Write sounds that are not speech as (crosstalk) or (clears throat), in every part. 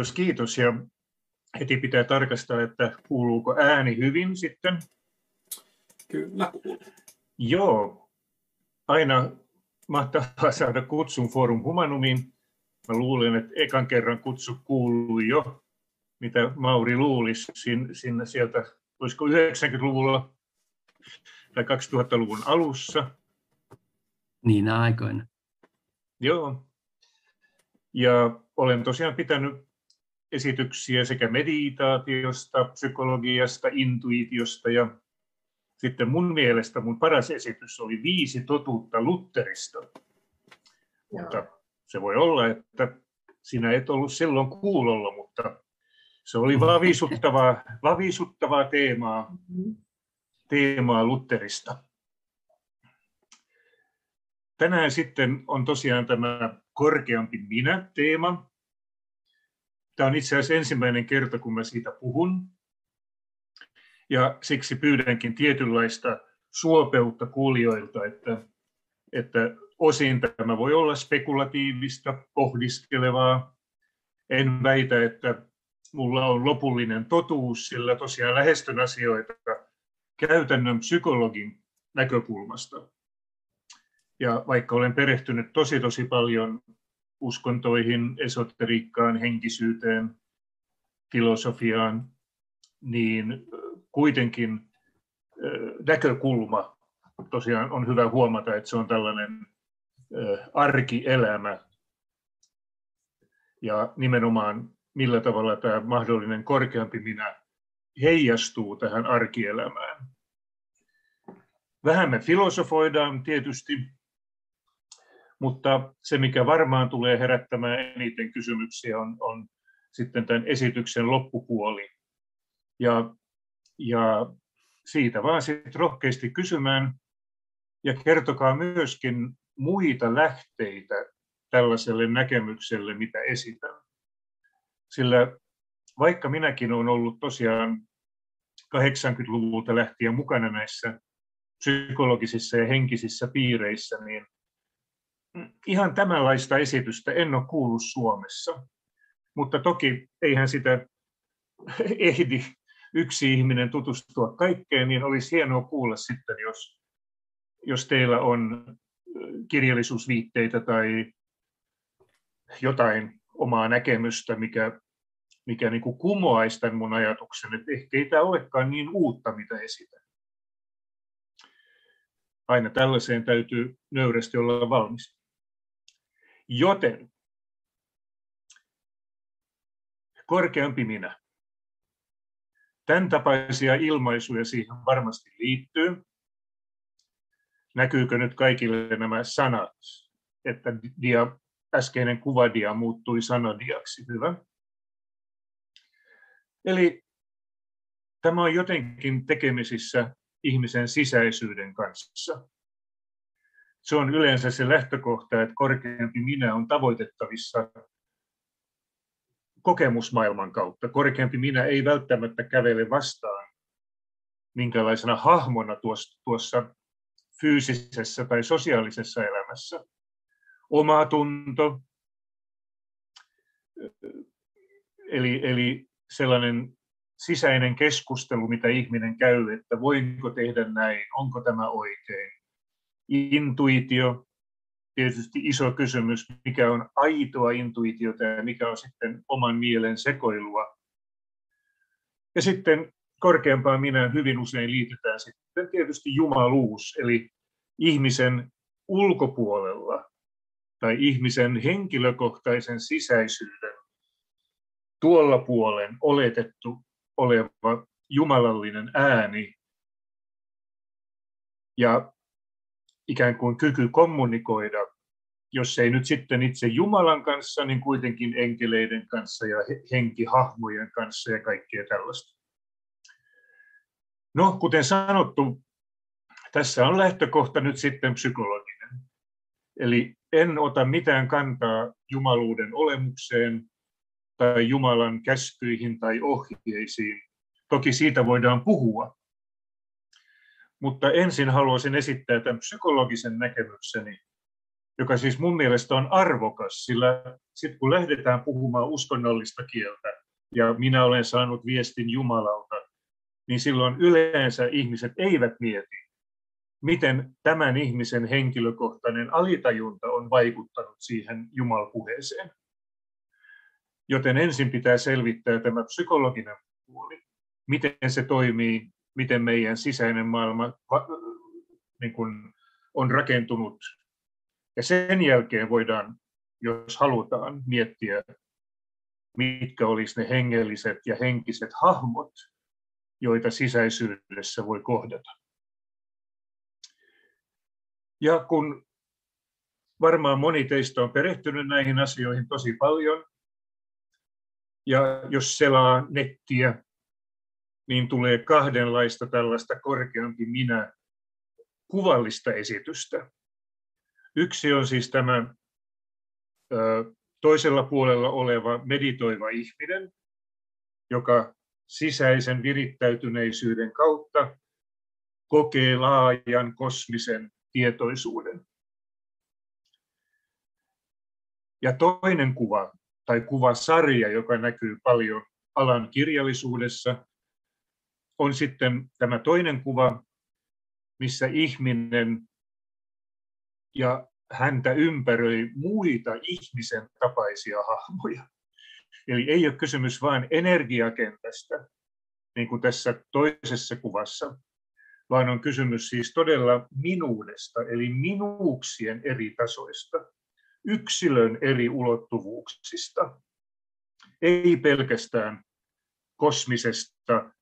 Kiitos, kiitos. Ja heti pitää tarkastaa, että kuuluuko ääni hyvin sitten. Kyllä kuuluu. Joo, aina mahtavaa saada kutsun Forum Humanumiin. Mä luulen, että ekan kerran kutsu kuului jo, mitä Mauri luulisi sinne sieltä, olisiko 90-luvulla tai 2000-luvun alussa. Niin aikoina. Joo. Ja olen tosiaan pitänyt esityksiä sekä meditaatiosta, psykologiasta, intuitiosta ja sitten mun mielestä mun paras esitys oli viisi totuutta Lutterista. Mutta se voi olla, että sinä et ollut silloin kuulolla, mutta se oli (laughs) vavisuttavaa, vavisuttavaa teemaa, teemaa Lutterista. Tänään sitten on tosiaan tämä korkeampi minä-teema. Tämä on itse asiassa ensimmäinen kerta, kun mä siitä puhun. Ja siksi pyydänkin tietynlaista suopeutta kuulijoilta, että, että osin tämä voi olla spekulatiivista, pohdiskelevaa. En väitä, että mulla on lopullinen totuus, sillä tosiaan lähestyn asioita käytännön psykologin näkökulmasta. Ja vaikka olen perehtynyt tosi tosi paljon uskontoihin, esoteriikkaan, henkisyyteen, filosofiaan, niin kuitenkin näkökulma tosiaan on hyvä huomata, että se on tällainen arkielämä ja nimenomaan millä tavalla tämä mahdollinen korkeampi minä heijastuu tähän arkielämään. Vähän me filosofoidaan tietysti, mutta se, mikä varmaan tulee herättämään eniten kysymyksiä, on, on sitten tämän esityksen loppupuoli. Ja, ja siitä vaan sitten rohkeasti kysymään ja kertokaa myöskin muita lähteitä tällaiselle näkemykselle, mitä esitän. Sillä vaikka minäkin olen ollut tosiaan 80-luvulta lähtien mukana näissä psykologisissa ja henkisissä piireissä, niin ihan tämänlaista esitystä en ole kuullut Suomessa. Mutta toki eihän sitä (laughs) ehdi yksi ihminen tutustua kaikkeen, niin olisi hienoa kuulla sitten, jos, jos teillä on kirjallisuusviitteitä tai jotain omaa näkemystä, mikä, mikä niin kuin kumoaisi tämän mun ajatuksen, että ehkä ei tämä olekaan niin uutta, mitä esitän. Aina tällaiseen täytyy nöyrästi olla valmis. Joten korkeampi minä. Tämän tapaisia ilmaisuja siihen varmasti liittyy. Näkyykö nyt kaikille nämä sanat, että dia, äskeinen kuvadia muuttui sanadiaksi? Hyvä. Eli tämä on jotenkin tekemisissä ihmisen sisäisyyden kanssa se on yleensä se lähtökohta, että korkeampi minä on tavoitettavissa kokemusmaailman kautta. Korkeampi minä ei välttämättä kävele vastaan minkälaisena hahmona tuossa, tuossa fyysisessä tai sosiaalisessa elämässä. Oma tunto, eli, eli sellainen sisäinen keskustelu, mitä ihminen käy, että voinko tehdä näin, onko tämä oikein, intuitio, tietysti iso kysymys, mikä on aitoa intuitiota ja mikä on sitten oman mielen sekoilua. Ja sitten korkeampaan minä hyvin usein liitetään sitten tietysti jumaluus, eli ihmisen ulkopuolella tai ihmisen henkilökohtaisen sisäisyyden tuolla puolen oletettu oleva jumalallinen ääni. Ja ikään kuin kyky kommunikoida, jos ei nyt sitten itse Jumalan kanssa, niin kuitenkin enkeleiden kanssa ja henkihahmojen kanssa ja kaikkea tällaista. No, kuten sanottu, tässä on lähtökohta nyt sitten psykologinen. Eli en ota mitään kantaa jumaluuden olemukseen tai Jumalan käskyihin tai ohjeisiin. Toki siitä voidaan puhua, mutta ensin haluaisin esittää tämän psykologisen näkemykseni, joka siis mun mielestä on arvokas, sillä sitten kun lähdetään puhumaan uskonnollista kieltä, ja minä olen saanut viestin Jumalalta, niin silloin yleensä ihmiset eivät mieti, miten tämän ihmisen henkilökohtainen alitajunta on vaikuttanut siihen Jumalpuheeseen. Joten ensin pitää selvittää tämä psykologinen puoli, miten se toimii, miten meidän sisäinen maailma niin kuin on rakentunut. Ja sen jälkeen voidaan, jos halutaan, miettiä, mitkä olisivat ne hengelliset ja henkiset hahmot, joita sisäisyydessä voi kohdata. Ja kun varmaan moni teistä on perehtynyt näihin asioihin tosi paljon, ja jos selaa nettiä, niin tulee kahdenlaista tällaista korkeampi minä kuvallista esitystä. Yksi on siis tämä toisella puolella oleva meditoiva ihminen, joka sisäisen virittäytyneisyyden kautta kokee laajan kosmisen tietoisuuden. Ja toinen kuva tai kuvasarja, joka näkyy paljon alan kirjallisuudessa, on sitten tämä toinen kuva, missä ihminen ja häntä ympäröi muita ihmisen tapaisia hahmoja. Eli ei ole kysymys vain energiakentästä, niin kuin tässä toisessa kuvassa, vaan on kysymys siis todella minuudesta, eli minuuksien eri tasoista, yksilön eri ulottuvuuksista, ei pelkästään kosmisesta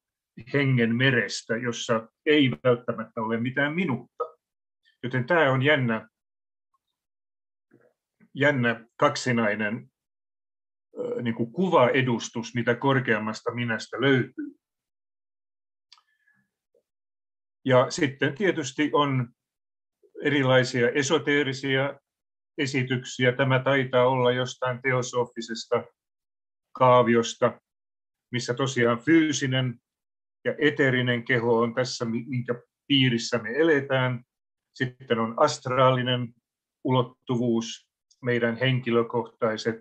hengen merestä, jossa ei välttämättä ole mitään minuutta. Joten tämä on jännä, jännä kaksinainen niin kuin kuvaedustus, mitä korkeammasta minästä löytyy. Ja sitten tietysti on erilaisia esoteerisia esityksiä. Tämä taitaa olla jostain teosofisesta kaaviosta, missä tosiaan fyysinen ja eterinen keho on tässä, minkä piirissä me eletään. Sitten on astraalinen ulottuvuus, meidän henkilökohtaiset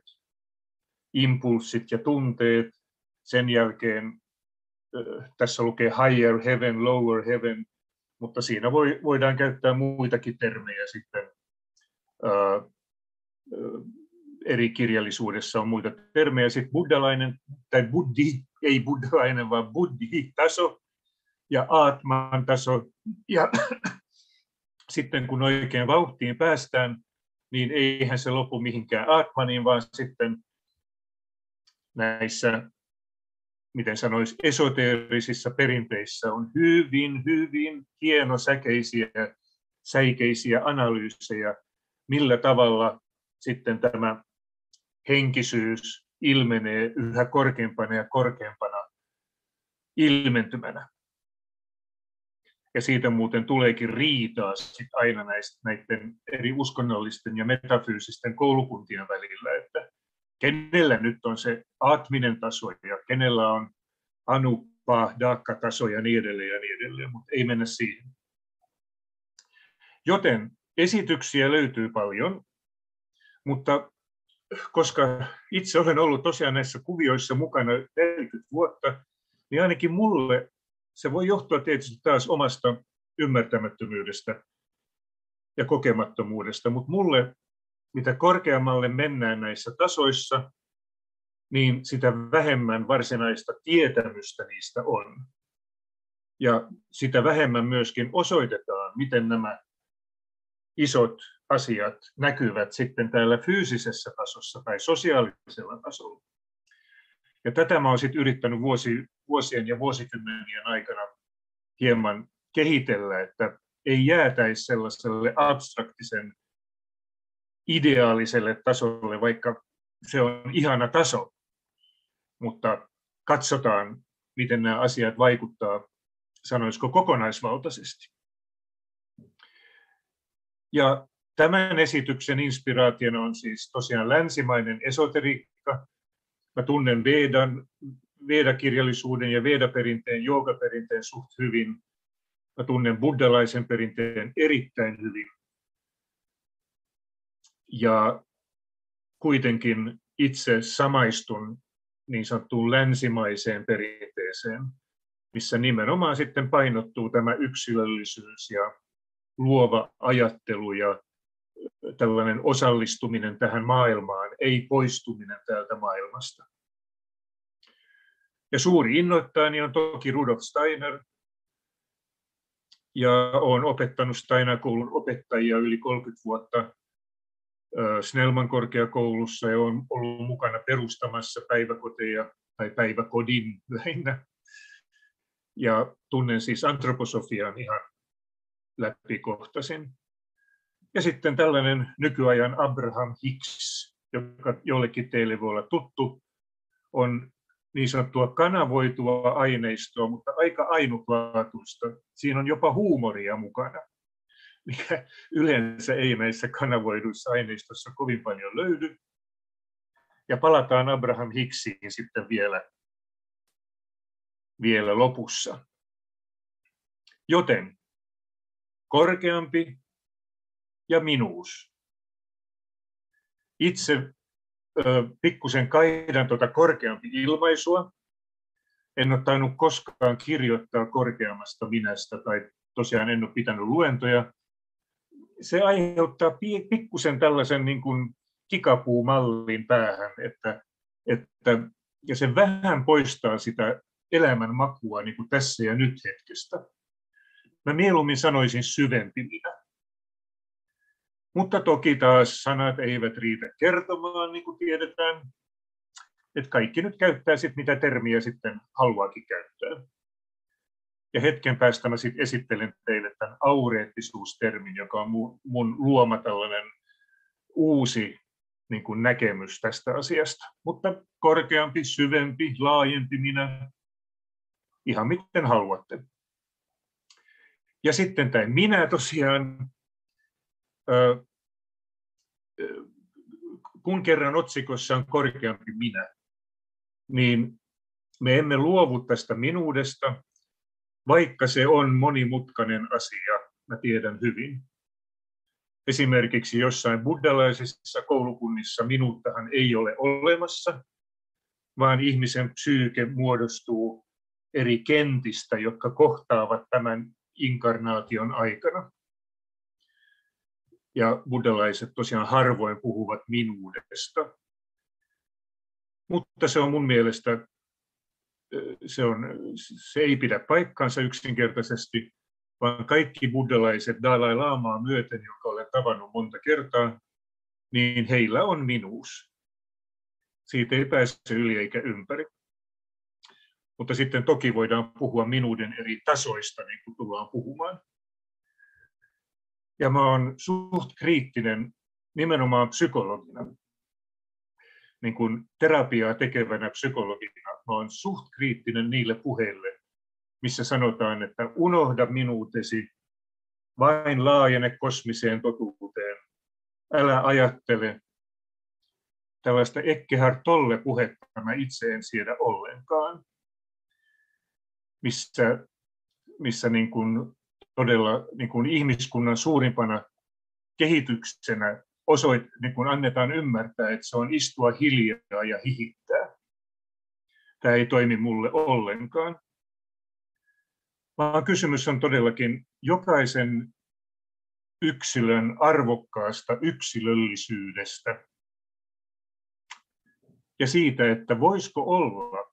impulssit ja tunteet. Sen jälkeen tässä lukee higher heaven, lower heaven, mutta siinä voi, voidaan käyttää muitakin termejä sitten. Eri kirjallisuudessa on muita termejä. Sitten buddhalainen, tai buddhi, ei buddhalainen, vaan buddhi-taso ja aatman taso. Ja (clears throat) sitten kun oikein vauhtiin päästään, niin eihän se lopu mihinkään aatmaniin, vaan sitten näissä, miten sanoisi, esoteerisissa perinteissä on hyvin, hyvin hienosäkeisiä, säikeisiä analyysejä, millä tavalla sitten tämä henkisyys ilmenee yhä korkeampana ja korkeampana ilmentymänä. Ja siitä muuten tuleekin riitaa sit aina näistä, näiden eri uskonnollisten ja metafyysisten koulukuntien välillä, että kenellä nyt on se atminen taso ja kenellä on anupa, dakka-taso ja niin edelleen ja niin edelleen, mutta ei mennä siihen. Joten esityksiä löytyy paljon, mutta koska itse olen ollut tosiaan näissä kuvioissa mukana 40 vuotta, niin ainakin mulle se voi johtua tietysti taas omasta ymmärtämättömyydestä ja kokemattomuudesta, mutta mulle mitä korkeammalle mennään näissä tasoissa, niin sitä vähemmän varsinaista tietämystä niistä on. Ja sitä vähemmän myöskin osoitetaan, miten nämä isot asiat näkyvät sitten täällä fyysisessä tasossa tai sosiaalisella tasolla. Ja tätä mä olen sitten yrittänyt vuosi, vuosien ja vuosikymmenien aikana hieman kehitellä, että ei jäätäisi sellaiselle abstraktisen ideaaliselle tasolle, vaikka se on ihana taso, mutta katsotaan, miten nämä asiat vaikuttaa, sanoisiko kokonaisvaltaisesti. Ja tämän esityksen inspiraationa on siis tosiaan länsimainen esoteriikka. Mä tunnen Vedan, Veda-kirjallisuuden ja Veda-perinteen, joogaperinteen suht hyvin. Mä tunnen buddhalaisen perinteen erittäin hyvin. ja kuitenkin itse samaistun niin sanottuun länsimaiseen perinteeseen, missä nimenomaan sitten painottuu tämä yksilöllisyys ja luova ajattelu ja tällainen osallistuminen tähän maailmaan, ei poistuminen täältä maailmasta. Ja suuri innoittajani on toki Rudolf Steiner, ja olen opettanut Steiner-koulun opettajia yli 30 vuotta Snellman korkeakoulussa ja olen ollut mukana perustamassa päiväkoteja tai päiväkodin lähinnä. Ja tunnen siis antroposofian ihan läpikohtaisin. Ja sitten tällainen nykyajan Abraham Hicks, joka jollekin teille voi olla tuttu, on niin sanottua kanavoitua aineistoa, mutta aika ainutlaatuista. Siinä on jopa huumoria mukana, mikä yleensä ei näissä kanavoiduissa aineistossa kovin paljon löydy. Ja palataan Abraham Hicksiin sitten vielä, vielä lopussa. Joten korkeampi ja minuus. Itse pikkusen kaidan tuota korkeampi ilmaisua. En ole tainnut koskaan kirjoittaa korkeammasta minästä, tai tosiaan en ole pitänyt luentoja. Se aiheuttaa pikkusen tällaisen niin kuin kikapuumallin päähän, että, että, ja se vähän poistaa sitä elämän makua niin kuin tässä ja nyt hetkestä. Mä mieluummin sanoisin syvempi minä. Mutta toki taas sanat eivät riitä kertomaan, niin kuin tiedetään. Että kaikki nyt käyttää sit, mitä termiä sitten haluaakin käyttää. Ja hetken päästä mä sitten esittelen teille tämän aureettisuustermin, joka on mun luoma tällainen uusi niin kuin näkemys tästä asiasta. Mutta korkeampi, syvempi, laajempi minä, ihan miten haluatte. Ja sitten tämä minä tosiaan, kun kerran otsikossa on korkeampi minä, niin me emme luovu tästä minuudesta, vaikka se on monimutkainen asia, mä tiedän hyvin. Esimerkiksi jossain buddhalaisissa koulukunnissa minuuttahan ei ole olemassa, vaan ihmisen psyyke muodostuu eri kentistä, jotka kohtaavat tämän inkarnaation aikana ja buddhalaiset tosiaan harvoin puhuvat minuudesta. Mutta se on mun mielestä, se, on, se ei pidä paikkaansa yksinkertaisesti, vaan kaikki buddhalaiset Dalai Lamaa myöten, jonka olen tavannut monta kertaa, niin heillä on minuus. Siitä ei pääse yli eikä ympäri. Mutta sitten toki voidaan puhua minuuden eri tasoista, niin kuin tullaan puhumaan. Ja mä oon suht kriittinen nimenomaan psykologina, niin kuin terapiaa tekevänä psykologina. Mä oon suht kriittinen niille puheille, missä sanotaan, että unohda minuutesi, vain laajene kosmiseen totuuteen, älä ajattele. Tällaista Ekkehard Tolle puhetta mä itse en siedä ollenkaan, missä, missä niin kuin todella niin kuin ihmiskunnan suurimpana kehityksenä osoit, niin kuin annetaan ymmärtää, että se on istua hiljaa ja hihittää. Tämä ei toimi mulle ollenkaan. Vaan kysymys on todellakin jokaisen yksilön arvokkaasta yksilöllisyydestä ja siitä, että voisiko olla,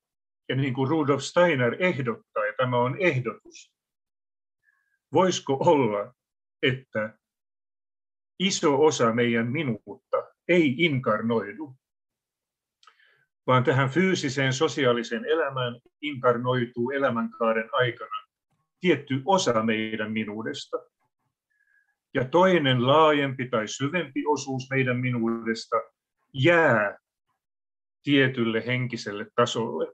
ja niin kuin Rudolf Steiner ehdottaa, ja tämä on ehdotus, voisiko olla, että iso osa meidän minuutta ei inkarnoidu, vaan tähän fyysiseen sosiaaliseen elämään inkarnoituu elämänkaaren aikana tietty osa meidän minuudesta. Ja toinen laajempi tai syvempi osuus meidän minuudesta jää tietylle henkiselle tasolle.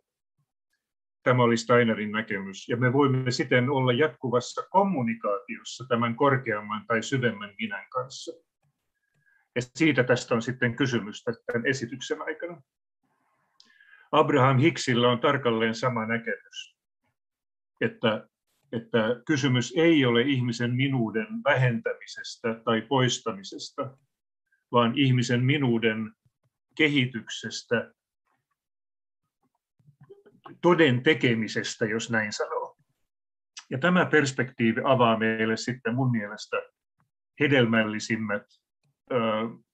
Tämä oli Steinerin näkemys. Ja me voimme siten olla jatkuvassa kommunikaatiossa tämän korkeamman tai syvemmän minän kanssa. Ja siitä tästä on sitten kysymys tämän esityksen aikana. Abraham Hicksillä on tarkalleen sama näkemys, että, että kysymys ei ole ihmisen minuuden vähentämisestä tai poistamisesta, vaan ihmisen minuuden kehityksestä, toden tekemisestä, jos näin sanoo. Ja tämä perspektiivi avaa meille sitten mun mielestä hedelmällisimmät ö,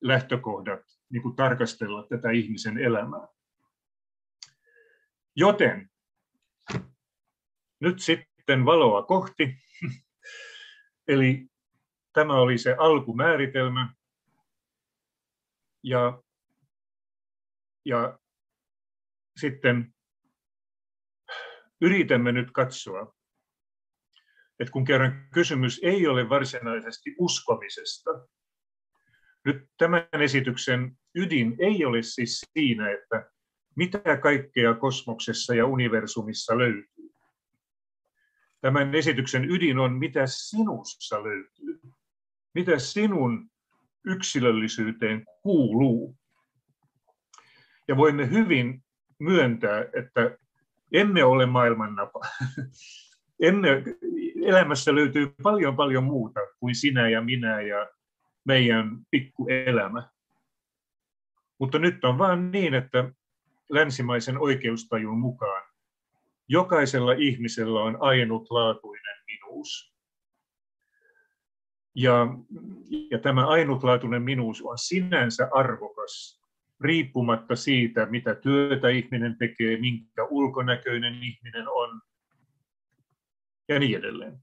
lähtökohdat niin kuin tarkastella tätä ihmisen elämää. Joten nyt sitten valoa kohti. (laughs) Eli tämä oli se alkumääritelmä. Ja, ja sitten yritämme nyt katsoa, että kun kerran kysymys ei ole varsinaisesti uskomisesta, nyt tämän esityksen ydin ei ole siis siinä, että mitä kaikkea kosmoksessa ja universumissa löytyy. Tämän esityksen ydin on, mitä sinussa löytyy, mitä sinun yksilöllisyyteen kuuluu. Ja voimme hyvin myöntää, että emme ole maailman napa. Emme, elämässä löytyy paljon paljon muuta kuin sinä ja minä ja meidän pikkuelämä. Mutta nyt on vaan niin, että länsimaisen oikeustajun mukaan jokaisella ihmisellä on ainutlaatuinen minuus. Ja, ja tämä ainutlaatuinen minuus on sinänsä arvokas, riippumatta siitä, mitä työtä ihminen tekee, minkä ulkonäköinen ihminen on ja niin edelleen.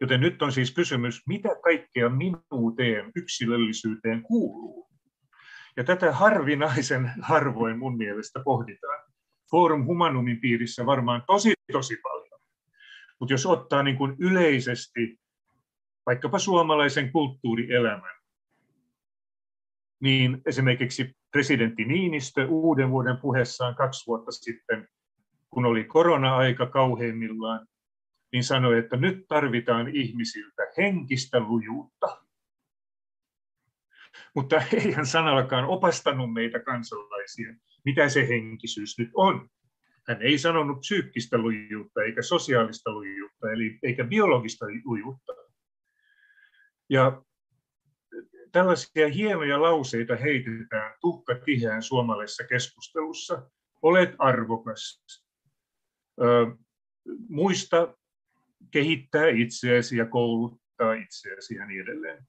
Joten nyt on siis kysymys, mitä kaikkea minuuteen, yksilöllisyyteen kuuluu. Ja tätä harvinaisen harvoin mun mielestä pohditaan. Forum Humanumin piirissä varmaan tosi, tosi paljon. Mutta jos ottaa niin kuin yleisesti vaikkapa suomalaisen kulttuurielämän, niin esimerkiksi presidentti Niinistö uuden vuoden puheessaan kaksi vuotta sitten, kun oli korona-aika kauheimmillaan, niin sanoi, että nyt tarvitaan ihmisiltä henkistä lujuutta. Mutta ei hän sanallakaan opastanut meitä kansalaisia, mitä se henkisyys nyt on. Hän ei sanonut psyykkistä lujuutta eikä sosiaalista lujuutta, eli eikä biologista lujuutta. Ja tällaisia hienoja lauseita heitetään tuhka tiheään suomalaisessa keskustelussa. Olet arvokas. muista kehittää itseäsi ja kouluttaa itseäsi ja niin edelleen.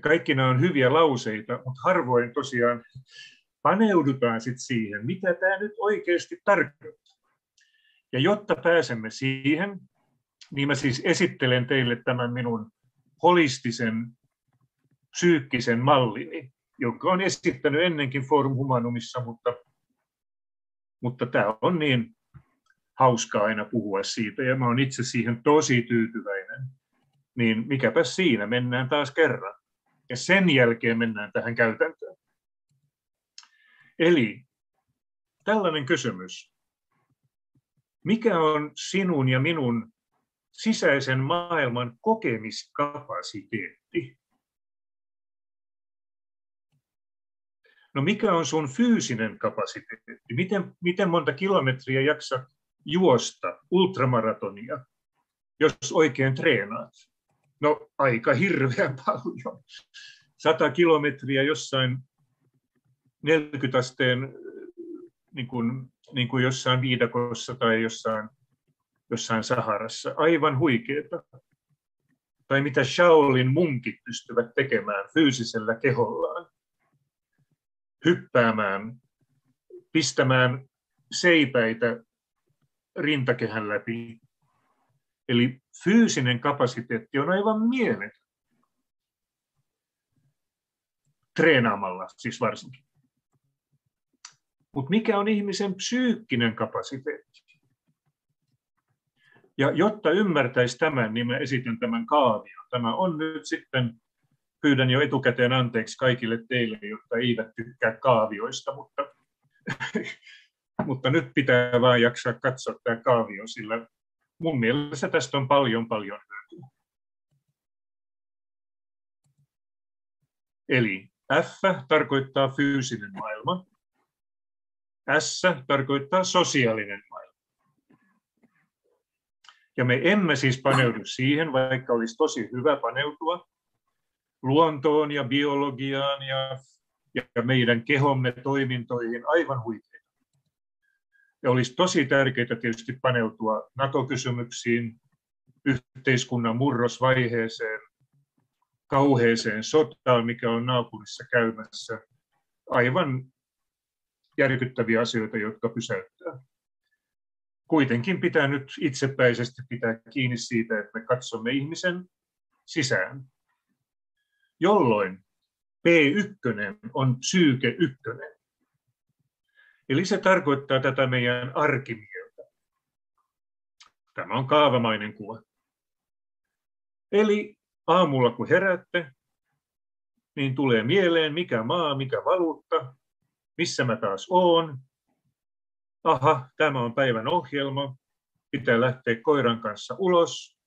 Kaikki nämä on hyviä lauseita, mutta harvoin tosiaan paneudutaan sit siihen, mitä tämä nyt oikeasti tarkoittaa. Ja jotta pääsemme siihen, niin mä siis esittelen teille tämän minun holistisen psyykkisen mallini, jonka on esittänyt ennenkin Forum Humanumissa, mutta, mutta tämä on niin hauskaa aina puhua siitä, ja mä olen itse siihen tosi tyytyväinen. Niin mikäpä siinä, mennään taas kerran. Ja sen jälkeen mennään tähän käytäntöön. Eli tällainen kysymys. Mikä on sinun ja minun sisäisen maailman kokemiskapasiteetti? No mikä on sun fyysinen kapasiteetti? Miten, miten monta kilometriä jaksat juosta ultramaratonia, jos oikein treenaat? No aika hirveän (laughs) paljon. 100 kilometriä jossain 40 asteen niin kuin, niin kuin jossain viidakossa tai jossain, jossain Saharassa. Aivan huikeeta. Tai mitä Shaolin munkit pystyvät tekemään fyysisellä kehollaan. Hyppäämään, pistämään seipäitä rintakehän läpi. Eli fyysinen kapasiteetti on aivan mieletön. Treenaamalla siis varsinkin. Mutta mikä on ihmisen psyykkinen kapasiteetti? Ja jotta ymmärtäisi tämän, niin mä esitän tämän kaavion. Tämä on nyt sitten, pyydän jo etukäteen anteeksi kaikille teille, jotka eivät tykkää kaavioista, mutta (laughs) mutta nyt pitää vain jaksaa katsoa tämä kaavio, sillä mun mielestä tästä on paljon paljon hyötyä. Eli F tarkoittaa fyysinen maailma, S tarkoittaa sosiaalinen maailma. Ja me emme siis paneudu siihen, vaikka olisi tosi hyvä paneutua, luontoon ja biologiaan ja, ja meidän kehomme toimintoihin aivan huikeita. Ja olisi tosi tärkeää tietysti paneutua NATO-kysymyksiin, yhteiskunnan murrosvaiheeseen, kauheeseen sotaan, mikä on naapurissa käymässä. Aivan järkyttäviä asioita, jotka pysäyttää. Kuitenkin pitää nyt itsepäisesti pitää kiinni siitä, että me katsomme ihmisen sisään, jolloin P1 on psyyke 1. Eli se tarkoittaa tätä meidän arkimieltä. Tämä on kaavamainen kuva. Eli aamulla kun heräätte, niin tulee mieleen mikä maa, mikä valuutta, missä mä taas oon. Aha, tämä on päivän ohjelma, pitää lähteä koiran kanssa ulos.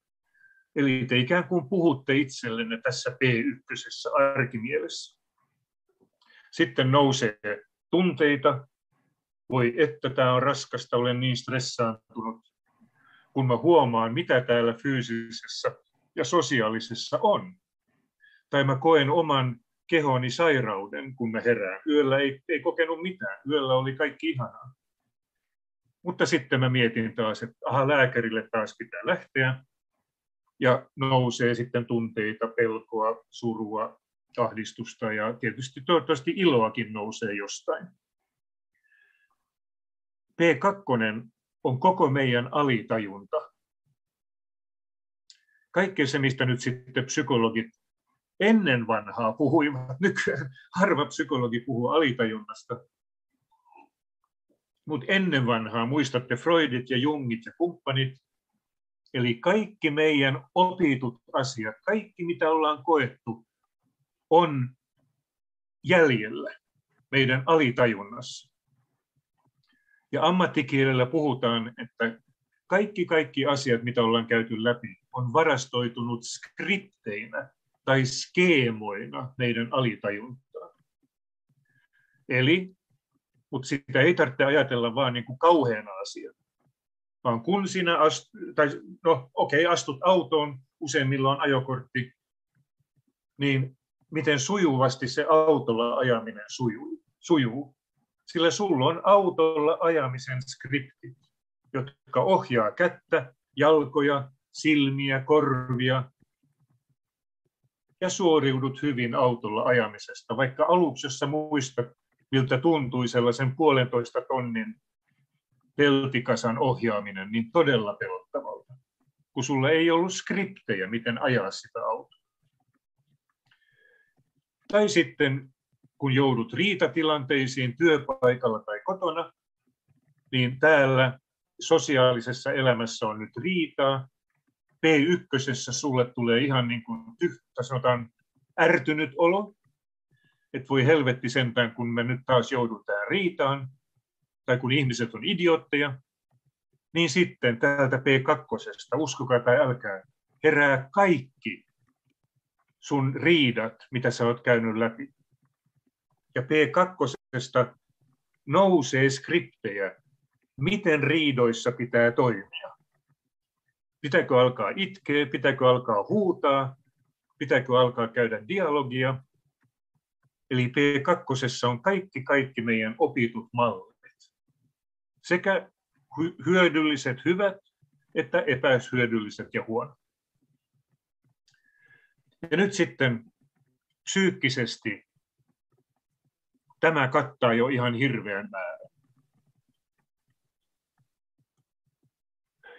Eli te ikään kuin puhutte itsellenne tässä P1 arkimielessä. Sitten nousee tunteita. Voi että tämä on raskasta, olen niin stressaantunut. Kun mä huomaan, mitä täällä fyysisessä ja sosiaalisessa on. Tai mä koen oman kehoni sairauden, kun mä herään. Yöllä ei, ei kokenut mitään. Yöllä oli kaikki ihanaa. Mutta sitten mä mietin taas, että aha, lääkärille taas pitää lähteä. Ja nousee sitten tunteita, pelkoa, surua, ahdistusta ja tietysti toivottavasti iloakin nousee jostain. P2 on koko meidän alitajunta. Kaikkea se, mistä nyt sitten psykologit ennen vanhaa puhuivat, nykyään harva psykologi puhuu alitajunnasta. Mutta ennen vanhaa, muistatte Freudit ja Jungit ja kumppanit, eli kaikki meidän opitut asiat, kaikki mitä ollaan koettu, on jäljellä meidän alitajunnassa. Ja ammattikielellä puhutaan, että kaikki kaikki asiat, mitä ollaan käyty läpi, on varastoitunut skripteinä tai skeemoina meidän alitajuntaan. Eli, mutta sitä ei tarvitse ajatella vaan niin kuin kauheana asiana, vaan kun sinä ast, tai no okay, astut autoon, useimmilla on ajokortti, niin miten sujuvasti se autolla ajaminen sujuu. sujuu. Sillä sulla on autolla ajamisen skriptit, jotka ohjaa kättä, jalkoja, silmiä, korvia, ja suoriudut hyvin autolla ajamisesta. Vaikka aluksi, jos muistat, miltä tuntui sellaisen puolentoista tonnin peltikasan ohjaaminen, niin todella pelottavalta, kun sulla ei ollut skriptejä, miten ajaa sitä autoa. Tai sitten, kun joudut riitatilanteisiin työpaikalla tai kotona, niin täällä sosiaalisessa elämässä on nyt riitaa, P1 sulle tulee ihan niin kuin tyhtä, sanotaan ärtynyt olo, että voi helvetti sentään, kun me nyt taas joudutaan riitaan, tai kun ihmiset on idiootteja, niin sitten täältä P2, uskokaa tai älkää, herää kaikki sun riidat, mitä sä oot käynyt läpi. Ja P2 nousee skriptejä, miten riidoissa pitää toimia. Pitääkö alkaa itkeä, pitääkö alkaa huutaa, pitääkö alkaa käydä dialogia. Eli P2 on kaikki, kaikki meidän opitut mallit. Sekä hyödylliset hyvät että epähyödylliset ja huonot. Ja nyt sitten psyykkisesti tämä kattaa jo ihan hirveän määrän.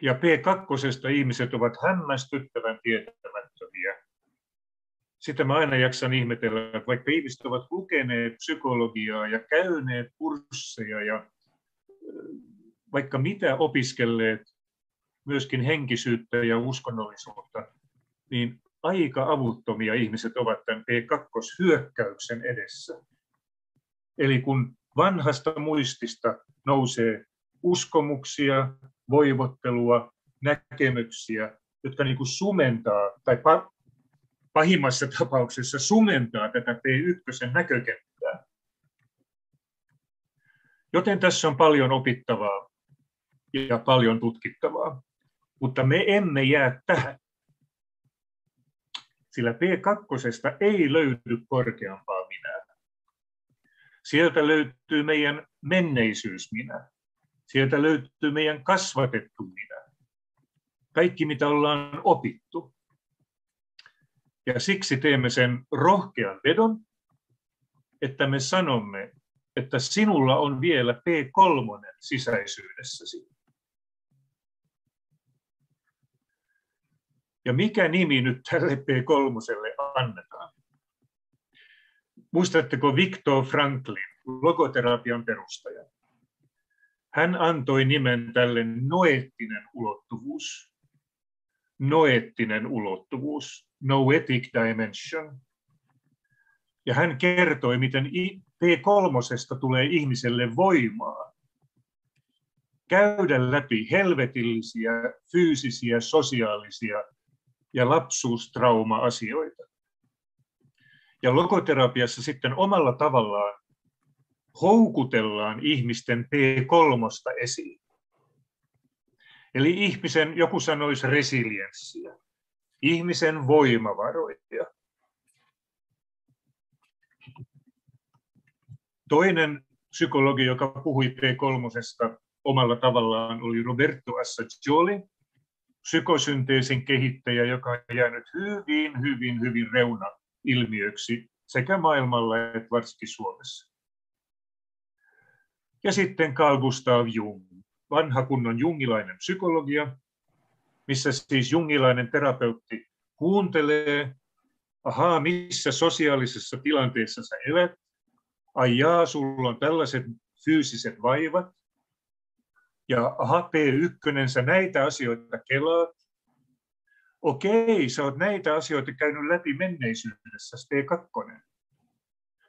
ja P2 ihmiset ovat hämmästyttävän tietämättömiä. Sitä mä aina jaksan ihmetellä, että vaikka ihmiset ovat lukeneet psykologiaa ja käyneet kursseja ja vaikka mitä opiskelleet, myöskin henkisyyttä ja uskonnollisuutta, niin aika avuttomia ihmiset ovat tämän P2-hyökkäyksen edessä. Eli kun vanhasta muistista nousee uskomuksia, voivottelua, näkemyksiä, jotka niin kuin sumentaa, tai pahimmassa tapauksessa sumentaa tätä P1 näkökenttää. Joten tässä on paljon opittavaa ja paljon tutkittavaa, mutta me emme jää tähän. Sillä P2 ei löydy korkeampaa minää. Sieltä löytyy meidän menneisyys minä. Sieltä löytyy meidän kasvatettu minä. Kaikki, mitä ollaan opittu. Ja siksi teemme sen rohkean vedon, että me sanomme, että sinulla on vielä P3 sisäisyydessäsi. Ja mikä nimi nyt tälle P3 annetaan? Muistatteko Viktor Franklin, logoterapian perustaja? Hän antoi nimen tälle noettinen ulottuvuus. Noettinen ulottuvuus, noetic dimension. Ja hän kertoi, miten P3 tulee ihmiselle voimaa käydä läpi helvetillisiä, fyysisiä, sosiaalisia ja lapsuustrauma-asioita. Ja logoterapiassa sitten omalla tavallaan houkutellaan ihmisten P3 esiin. Eli ihmisen, joku sanoisi resilienssiä, ihmisen voimavaroja. Toinen psykologi, joka puhui P3 omalla tavallaan, oli Roberto Assagioli, psykosynteesin kehittäjä, joka on jäänyt hyvin, hyvin, hyvin reuna-ilmiöksi sekä maailmalla että varsinkin Suomessa. Ja sitten Carl Gustav Jung, vanha kunnon jungilainen psykologia, missä siis jungilainen terapeutti kuuntelee, ahaa, missä sosiaalisessa tilanteessa sä elät, ai jaa, sulla on tällaiset fyysiset vaivat, ja aha, P1, sä näitä asioita kelaat, okei, sä oot näitä asioita käynyt läpi menneisyydessä, P2.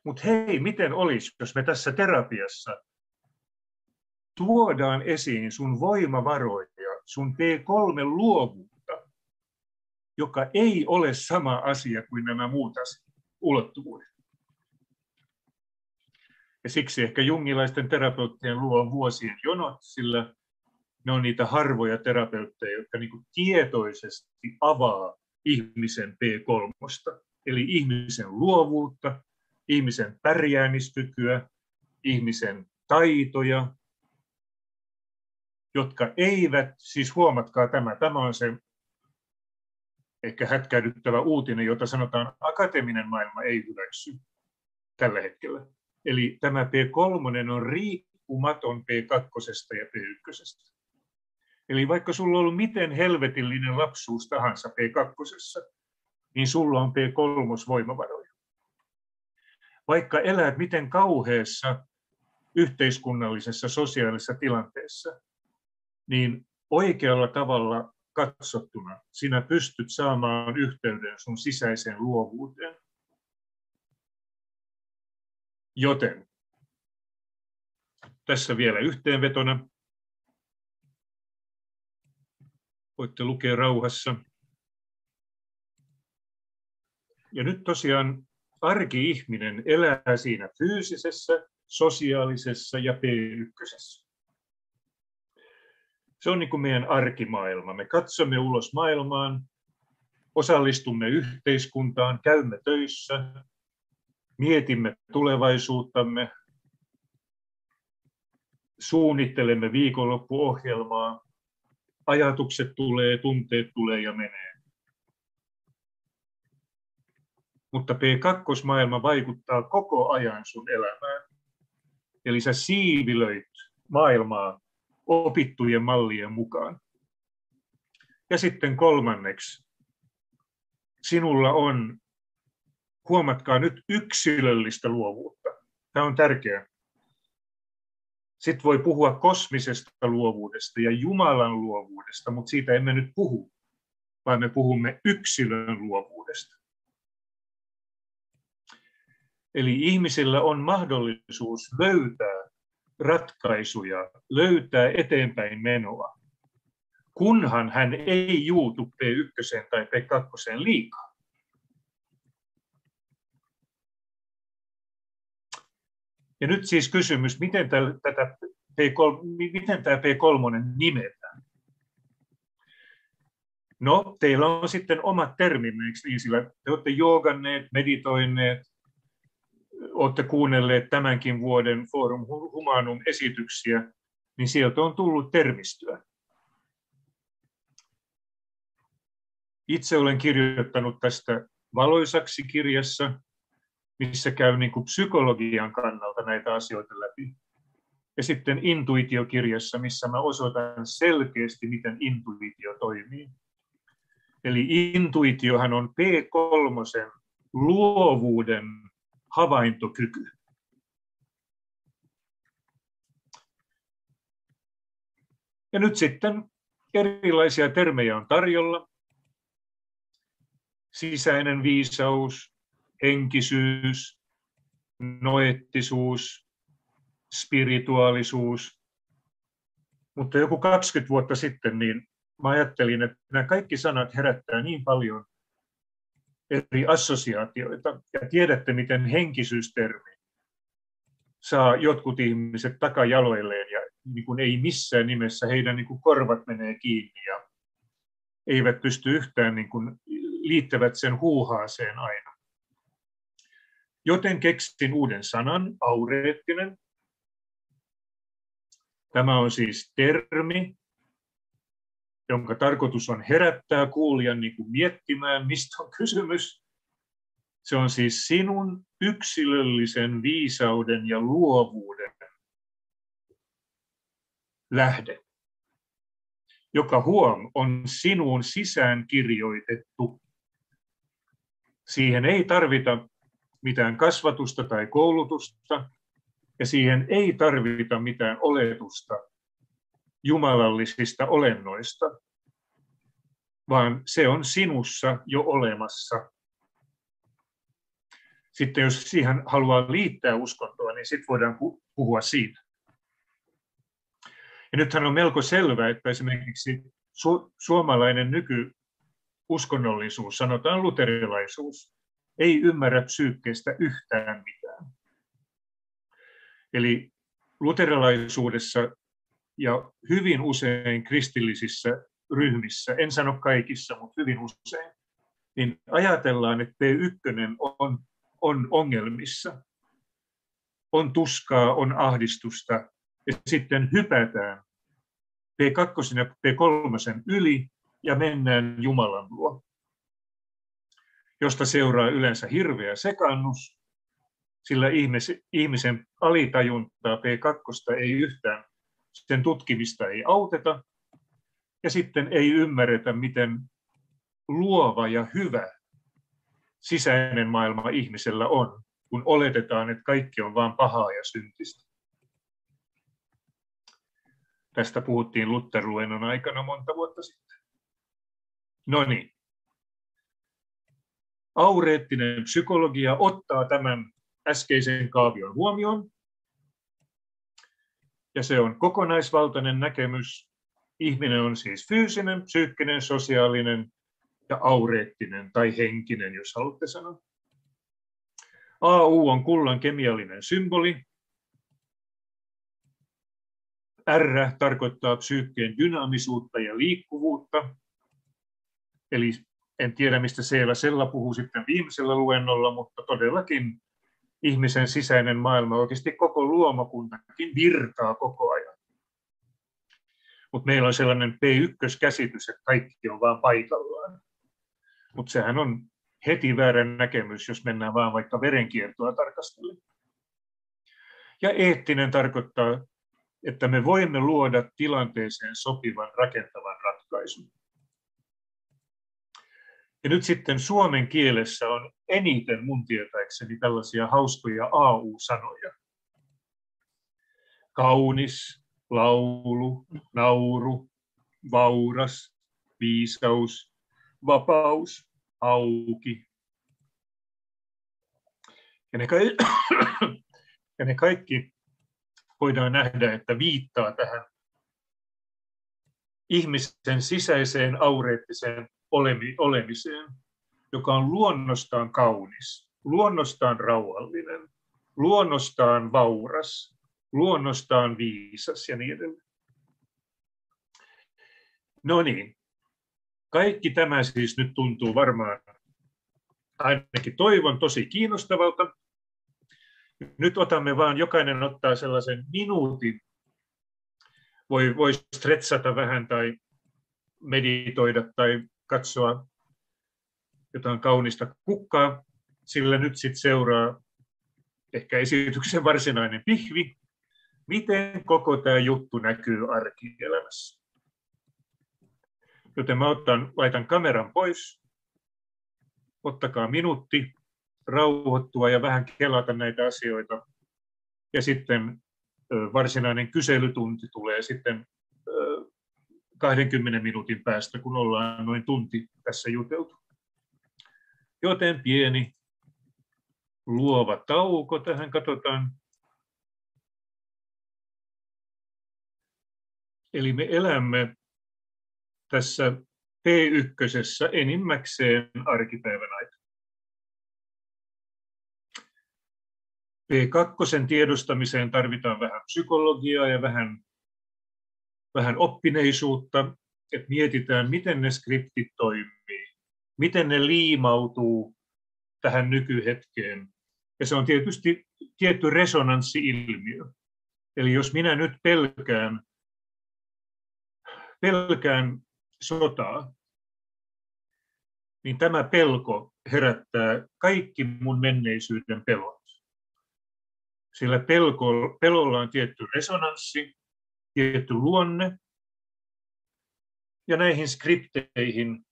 Mutta hei, miten olisi, jos me tässä terapiassa tuodaan esiin sun voimavaroja, sun P3 luovuutta, joka ei ole sama asia kuin nämä muut asiat, ulottuvuudet. Ja siksi ehkä jungilaisten terapeuttien luo vuosien jonot, sillä ne on niitä harvoja terapeutteja, jotka niin tietoisesti avaa ihmisen P3, eli ihmisen luovuutta, ihmisen pärjäämiskykyä, ihmisen taitoja, jotka eivät, siis huomatkaa tämä, tämä on se ehkä hätkähdyttävä uutinen, jota sanotaan akateeminen maailma ei hyväksy tällä hetkellä. Eli tämä P3 on riippumaton P2 ja P1. Eli vaikka sulla on ollut miten helvetillinen lapsuus tahansa P2, niin sulla on P3 voimavaroja. Vaikka elät miten kauheassa yhteiskunnallisessa sosiaalisessa tilanteessa, niin oikealla tavalla katsottuna sinä pystyt saamaan yhteyden sun sisäiseen luovuuteen. Joten tässä vielä yhteenvetona. Voitte lukea rauhassa. Ja nyt tosiaan arki-ihminen elää siinä fyysisessä, sosiaalisessa ja P1. Se on niin kuin meidän arkimaailma. Me katsomme ulos maailmaan, osallistumme yhteiskuntaan, käymme töissä, mietimme tulevaisuuttamme, suunnittelemme viikonloppuohjelmaa, ajatukset tulee, tunteet tulee ja menee. Mutta P2-maailma vaikuttaa koko ajan sun elämään. Eli sä siivilöit maailmaa opittujen mallien mukaan. Ja sitten kolmanneksi, sinulla on, huomatkaa nyt, yksilöllistä luovuutta. Tämä on tärkeää. Sitten voi puhua kosmisesta luovuudesta ja Jumalan luovuudesta, mutta siitä emme nyt puhu, vaan me puhumme yksilön luovuudesta. Eli ihmisillä on mahdollisuus löytää ratkaisuja, löytää eteenpäin menoa, kunhan hän ei juutu P1 tai P2 liikaa. Ja nyt siis kysymys, miten, tätä P3, miten tämä P3 nimetään? No, teillä on sitten omat terminne, niin? Sillä te olette jooganneet, meditoineet, olette kuunnelleet tämänkin vuoden Forum Humanum esityksiä, niin sieltä on tullut termistöä. Itse olen kirjoittanut tästä valoisaksi kirjassa, missä käy niin kuin psykologian kannalta näitä asioita läpi. Ja sitten intuitiokirjassa, missä mä osoitan selkeästi, miten intuitio toimii. Eli intuitiohan on P3 luovuuden havaintokyky. Ja nyt sitten erilaisia termejä on tarjolla. Sisäinen viisaus, henkisyys, noettisuus, spirituaalisuus. Mutta joku 20 vuotta sitten niin mä ajattelin, että nämä kaikki sanat herättää niin paljon eri assosiaatioita. Ja tiedätte, miten henkisyystermi saa jotkut ihmiset takajaloilleen ja niin kuin ei missään nimessä heidän niin kuin korvat menee kiinni ja eivät pysty yhtään niin kuin liittävät sen huuhaaseen aina. Joten keksin uuden sanan, aureettinen. Tämä on siis termi, jonka tarkoitus on herättää kuulijan niin kuin miettimään, mistä on kysymys. Se on siis sinun yksilöllisen viisauden ja luovuuden lähde, joka huom on sinuun sisään kirjoitettu. Siihen ei tarvita mitään kasvatusta tai koulutusta, ja siihen ei tarvita mitään oletusta jumalallisista olennoista, vaan se on sinussa jo olemassa. Sitten jos siihen haluaa liittää uskontoa, niin sitten voidaan puhua siitä. Ja nythän on melko selvää, että esimerkiksi su- suomalainen nykyuskonnollisuus, sanotaan luterilaisuus, ei ymmärrä psyykkeestä yhtään mitään. Eli luterilaisuudessa ja hyvin usein kristillisissä ryhmissä, en sano kaikissa, mutta hyvin usein, niin ajatellaan, että P1 on, on ongelmissa. On tuskaa, on ahdistusta, ja sitten hypätään P2 ja P3 yli ja mennään Jumalan luo, josta seuraa yleensä hirveä sekannus, sillä ihmisen alitajuntaa P2 ei yhtään sen tutkimista ei auteta, ja sitten ei ymmärretä, miten luova ja hyvä sisäinen maailma ihmisellä on, kun oletetaan, että kaikki on vain pahaa ja syntistä. Tästä puhuttiin Luther-luennon aikana monta vuotta sitten. No niin. Aureettinen psykologia ottaa tämän äskeisen kaavion huomioon ja se on kokonaisvaltainen näkemys. Ihminen on siis fyysinen, psyykkinen, sosiaalinen ja aureettinen tai henkinen, jos haluatte sanoa. AU on kullan kemiallinen symboli. R tarkoittaa psyykkeen dynaamisuutta ja liikkuvuutta. Eli en tiedä, mistä Seela Sella puhuu sitten viimeisellä luennolla, mutta todellakin ihmisen sisäinen maailma, oikeasti koko luomakuntakin virtaa koko ajan. Mutta meillä on sellainen P1-käsitys, että kaikki on vain paikallaan. Mutta sehän on heti väärä näkemys, jos mennään vaan vaikka verenkiertoa tarkastellen. Ja eettinen tarkoittaa, että me voimme luoda tilanteeseen sopivan rakentavan ratkaisun. Ja nyt sitten suomen kielessä on eniten mun tietääkseni tällaisia hauskoja AU-sanoja. Kaunis, laulu, nauru, vauras, viisaus, vapaus, auki. Ja ne, kaikki, ja ne kaikki voidaan nähdä, että viittaa tähän ihmisen sisäiseen aureettiseen olemiseen, joka on luonnostaan kaunis, luonnostaan rauhallinen, luonnostaan vauras, luonnostaan viisas ja niin edelleen. No niin, Kaikki tämä siis nyt tuntuu varmaan, ainakin toivon, tosi kiinnostavalta. Nyt otamme vaan, jokainen ottaa sellaisen minuutin, voi, voi stretsata vähän tai meditoida tai katsoa jotain kaunista kukkaa, sillä nyt sitten seuraa ehkä esityksen varsinainen pihvi, miten koko tämä juttu näkyy arkielämässä. Joten mä otan, laitan kameran pois, ottakaa minuutti rauhoittua ja vähän kelata näitä asioita. Ja sitten varsinainen kyselytunti tulee sitten 20 minuutin päästä, kun ollaan noin tunti tässä juteltu. Joten pieni luova tauko tähän, katsotaan. Eli me elämme tässä P1 enimmäkseen arkipäivän aikana. P2 tiedostamiseen tarvitaan vähän psykologiaa ja vähän, vähän oppineisuutta, että mietitään, miten ne skriptit toimii, miten ne liimautuu tähän nykyhetkeen. Ja se on tietysti tietty resonanssi-ilmiö. Eli jos minä nyt pelkään, pelkään sotaa, niin tämä pelko herättää kaikki mun menneisyyden pelot. Sillä pelko, pelolla on tietty resonanssi, tietty luonne, ja näihin skripteihin,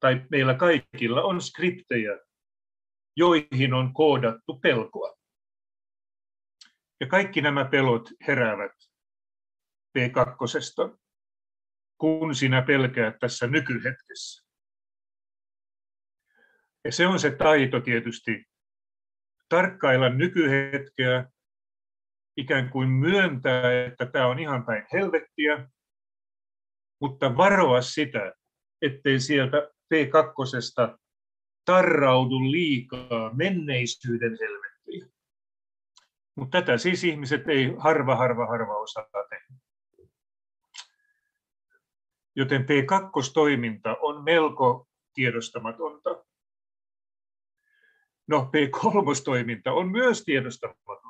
tai meillä kaikilla on skriptejä, joihin on koodattu pelkoa. Ja kaikki nämä pelot heräävät P2 kun sinä pelkäät tässä nykyhetkessä. Ja se on se taito tietysti, tarkkailla nykyhetkeä, ikään kuin myöntää, että tämä on ihan päin helvettiä, mutta varoa sitä, ettei sieltä P2 tarraudu liikaa menneisyyden helvettiä. Mutta tätä siis ihmiset ei harva, harva, harva osaa tehdä. Joten P2-toiminta on melko tiedostamatonta. No, P3-toiminta on myös tiedostamatonta.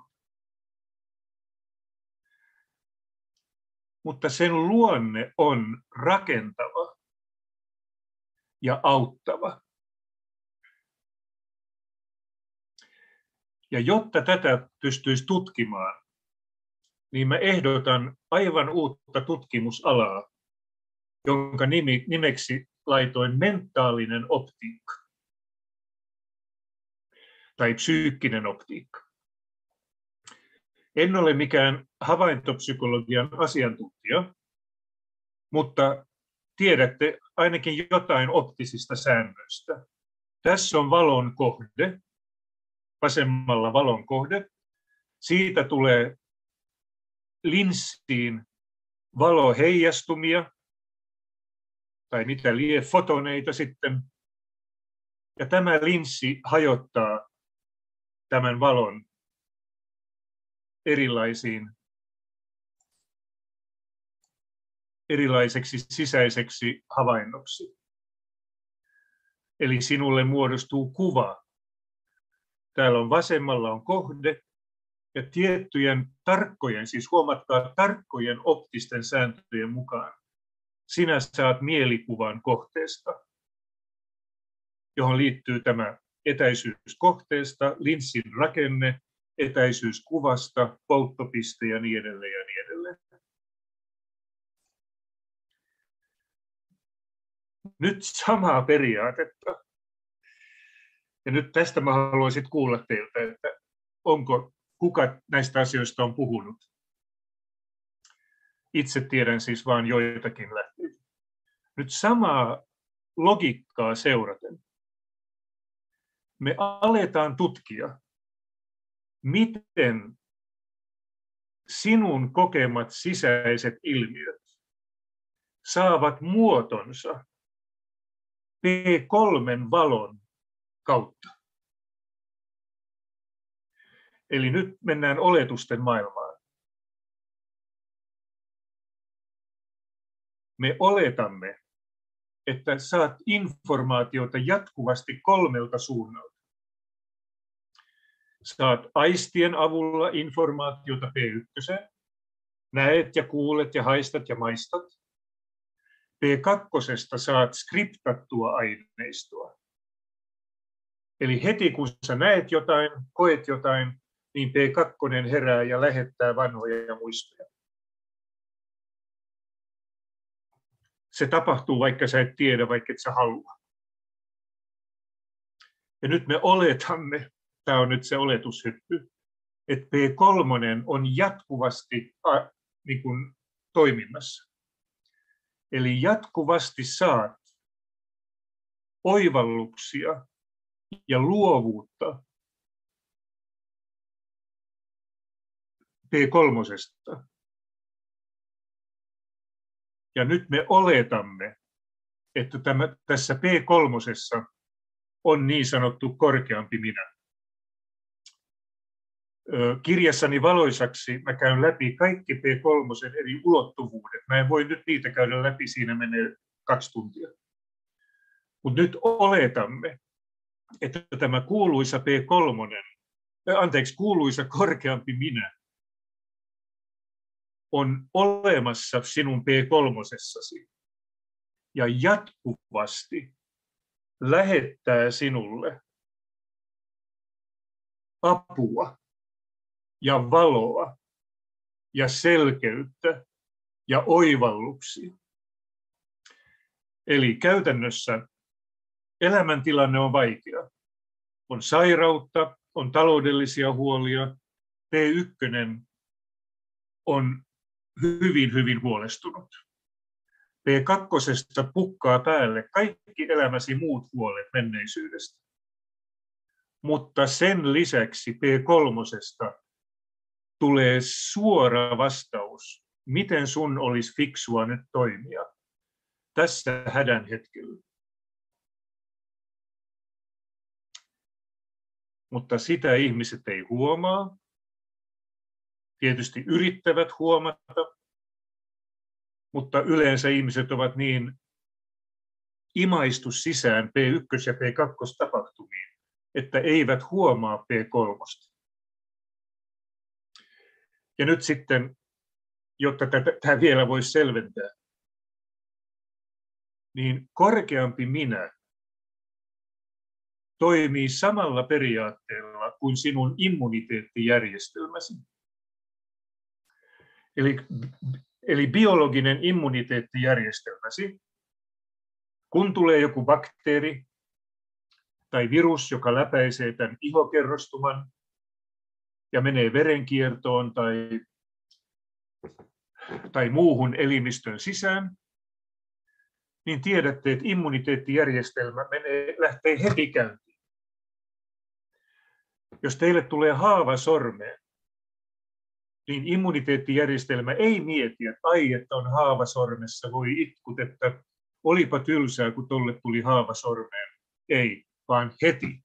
Mutta sen luonne on rakentava ja auttava. Ja jotta tätä pystyisi tutkimaan, niin mä ehdotan aivan uutta tutkimusalaa, jonka nimi, nimeksi laitoin mentaalinen optiikka tai psyykkinen optiikka. En ole mikään havaintopsykologian asiantuntija, mutta tiedätte ainakin jotain optisista säännöistä. Tässä on valon kohde, vasemmalla valon kohde. Siitä tulee linssiin valoheijastumia, tai mitä lie fotoneita sitten. Ja tämä linssi hajottaa tämän valon erilaisiin erilaiseksi sisäiseksi havainnoksi. Eli sinulle muodostuu kuva. Täällä on vasemmalla on kohde ja tiettyjen tarkkojen, siis huomatkaa tarkkojen optisten sääntöjen mukaan, sinä saat mielikuvan kohteesta, johon liittyy tämä etäisyys kohteesta, linssin rakenne, etäisyys kuvasta, polttopiste ja niin edelleen ja niin edelleen. Nyt samaa periaatetta. Ja nyt tästä mä haluaisin kuulla teiltä, että onko kuka näistä asioista on puhunut. Itse tiedän siis vain joitakin lähteitä. Nyt samaa logiikkaa seuraten me aletaan tutkia, miten sinun kokemat sisäiset ilmiöt saavat muotonsa P3 valon kautta. Eli nyt mennään oletusten maailmaan. Me oletamme, että saat informaatiota jatkuvasti kolmelta suunnalta. Saat aistien avulla informaatiota P1, näet ja kuulet ja haistat ja maistat. P2 saat skriptattua aineistoa. Eli heti kun sä näet jotain, koet jotain, niin P2 herää ja lähettää vanhoja muistoja. Se tapahtuu, vaikka sä et tiedä, vaikka et sä halua. Ja nyt me oletamme, tämä on nyt se oletushyppy, että P3 on jatkuvasti niin kuin, toiminnassa. Eli jatkuvasti saat oivalluksia ja luovuutta P3. Ja nyt me oletamme, että tämä, tässä P3 on niin sanottu korkeampi minä. Kirjassani valoisaksi mä käyn läpi kaikki P3 eri ulottuvuudet. Mä en voi nyt niitä käydä läpi, siinä menee kaksi tuntia. Mutta nyt oletamme, että tämä kuuluisa P3, anteeksi, kuuluisa korkeampi minä on olemassa sinun P3. Ja jatkuvasti lähettää sinulle apua ja valoa ja selkeyttä ja oivalluksia. Eli käytännössä elämäntilanne on vaikea. On sairautta, on taloudellisia huolia. P1 on hyvin, hyvin huolestunut. P2 pukkaa päälle kaikki elämäsi muut huolet menneisyydestä. Mutta sen lisäksi P3 tulee suora vastaus, miten sun olisi fiksua nyt toimia tässä hädän hetkellä. Mutta sitä ihmiset ei huomaa, tietysti yrittävät huomata, mutta yleensä ihmiset ovat niin imaistu sisään P1 ja P2 tapahtumiin, että eivät huomaa P3. Ja nyt sitten, jotta tämä vielä voisi selventää, niin korkeampi minä toimii samalla periaatteella kuin sinun immuniteettijärjestelmäsi. Eli, eli biologinen immuniteettijärjestelmäsi, kun tulee joku bakteeri tai virus, joka läpäisee tämän ihokerrostuman ja menee verenkiertoon tai, tai muuhun elimistön sisään, niin tiedätte, että immuniteettijärjestelmä menee, lähtee heti käyntiin. Jos teille tulee haava sormeen, niin immuniteettijärjestelmä ei mieti, että ai, että on haava sormessa, voi itkut, että olipa tylsää, kun tolle tuli haava sormeen. Ei, vaan heti.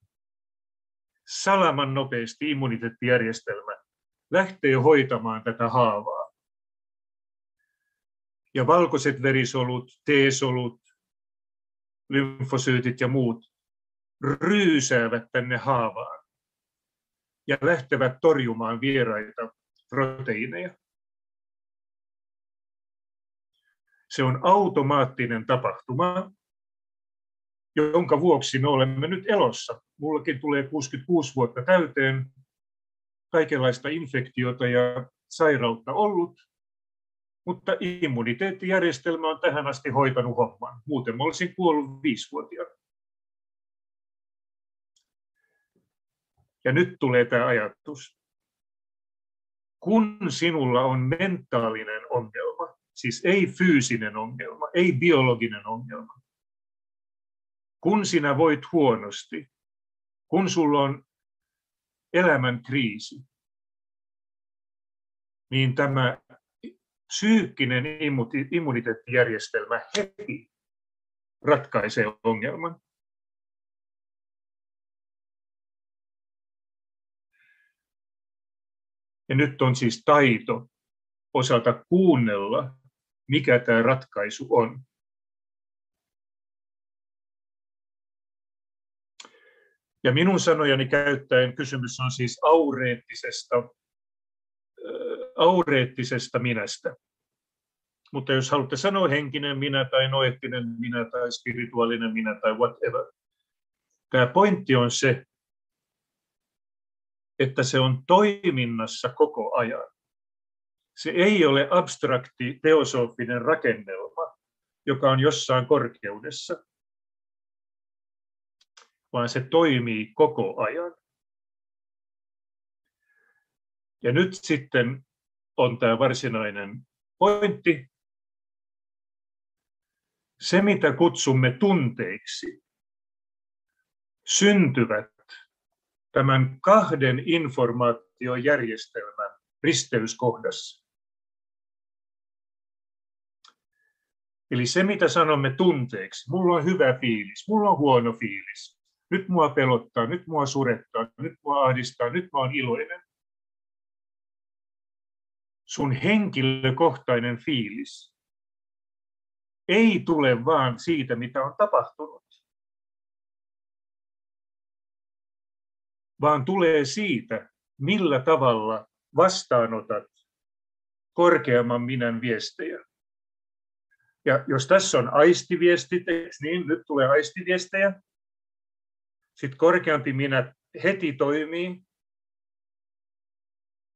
Salaman nopeasti immuniteettijärjestelmä lähtee hoitamaan tätä haavaa. Ja valkoiset verisolut, T-solut, lymfosyytit ja muut ryysäävät tänne haavaan ja lähtevät torjumaan vieraita proteiineja. Se on automaattinen tapahtuma, jonka vuoksi me olemme nyt elossa. Mullakin tulee 66 vuotta täyteen, kaikenlaista infektiota ja sairautta ollut, mutta immuniteettijärjestelmä on tähän asti hoitanut homman. Muuten mä olisin kuollut viisivuotiaana. Ja nyt tulee tämä ajatus kun sinulla on mentaalinen ongelma, siis ei fyysinen ongelma, ei biologinen ongelma, kun sinä voit huonosti, kun sulla on elämän kriisi, niin tämä psyykkinen immuniteettijärjestelmä heti ratkaisee ongelman. Ja nyt on siis taito osata kuunnella, mikä tämä ratkaisu on. Ja minun sanojani käyttäen kysymys on siis aureettisesta, aureettisesta minästä. Mutta jos haluatte sanoa henkinen minä tai noettinen minä tai spirituaalinen minä tai whatever, tämä pointti on se, että se on toiminnassa koko ajan. Se ei ole abstrakti teosofinen rakennelma, joka on jossain korkeudessa, vaan se toimii koko ajan. Ja nyt sitten on tämä varsinainen pointti. Se, mitä kutsumme tunteiksi, syntyvät tämän kahden informaatiojärjestelmän risteyskohdassa. Eli se, mitä sanomme tunteeksi, mulla on hyvä fiilis, mulla on huono fiilis, nyt mua pelottaa, nyt mua surettaa, nyt mua ahdistaa, nyt mä oon iloinen. Sun henkilökohtainen fiilis ei tule vaan siitä, mitä on tapahtunut, vaan tulee siitä, millä tavalla vastaanotat korkeamman minän viestejä. Ja jos tässä on aistiviestit, niin nyt tulee aistiviestejä, sitten korkeampi minä heti toimii,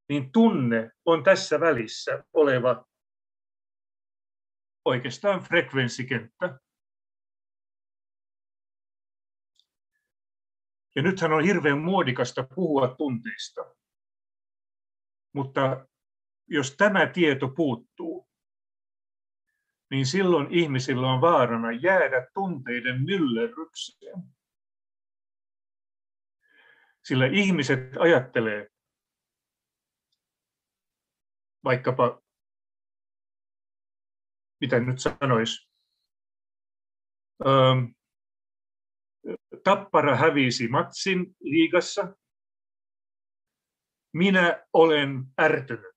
niin tunne on tässä välissä oleva oikeastaan frekvenssikenttä. Ja nythän on hirveän muodikasta puhua tunteista. Mutta jos tämä tieto puuttuu, niin silloin ihmisillä on vaarana jäädä tunteiden myllerrykseen. Sillä ihmiset ajattelee vaikkapa, mitä nyt sanoisi, Tappara hävisi matsin liigassa. Minä olen ärtynyt.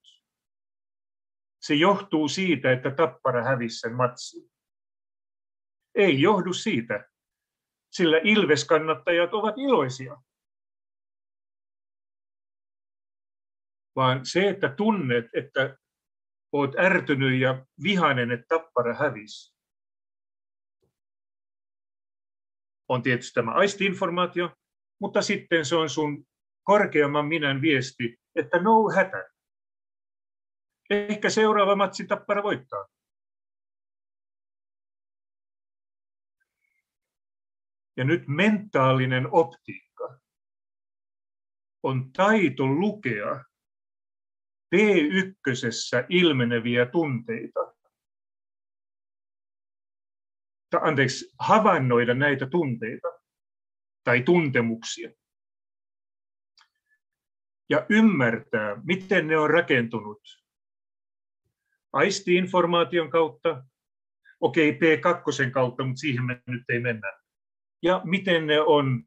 Se johtuu siitä, että Tappara hävisi sen matsin. Ei johdu siitä, sillä Ilves-kannattajat ovat iloisia. Vaan se, että tunnet, että olet ärtynyt ja vihainen, että Tappara hävisi, on tietysti tämä aistiinformaatio, mutta sitten se on sun korkeamman minän viesti, että no hätä. Ehkä seuraava matsi tappara voittaa. Ja nyt mentaalinen optiikka on taito lukea P1 ilmeneviä tunteita anteeksi, havainnoida näitä tunteita tai tuntemuksia. Ja ymmärtää, miten ne on rakentunut aisti-informaation kautta, okei okay, P2 kautta, mutta siihen me nyt ei mennä. Ja miten ne on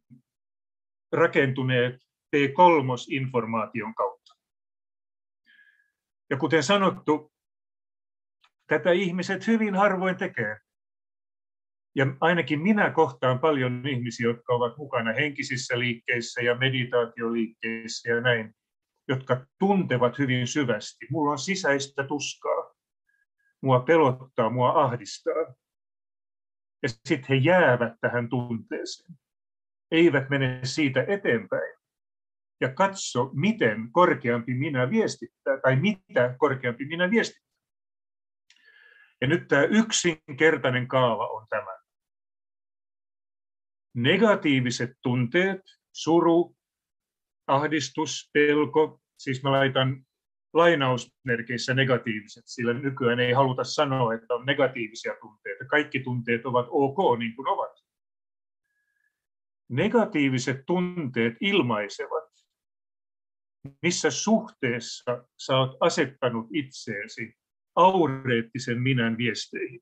rakentuneet P3-informaation kautta. Ja kuten sanottu, tätä ihmiset hyvin harvoin tekee. Ja ainakin minä kohtaan paljon ihmisiä, jotka ovat mukana henkisissä liikkeissä ja meditaatioliikkeissä ja näin, jotka tuntevat hyvin syvästi. Mulla on sisäistä tuskaa. Mua pelottaa, mua ahdistaa. Ja sitten he jäävät tähän tunteeseen. Eivät mene siitä eteenpäin. Ja katso, miten korkeampi minä viestittää, tai mitä korkeampi minä viestittää. Ja nyt tämä yksinkertainen kaava on tämä negatiiviset tunteet, suru, ahdistus, pelko, siis mä laitan lainausmerkeissä negatiiviset, sillä nykyään ei haluta sanoa, että on negatiivisia tunteita. Kaikki tunteet ovat ok niin kuin ovat. Negatiiviset tunteet ilmaisevat, missä suhteessa sä oot asettanut itseesi aureettisen minän viesteihin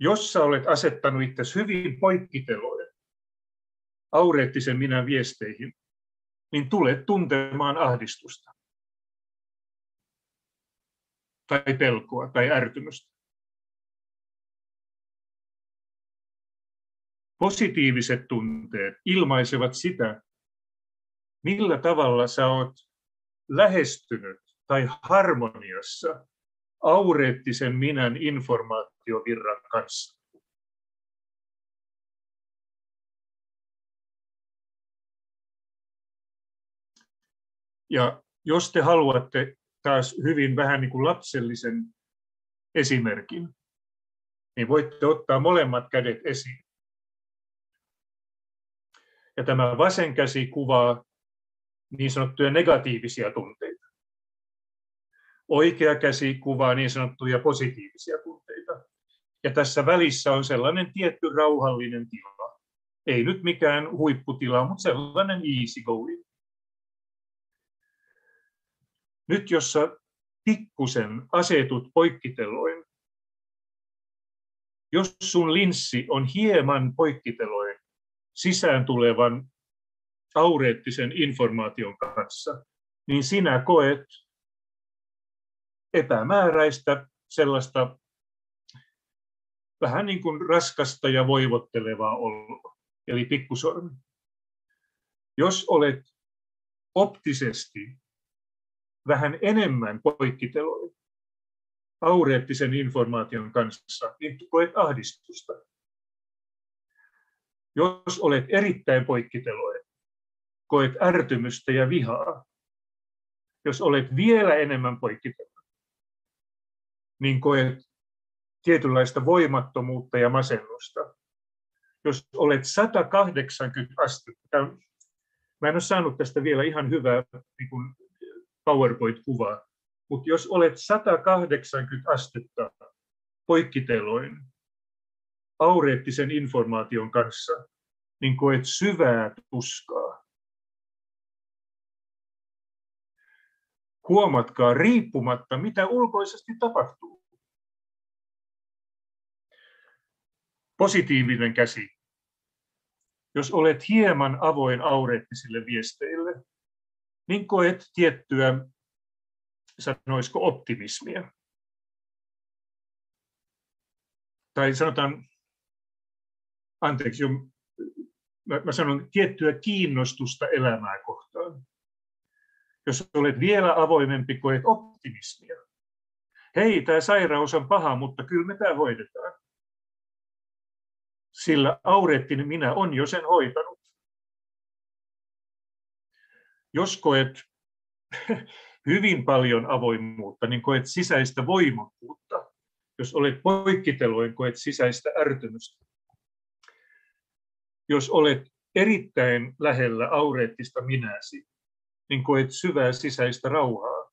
jos sä olet asettanut itse hyvin poikkiteloille aureettisen minän viesteihin, niin tulet tuntemaan ahdistusta tai pelkoa tai ärtymystä. Positiiviset tunteet ilmaisevat sitä, millä tavalla sä oot lähestynyt tai harmoniassa aureettisen minän informaatiovirran kanssa. Ja jos te haluatte taas hyvin vähän niin kuin lapsellisen esimerkin, niin voitte ottaa molemmat kädet esiin. Ja tämä vasen käsi kuvaa niin sanottuja negatiivisia tunteita. Oikea käsi kuvaa niin sanottuja positiivisia tunteita. Ja tässä välissä on sellainen tietty rauhallinen tila. Ei nyt mikään huipputila, mutta sellainen easy going. Nyt jos sä pikkusen asetut poikkiteloin, jos sun linssi on hieman poikkiteloin sisään tulevan aureettisen informaation kanssa, niin sinä koet epämääräistä sellaista vähän niin kuin raskasta ja voivottelevaa oloa, eli pikkusormi. Jos olet optisesti vähän enemmän poikkiteloin aureettisen informaation kanssa, niin koet ahdistusta. Jos olet erittäin poikkiteloin, koet ärtymystä ja vihaa. Jos olet vielä enemmän poikkiteloin, niin koet tietynlaista voimattomuutta ja masennusta. Jos olet 180 astetta, mä en ole saanut tästä vielä ihan hyvää niin kuin PowerPoint-kuvaa, mutta jos olet 180 astetta poikkiteloin aureettisen informaation kanssa, niin koet syvää tuskaa. Huomatkaa riippumatta, mitä ulkoisesti tapahtuu. Positiivinen käsi. Jos olet hieman avoin aureettisille viesteille, niin koet tiettyä, sanoisiko optimismia. Tai sanotaan, anteeksi, mä, mä sanon tiettyä kiinnostusta elämää kohtaan. Jos olet vielä avoimempi, koet optimismia. Hei, tämä sairaus on paha, mutta kyllä me tämä hoidetaan. Sillä aureettinen minä on jo sen hoitanut. Jos koet (laughs) hyvin paljon avoimuutta, niin koet sisäistä voimakkuutta. Jos olet poikkiteloin, koet sisäistä ärtymystä. Jos olet erittäin lähellä aureettista minäsi, niin koet syvää sisäistä rauhaa.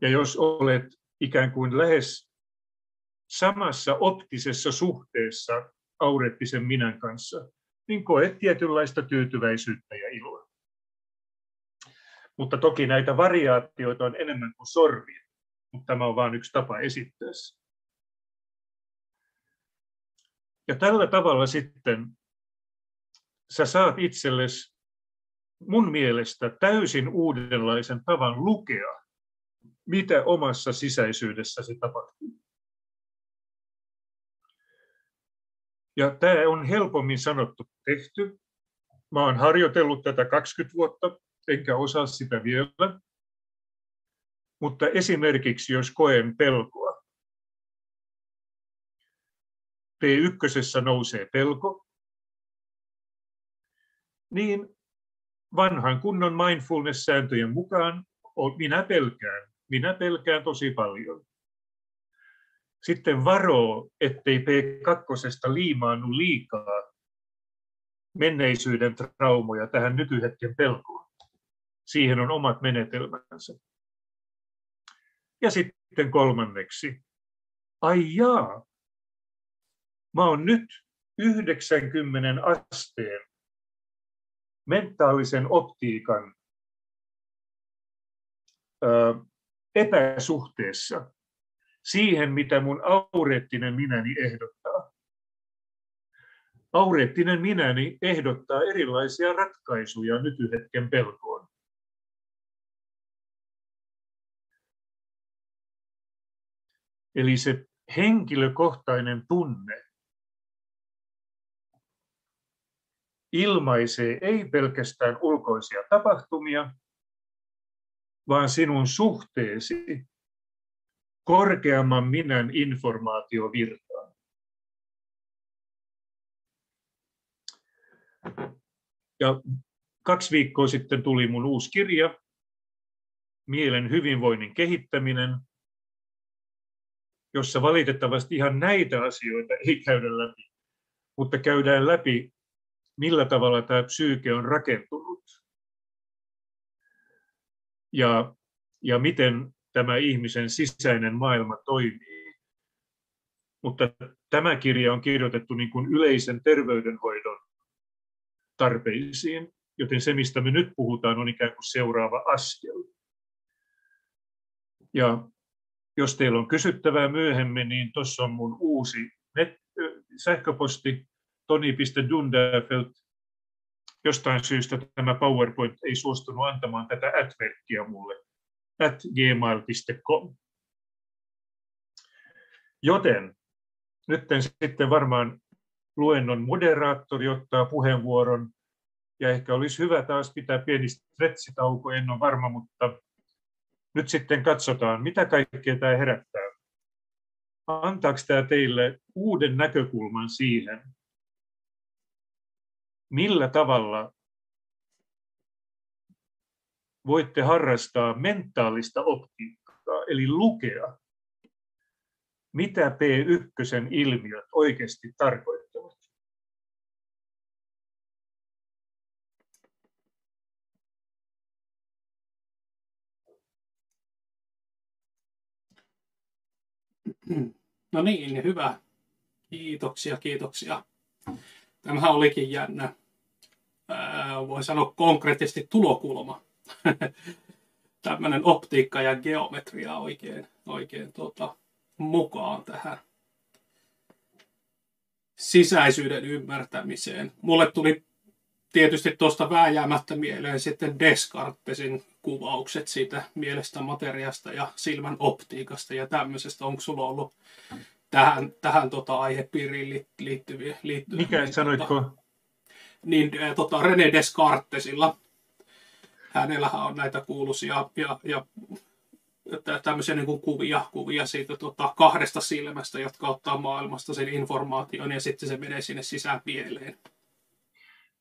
Ja jos olet ikään kuin lähes samassa optisessa suhteessa aureettisen minän kanssa, niin koet tietynlaista tyytyväisyyttä ja iloa. Mutta toki näitä variaatioita on enemmän kuin sorvia, mutta tämä on vain yksi tapa esittää se. Ja tällä tavalla sitten sä saat itsellesi mun mielestä täysin uudenlaisen tavan lukea, mitä omassa sisäisyydessäsi tapahtuu. Ja tämä on helpommin sanottu tehty. Mä oon harjoitellut tätä 20 vuotta, enkä osaa sitä vielä. Mutta esimerkiksi jos koen pelkoa, P1 nousee pelko, niin vanhan kunnon mindfulness-sääntöjen mukaan minä pelkään. Minä pelkään tosi paljon. Sitten varoo, ettei P2 liimaannu liikaa menneisyyden traumoja tähän nykyhetken pelkoon. Siihen on omat menetelmänsä. Ja sitten kolmanneksi, ai jaa, mä oon nyt 90 asteen mentaalisen optiikan epäsuhteessa siihen, mitä mun aureettinen minäni ehdottaa. Aureettinen minäni ehdottaa erilaisia ratkaisuja nykyhetken pelkoon. Eli se henkilökohtainen tunne ilmaisee ei pelkästään ulkoisia tapahtumia, vaan sinun suhteesi korkeamman minän informaatiovirtaan. Ja kaksi viikkoa sitten tuli mun uusi kirja, Mielen hyvinvoinnin kehittäminen, jossa valitettavasti ihan näitä asioita ei käydä läpi, mutta käydään läpi, millä tavalla tämä psyyke on rakentunut ja, ja miten tämä ihmisen sisäinen maailma toimii. Mutta tämä kirja on kirjoitettu niin kuin yleisen terveydenhoidon tarpeisiin, joten se, mistä me nyt puhutaan, on ikään kuin seuraava askel. Ja jos teillä on kysyttävää myöhemmin, niin tuossa on mun uusi net, sähköposti toni.dunderfelt. Jostain syystä tämä PowerPoint ei suostunut antamaan tätä at-merkkiä mulle. at gmail.com. Joten nyt sitten varmaan luennon moderaattori ottaa puheenvuoron. Ja ehkä olisi hyvä taas pitää pieni stretsitauko, en ole varma, mutta nyt sitten katsotaan, mitä kaikkea tämä herättää. Antaako tämä teille uuden näkökulman siihen, millä tavalla voitte harrastaa mentaalista optiikkaa, eli lukea, mitä P1 ilmiöt oikeasti tarkoittavat. No niin, hyvä. Kiitoksia, kiitoksia. Tämähän olikin jännä, voi sanoa konkreettisesti tulokulma. (laughs) Tämmöinen optiikka ja geometria oikein, oikein tuota, mukaan tähän sisäisyyden ymmärtämiseen. Mulle tuli tietysti tuosta vääjäämättä mieleen sitten Descartesin kuvaukset siitä mielestä materiasta ja silmän optiikasta ja tämmöisestä. Onko sulla ollut tähän, tähän tota aihepiiriin liittyviä... liittyviä Mikä niin, sanoitko? Tota, niin tota, René Descartesilla. Hänellähän on näitä kuuluisia ja, ja tämmöisiä niin kuin kuvia, kuvia siitä tota, kahdesta silmästä, jotka ottaa maailmasta sen informaation ja sitten se menee sinne sisään pieleen.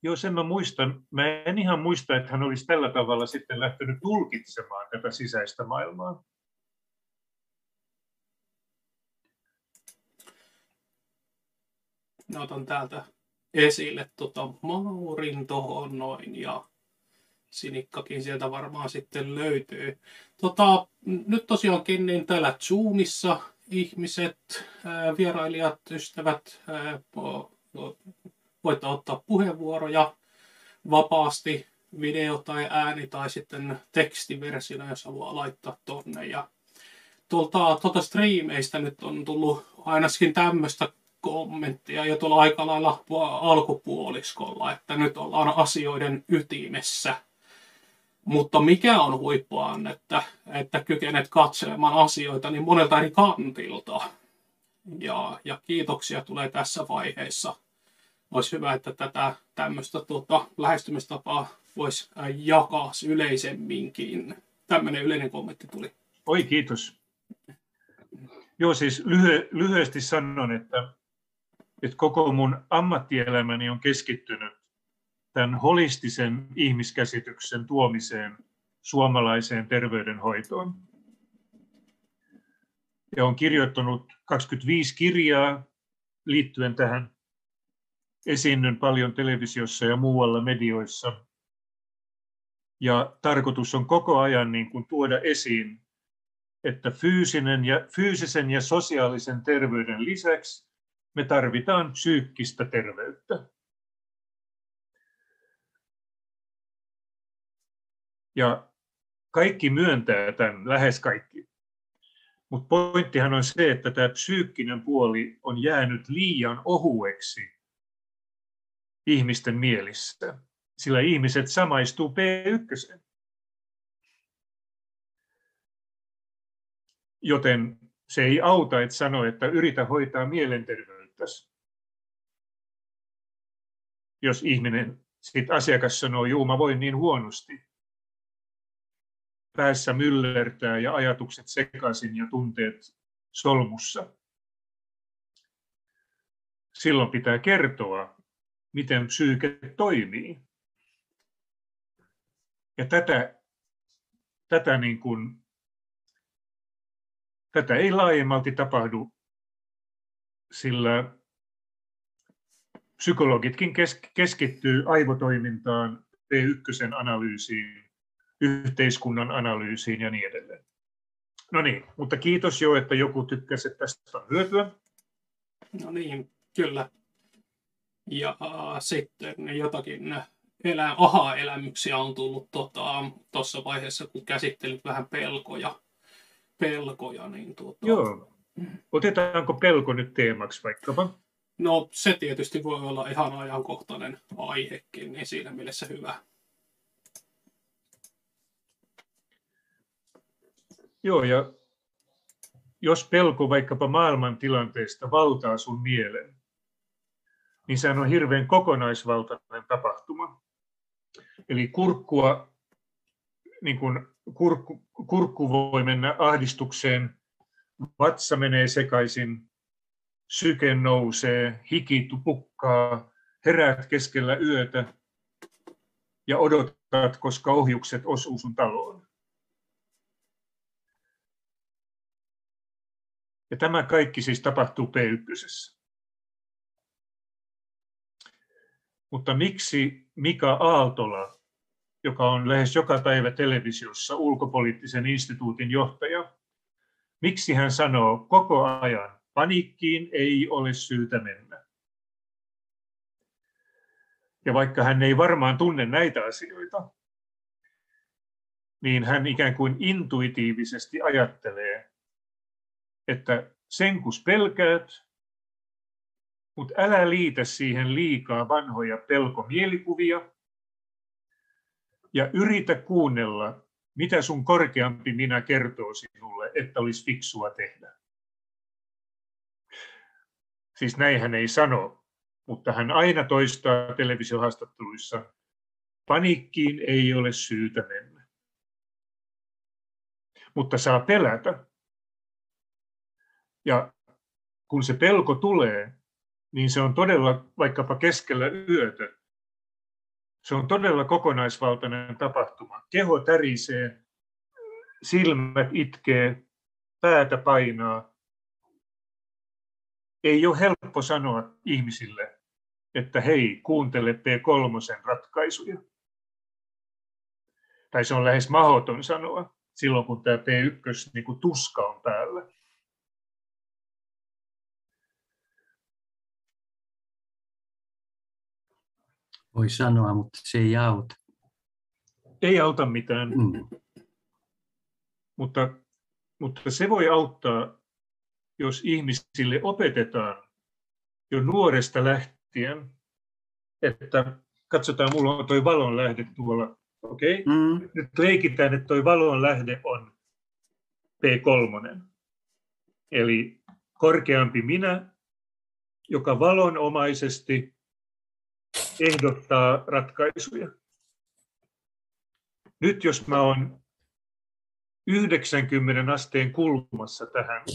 Joo, sen mä muistan. Mä en ihan muista, että hän olisi tällä tavalla sitten lähtenyt tulkitsemaan tätä sisäistä maailmaa. Mä otan täältä esille tota Maurin tohon noin ja Sinikkakin sieltä varmaan sitten löytyy. Tota, nyt tosiaankin niin täällä Zoomissa ihmiset, ää, vierailijat, ystävät, ää, voitte ottaa puheenvuoroja vapaasti, video tai ääni tai sitten tekstiversiona, jos haluaa laittaa tonne. Ja tuolta, tuolta striimeistä nyt on tullut ainakin tämmöistä kommenttia jo tuolla aika lailla alkupuoliskolla, että nyt ollaan asioiden ytimessä. Mutta mikä on huippuaan, että, että kykenet katselemaan asioita niin monelta eri kantilta. Ja, ja kiitoksia tulee tässä vaiheessa. Olisi hyvä, että tätä tämmöistä tuota, lähestymistapaa voisi jakaa yleisemminkin. Tämmöinen yleinen kommentti tuli. Oi, kiitos. Joo, siis lyhy- lyhyesti sanon, että että koko mun ammattielämäni on keskittynyt tämän holistisen ihmiskäsityksen tuomiseen suomalaiseen terveydenhoitoon. Ja on kirjoittanut 25 kirjaa liittyen tähän. Esiinnyn paljon televisiossa ja muualla medioissa. Ja tarkoitus on koko ajan niin kuin tuoda esiin, että fyysinen ja, fyysisen ja sosiaalisen terveyden lisäksi me tarvitaan psyykkistä terveyttä. Ja kaikki myöntää tämän, lähes kaikki. Mutta pointtihan on se, että tämä psyykkinen puoli on jäänyt liian ohueksi ihmisten mielissä, sillä ihmiset samaistuu P1. Joten se ei auta, että sano, että yritä hoitaa mielenterveyttä riittäisi. jos ihminen, sit asiakas sanoo, juu mä voin niin huonosti. Päässä myllertää ja ajatukset sekaisin ja tunteet solmussa. Silloin pitää kertoa, miten psyyke toimii. Ja tätä, tätä, niin kuin, tätä ei laajemmalti tapahdu, sillä psykologitkin keskittyy aivotoimintaan, P1-analyysiin, yhteiskunnan analyysiin ja niin edelleen. No niin, mutta kiitos jo, että joku tykkäsi, että tästä on hyötyä. No niin, kyllä. Ja äh, sitten jotakin elä, aha-elämyksiä on tullut tuossa tota, vaiheessa, kun käsittelit vähän pelkoja. pelkoja niin tuota... Joo. Otetaanko pelko nyt teemaksi vaikkapa? No se tietysti voi olla ihan ajankohtainen aihekin, niin siinä mielessä hyvä. Joo, ja jos pelko vaikkapa maailman tilanteesta valtaa sun mielen, niin sehän on hirveän kokonaisvaltainen tapahtuma. Eli kurkkua, niin kuin kurkku, kurkku voi mennä ahdistukseen, vatsa menee sekaisin, syke nousee, hiki tupukkaa, heräät keskellä yötä ja odotat, koska ohjukset osuu sun taloon. Ja tämä kaikki siis tapahtuu P1. Mutta miksi Mika Aaltola, joka on lähes joka päivä televisiossa ulkopoliittisen instituutin johtaja, miksi hän sanoo koko ajan, paniikkiin ei ole syytä mennä. Ja vaikka hän ei varmaan tunne näitä asioita, niin hän ikään kuin intuitiivisesti ajattelee, että sen kun pelkäät, mutta älä liitä siihen liikaa vanhoja pelkomielikuvia ja yritä kuunnella, mitä sun korkeampi minä kertoo sinulle, että olisi fiksua tehdä. Siis näin hän ei sano, mutta hän aina toistaa televisiohaastatteluissa, paniikkiin ei ole syytä mennä. Mutta saa pelätä. Ja kun se pelko tulee, niin se on todella vaikkapa keskellä yötä. Se on todella kokonaisvaltainen tapahtuma. Keho tärisee, silmät itkee, päätä painaa. Ei ole helppo sanoa ihmisille, että hei, kuuntele P3 ratkaisuja. Tai se on lähes mahdoton sanoa silloin, kun tämä P1 niin kuin tuska on päällä. Voi sanoa, mutta se ei auta. Ei auta mitään. Mm. Mutta, mutta se voi auttaa, jos ihmisille opetetaan jo nuoresta lähtien, että katsotaan, mulla on tuo valon lähde tuolla. Okei, okay? mm. nyt leikitään, että tuo valon lähde on P3. Eli korkeampi minä, joka valonomaisesti ehdottaa ratkaisuja. Nyt jos mä oon 90 asteen kulmassa tähän,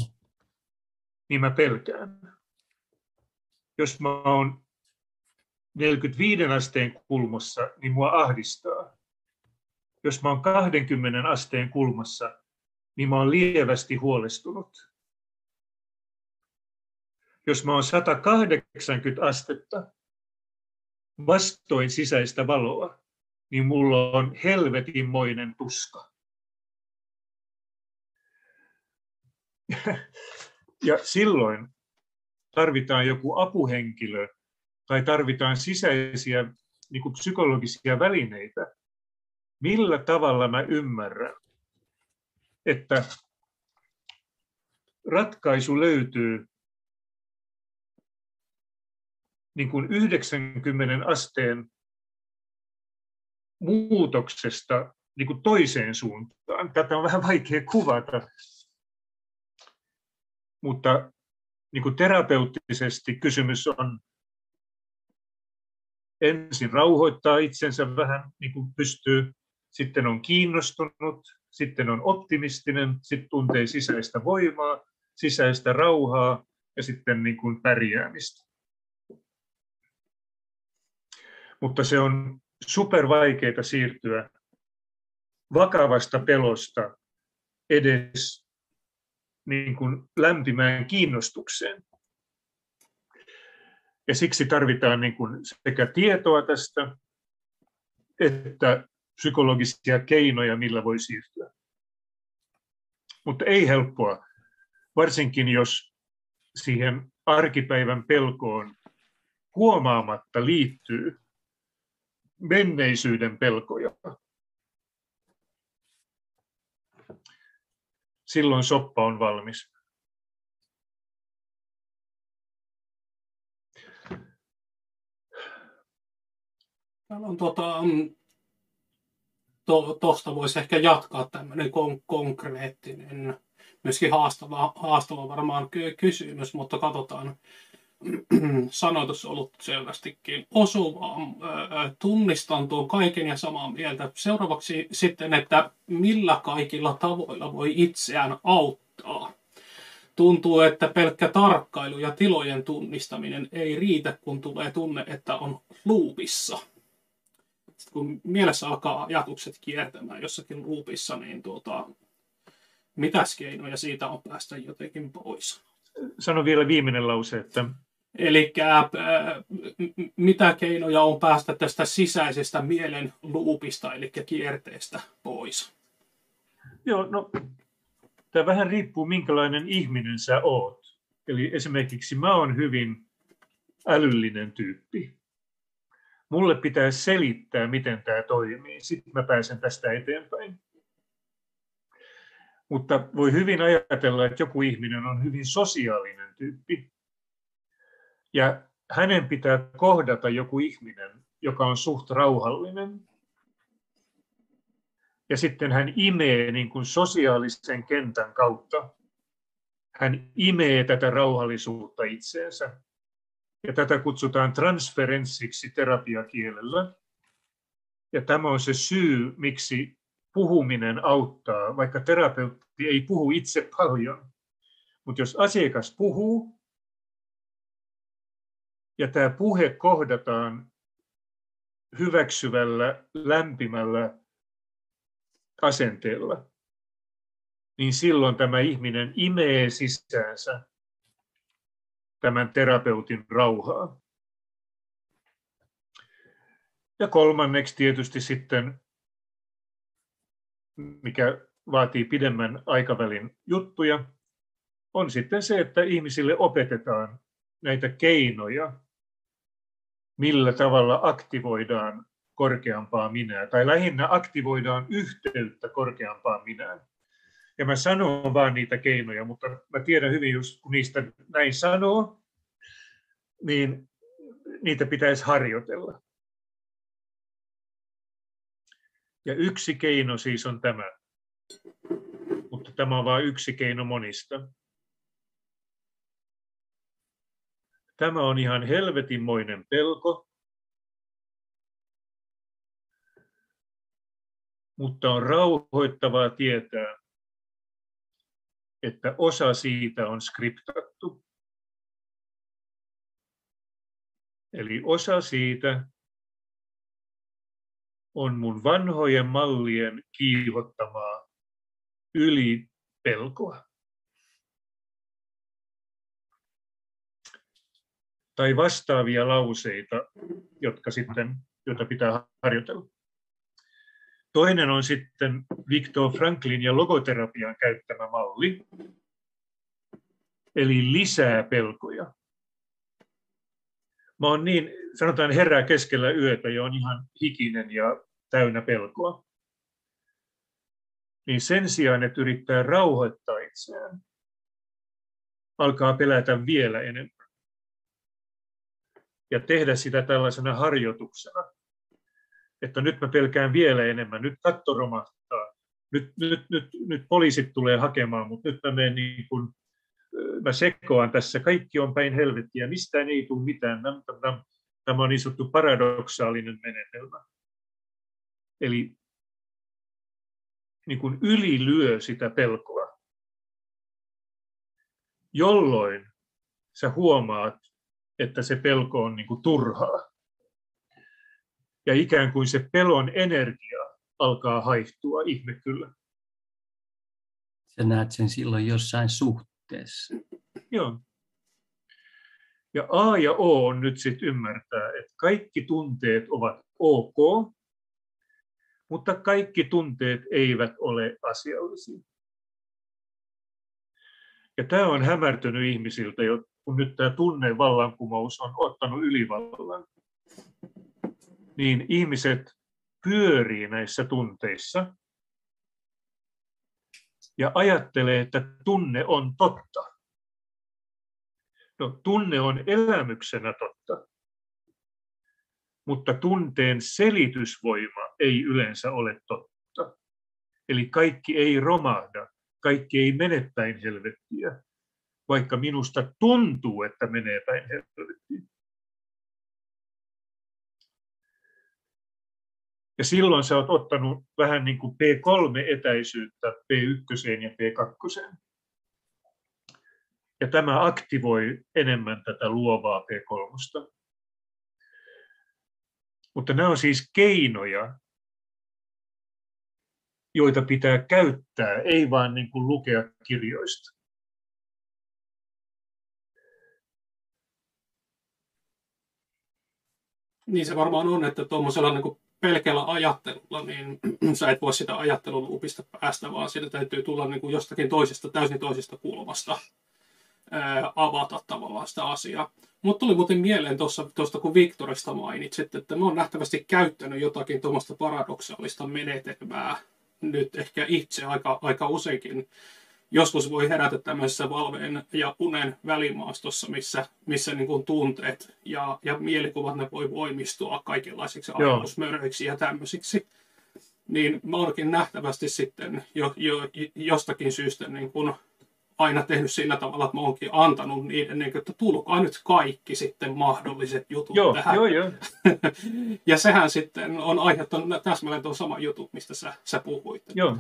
niin mä pelkään. Jos mä oon 45 asteen kulmassa, niin mua ahdistaa. Jos mä oon 20 asteen kulmassa, niin mä oon lievästi huolestunut. Jos mä oon 180 astetta, vastoin sisäistä valoa, niin mulla on helvetinmoinen tuska. Ja silloin tarvitaan joku apuhenkilö tai tarvitaan sisäisiä niin kuin psykologisia välineitä. Millä tavalla mä ymmärrän, että ratkaisu löytyy niin kuin 90 asteen muutoksesta niin kuin toiseen suuntaan. Tätä on vähän vaikea kuvata, mutta niin kuin terapeuttisesti kysymys on, ensin rauhoittaa itsensä vähän niin kuin pystyy, sitten on kiinnostunut, sitten on optimistinen, sitten tuntee sisäistä voimaa, sisäistä rauhaa ja sitten niin kuin pärjäämistä. Mutta se on super vaikeaa siirtyä vakavasta pelosta edes niin kuin lämpimään kiinnostukseen. Ja siksi tarvitaan niin kuin sekä tietoa tästä että psykologisia keinoja, millä voi siirtyä. Mutta ei helppoa, varsinkin jos siihen arkipäivän pelkoon huomaamatta liittyy menneisyyden pelkoja. Silloin soppa on valmis. Täällä on tuota, tuosta to, voisi ehkä jatkaa tämmöinen kon, konkreettinen, myöskin haastava, haastava varmaan kysymys, mutta katsotaan. (clears throat) Sanoitus ollut selvästikin osuva. Tunnistan tuon kaiken ja samaa mieltä. Seuraavaksi sitten, että millä kaikilla tavoilla voi itseään auttaa. Tuntuu, että pelkkä tarkkailu ja tilojen tunnistaminen ei riitä, kun tulee tunne, että on luupissa sitten kun mielessä alkaa ajatukset kiertämään jossakin luupissa, niin tuota, mitäs keinoja siitä on päästä jotenkin pois? Sano vielä viimeinen lause, että... Eli äh, mitä keinoja on päästä tästä sisäisestä mielen luupista, eli kierteestä pois? Joo, no tämä vähän riippuu minkälainen ihminen sä oot. Eli esimerkiksi mä oon hyvin älyllinen tyyppi mulle pitää selittää, miten tämä toimii. Sitten mä pääsen tästä eteenpäin. Mutta voi hyvin ajatella, että joku ihminen on hyvin sosiaalinen tyyppi. Ja hänen pitää kohdata joku ihminen, joka on suht rauhallinen. Ja sitten hän imee niin kuin sosiaalisen kentän kautta. Hän imee tätä rauhallisuutta itseensä ja tätä kutsutaan transferenssiksi terapiakielellä. Ja tämä on se syy, miksi puhuminen auttaa, vaikka terapeutti ei puhu itse paljon. Mutta jos asiakas puhuu, ja tämä puhe kohdataan hyväksyvällä, lämpimällä asenteella, niin silloin tämä ihminen imee sisäänsä tämän terapeutin rauhaa. Ja kolmanneksi tietysti sitten, mikä vaatii pidemmän aikavälin juttuja, on sitten se, että ihmisille opetetaan näitä keinoja, millä tavalla aktivoidaan korkeampaa minää, tai lähinnä aktivoidaan yhteyttä korkeampaan minään. Ja mä sanon vaan niitä keinoja, mutta mä tiedän hyvin, jos kun niistä näin sanoo, niin niitä pitäisi harjoitella. Ja yksi keino siis on tämä. Mutta tämä on vain yksi keino monista. Tämä on ihan helvetinmoinen pelko, mutta on rauhoittavaa tietää, että osa siitä on skriptattu. Eli osa siitä on mun vanhojen mallien kiihottamaa ylipelkoa. Tai vastaavia lauseita, jotka sitten, joita pitää harjoitella. Toinen on sitten Viktor Franklin ja logoterapian käyttämä malli, eli lisää pelkoja. Mä oon niin, sanotaan herää keskellä yötä ja on ihan hikinen ja täynnä pelkoa. Niin sen sijaan, että yrittää rauhoittaa itseään, alkaa pelätä vielä enemmän. Ja tehdä sitä tällaisena harjoituksena. Että nyt mä pelkään vielä enemmän, nyt katto romahtaa, nyt, nyt, nyt, nyt poliisit tulee hakemaan, mutta nyt mä menen niin kuin, mä sekoan tässä, kaikki on päin helvettiä, mistään ei tule mitään. Tämä on niin sanottu paradoksaalinen menetelmä. Eli niin kuin ylilyö sitä pelkoa, jolloin sä huomaat, että se pelko on niin kuin turhaa. Ja ikään kuin se pelon energia alkaa haihtua, ihme kyllä. Sä näet sen silloin jossain suhteessa. Joo. Ja A ja O on nyt sitten ymmärtää, että kaikki tunteet ovat ok, mutta kaikki tunteet eivät ole asiallisia. Ja tämä on hämärtynyt ihmisiltä, kun nyt tämä tunnevallankumous on ottanut ylivallan. Niin ihmiset pyörii näissä tunteissa ja ajattelee, että tunne on totta. No, tunne on elämyksenä totta, mutta tunteen selitysvoima ei yleensä ole totta. Eli kaikki ei romahda, kaikki ei mene päin helvettiä, vaikka minusta tuntuu, että menee päin helvettiä. Ja silloin sä oot ottanut vähän niin kuin P3-etäisyyttä P1 ja P2. Ja tämä aktivoi enemmän tätä luovaa P3. Mutta nämä on siis keinoja, joita pitää käyttää, ei vaan niin kuin lukea kirjoista. Niin se varmaan on, että tuommoisella niin pelkällä ajattelulla, niin (clears throat) sä et voi sitä ajatteluluupista päästä, vaan siitä täytyy tulla niin kuin jostakin toisesta, täysin toisesta kulmasta ää, avata tavallaan sitä asiaa. Mutta tuli muuten mieleen tuosta, kun Victorista mainitsit, että mä oon nähtävästi käyttänyt jotakin tuommoista paradoksaalista menetelmää nyt ehkä itse aika, aika useinkin joskus voi herätä tämmöisessä valveen ja unen välimaastossa, missä, missä niin kuin tunteet ja, ja mielikuvat ne voi voimistua kaikenlaisiksi ajatusmöröiksi ja tämmöisiksi. Niin mä oonkin nähtävästi sitten jo, jo, jostakin syystä niin kuin aina tehnyt sillä tavalla, että mä oonkin antanut niiden, niin kuin, että tulkaa nyt kaikki sitten mahdolliset jutut joo, tähän. Joo, joo. (laughs) ja sehän sitten on aiheuttanut täsmälleen tuon sama juttu, mistä sä, sä puhuit. Joo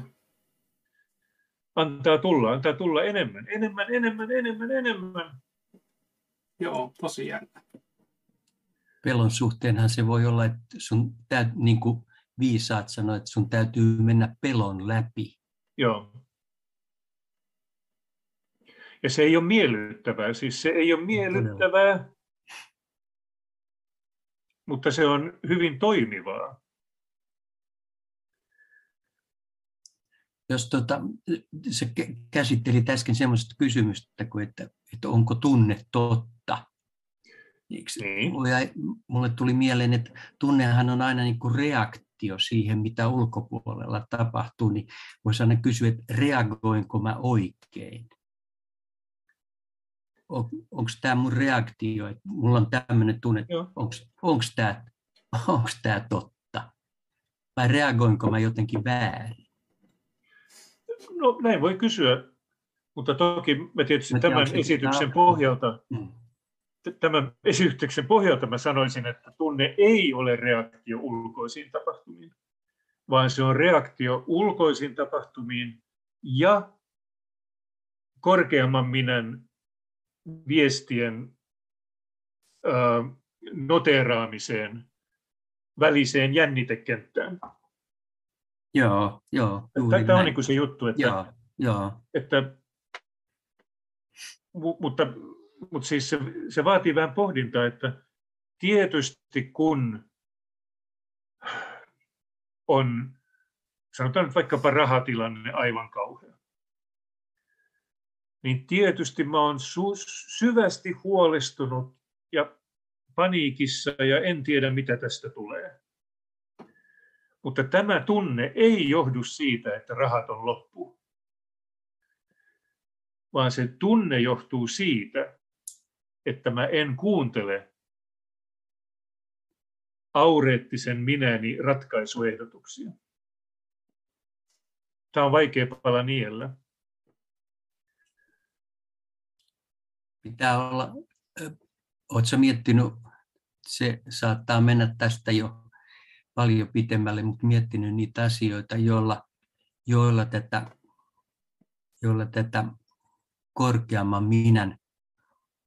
antaa tulla, antaa tulla enemmän, enemmän, enemmän, enemmän, enemmän. Joo, tosi jännä. Pelon suhteenhan se voi olla, että sun täyt, niin kuin viisaat sanoa, että sun täytyy mennä pelon läpi. Joo. Ja se ei ole miellyttävää, siis se ei ole miellyttävää, mutta se on hyvin toimivaa. Jos tota, se käsitteli äsken semmoista kysymystä, kuin että, että onko tunne totta. Niin. Mulle, mulle tuli mieleen, että tunnehan on aina niin kuin reaktio siihen, mitä ulkopuolella tapahtuu, niin voisi aina kysyä, että reagoinko mä oikein? On, onko tämä mun reaktio, että mulla on tämmöinen tunne, että onko tämä totta? Vai reagoinko mä jotenkin väärin? No näin voi kysyä, mutta toki mä tietysti tämän esityksen pohjalta, mm. tämän esityksen pohjalta mä sanoisin, että tunne ei ole reaktio ulkoisiin tapahtumiin, vaan se on reaktio ulkoisiin tapahtumiin ja korkeamman minän viestien noteeraamiseen väliseen jännitekenttään. Joo, joo. Tämä on niin kuin se juttu, että, joo, joo. että mutta, mutta siis se, se vaatii vähän pohdintaa, että tietysti kun on, sanotaan nyt vaikkapa rahatilanne aivan kauhea, niin tietysti mä olen su- syvästi huolestunut ja paniikissa ja en tiedä mitä tästä tulee. Mutta tämä tunne ei johdu siitä, että rahat on loppu, vaan se tunne johtuu siitä, että mä en kuuntele aureettisen minäni ratkaisuehdotuksia. Tämä on vaikea pala niellä. Pitää olla, oletko miettinyt se saattaa mennä tästä jo paljon pitemmälle, mutta miettinyt niitä asioita, joilla, joilla, tätä, joilla tätä korkeamman minän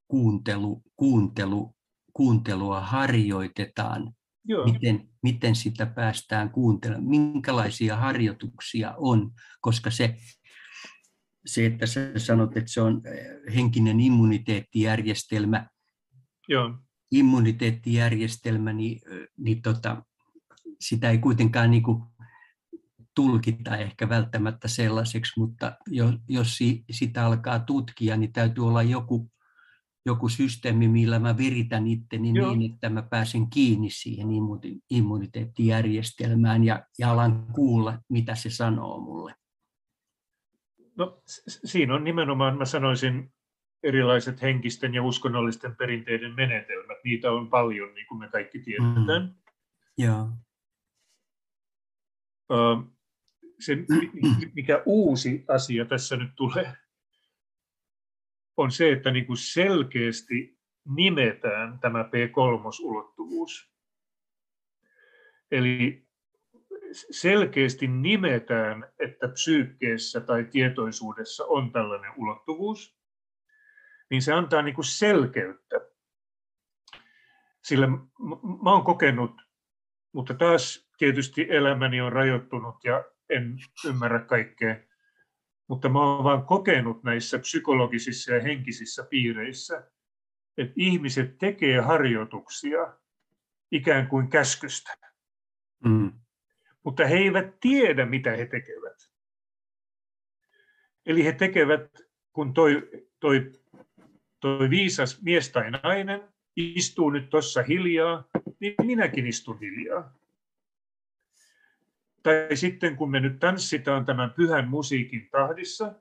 kuuntelu, kuuntelu, kuuntelua harjoitetaan. Joo. Miten, miten sitä päästään kuuntelemaan, minkälaisia harjoituksia on, koska se, se, että sä sanot, että se on eh, henkinen immuniteettijärjestelmä, Joo. immuniteettijärjestelmä, niin, eh, niin tota, sitä ei kuitenkaan niin kuin tulkita ehkä välttämättä sellaiseksi, mutta jos sitä alkaa tutkia, niin täytyy olla joku, joku systeemi, millä mä viritän itteni Joo. niin, että mä pääsen kiinni siihen immuniteettijärjestelmään ja, ja alan kuulla, mitä se sanoo mulle. No, siinä on nimenomaan, mä sanoisin, erilaiset henkisten ja uskonnollisten perinteiden menetelmät. Niitä on paljon, niin kuin me kaikki tiedetään. Mm. Joo. Se, mikä uusi asia tässä nyt tulee, on se, että niin kuin selkeästi nimetään tämä P3-ulottuvuus. Eli selkeästi nimetään, että psyykkeessä tai tietoisuudessa on tällainen ulottuvuus, niin se antaa niin kuin selkeyttä. Sillä mä oon kokenut, mutta taas tietysti elämäni on rajoittunut ja en ymmärrä kaikkea, mutta mä oon vaan kokenut näissä psykologisissa ja henkisissä piireissä, että ihmiset tekee harjoituksia ikään kuin käskystä. Mm mutta he eivät tiedä, mitä he tekevät. Eli he tekevät, kun toi, toi, toi viisas mies tai nainen istuu nyt tuossa hiljaa, niin minäkin istun hiljaa. Tai sitten kun me nyt tanssitaan tämän pyhän musiikin tahdissa,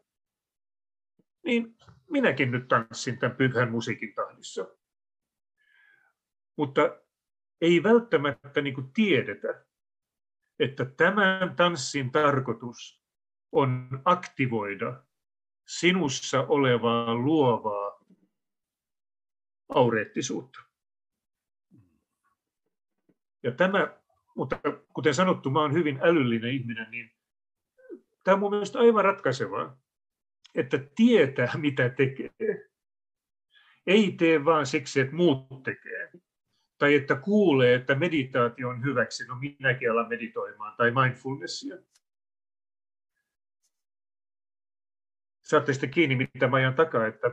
niin minäkin nyt tanssin tämän pyhän musiikin tahdissa. Mutta ei välttämättä niin kuin tiedetä, että tämän tanssin tarkoitus on aktivoida sinussa olevaa luovaa aureettisuutta. Ja tämä, mutta kuten sanottu, mä olen hyvin älyllinen ihminen, niin tämä on mun mielestä aivan ratkaisevaa, että tietää mitä tekee. Ei tee vaan siksi, että muut tekee tai että kuulee, että meditaatio on hyväksi, no minäkin alan meditoimaan, tai mindfulnessia. Saatte sitten kiinni, mitä mä ajan takaa, että,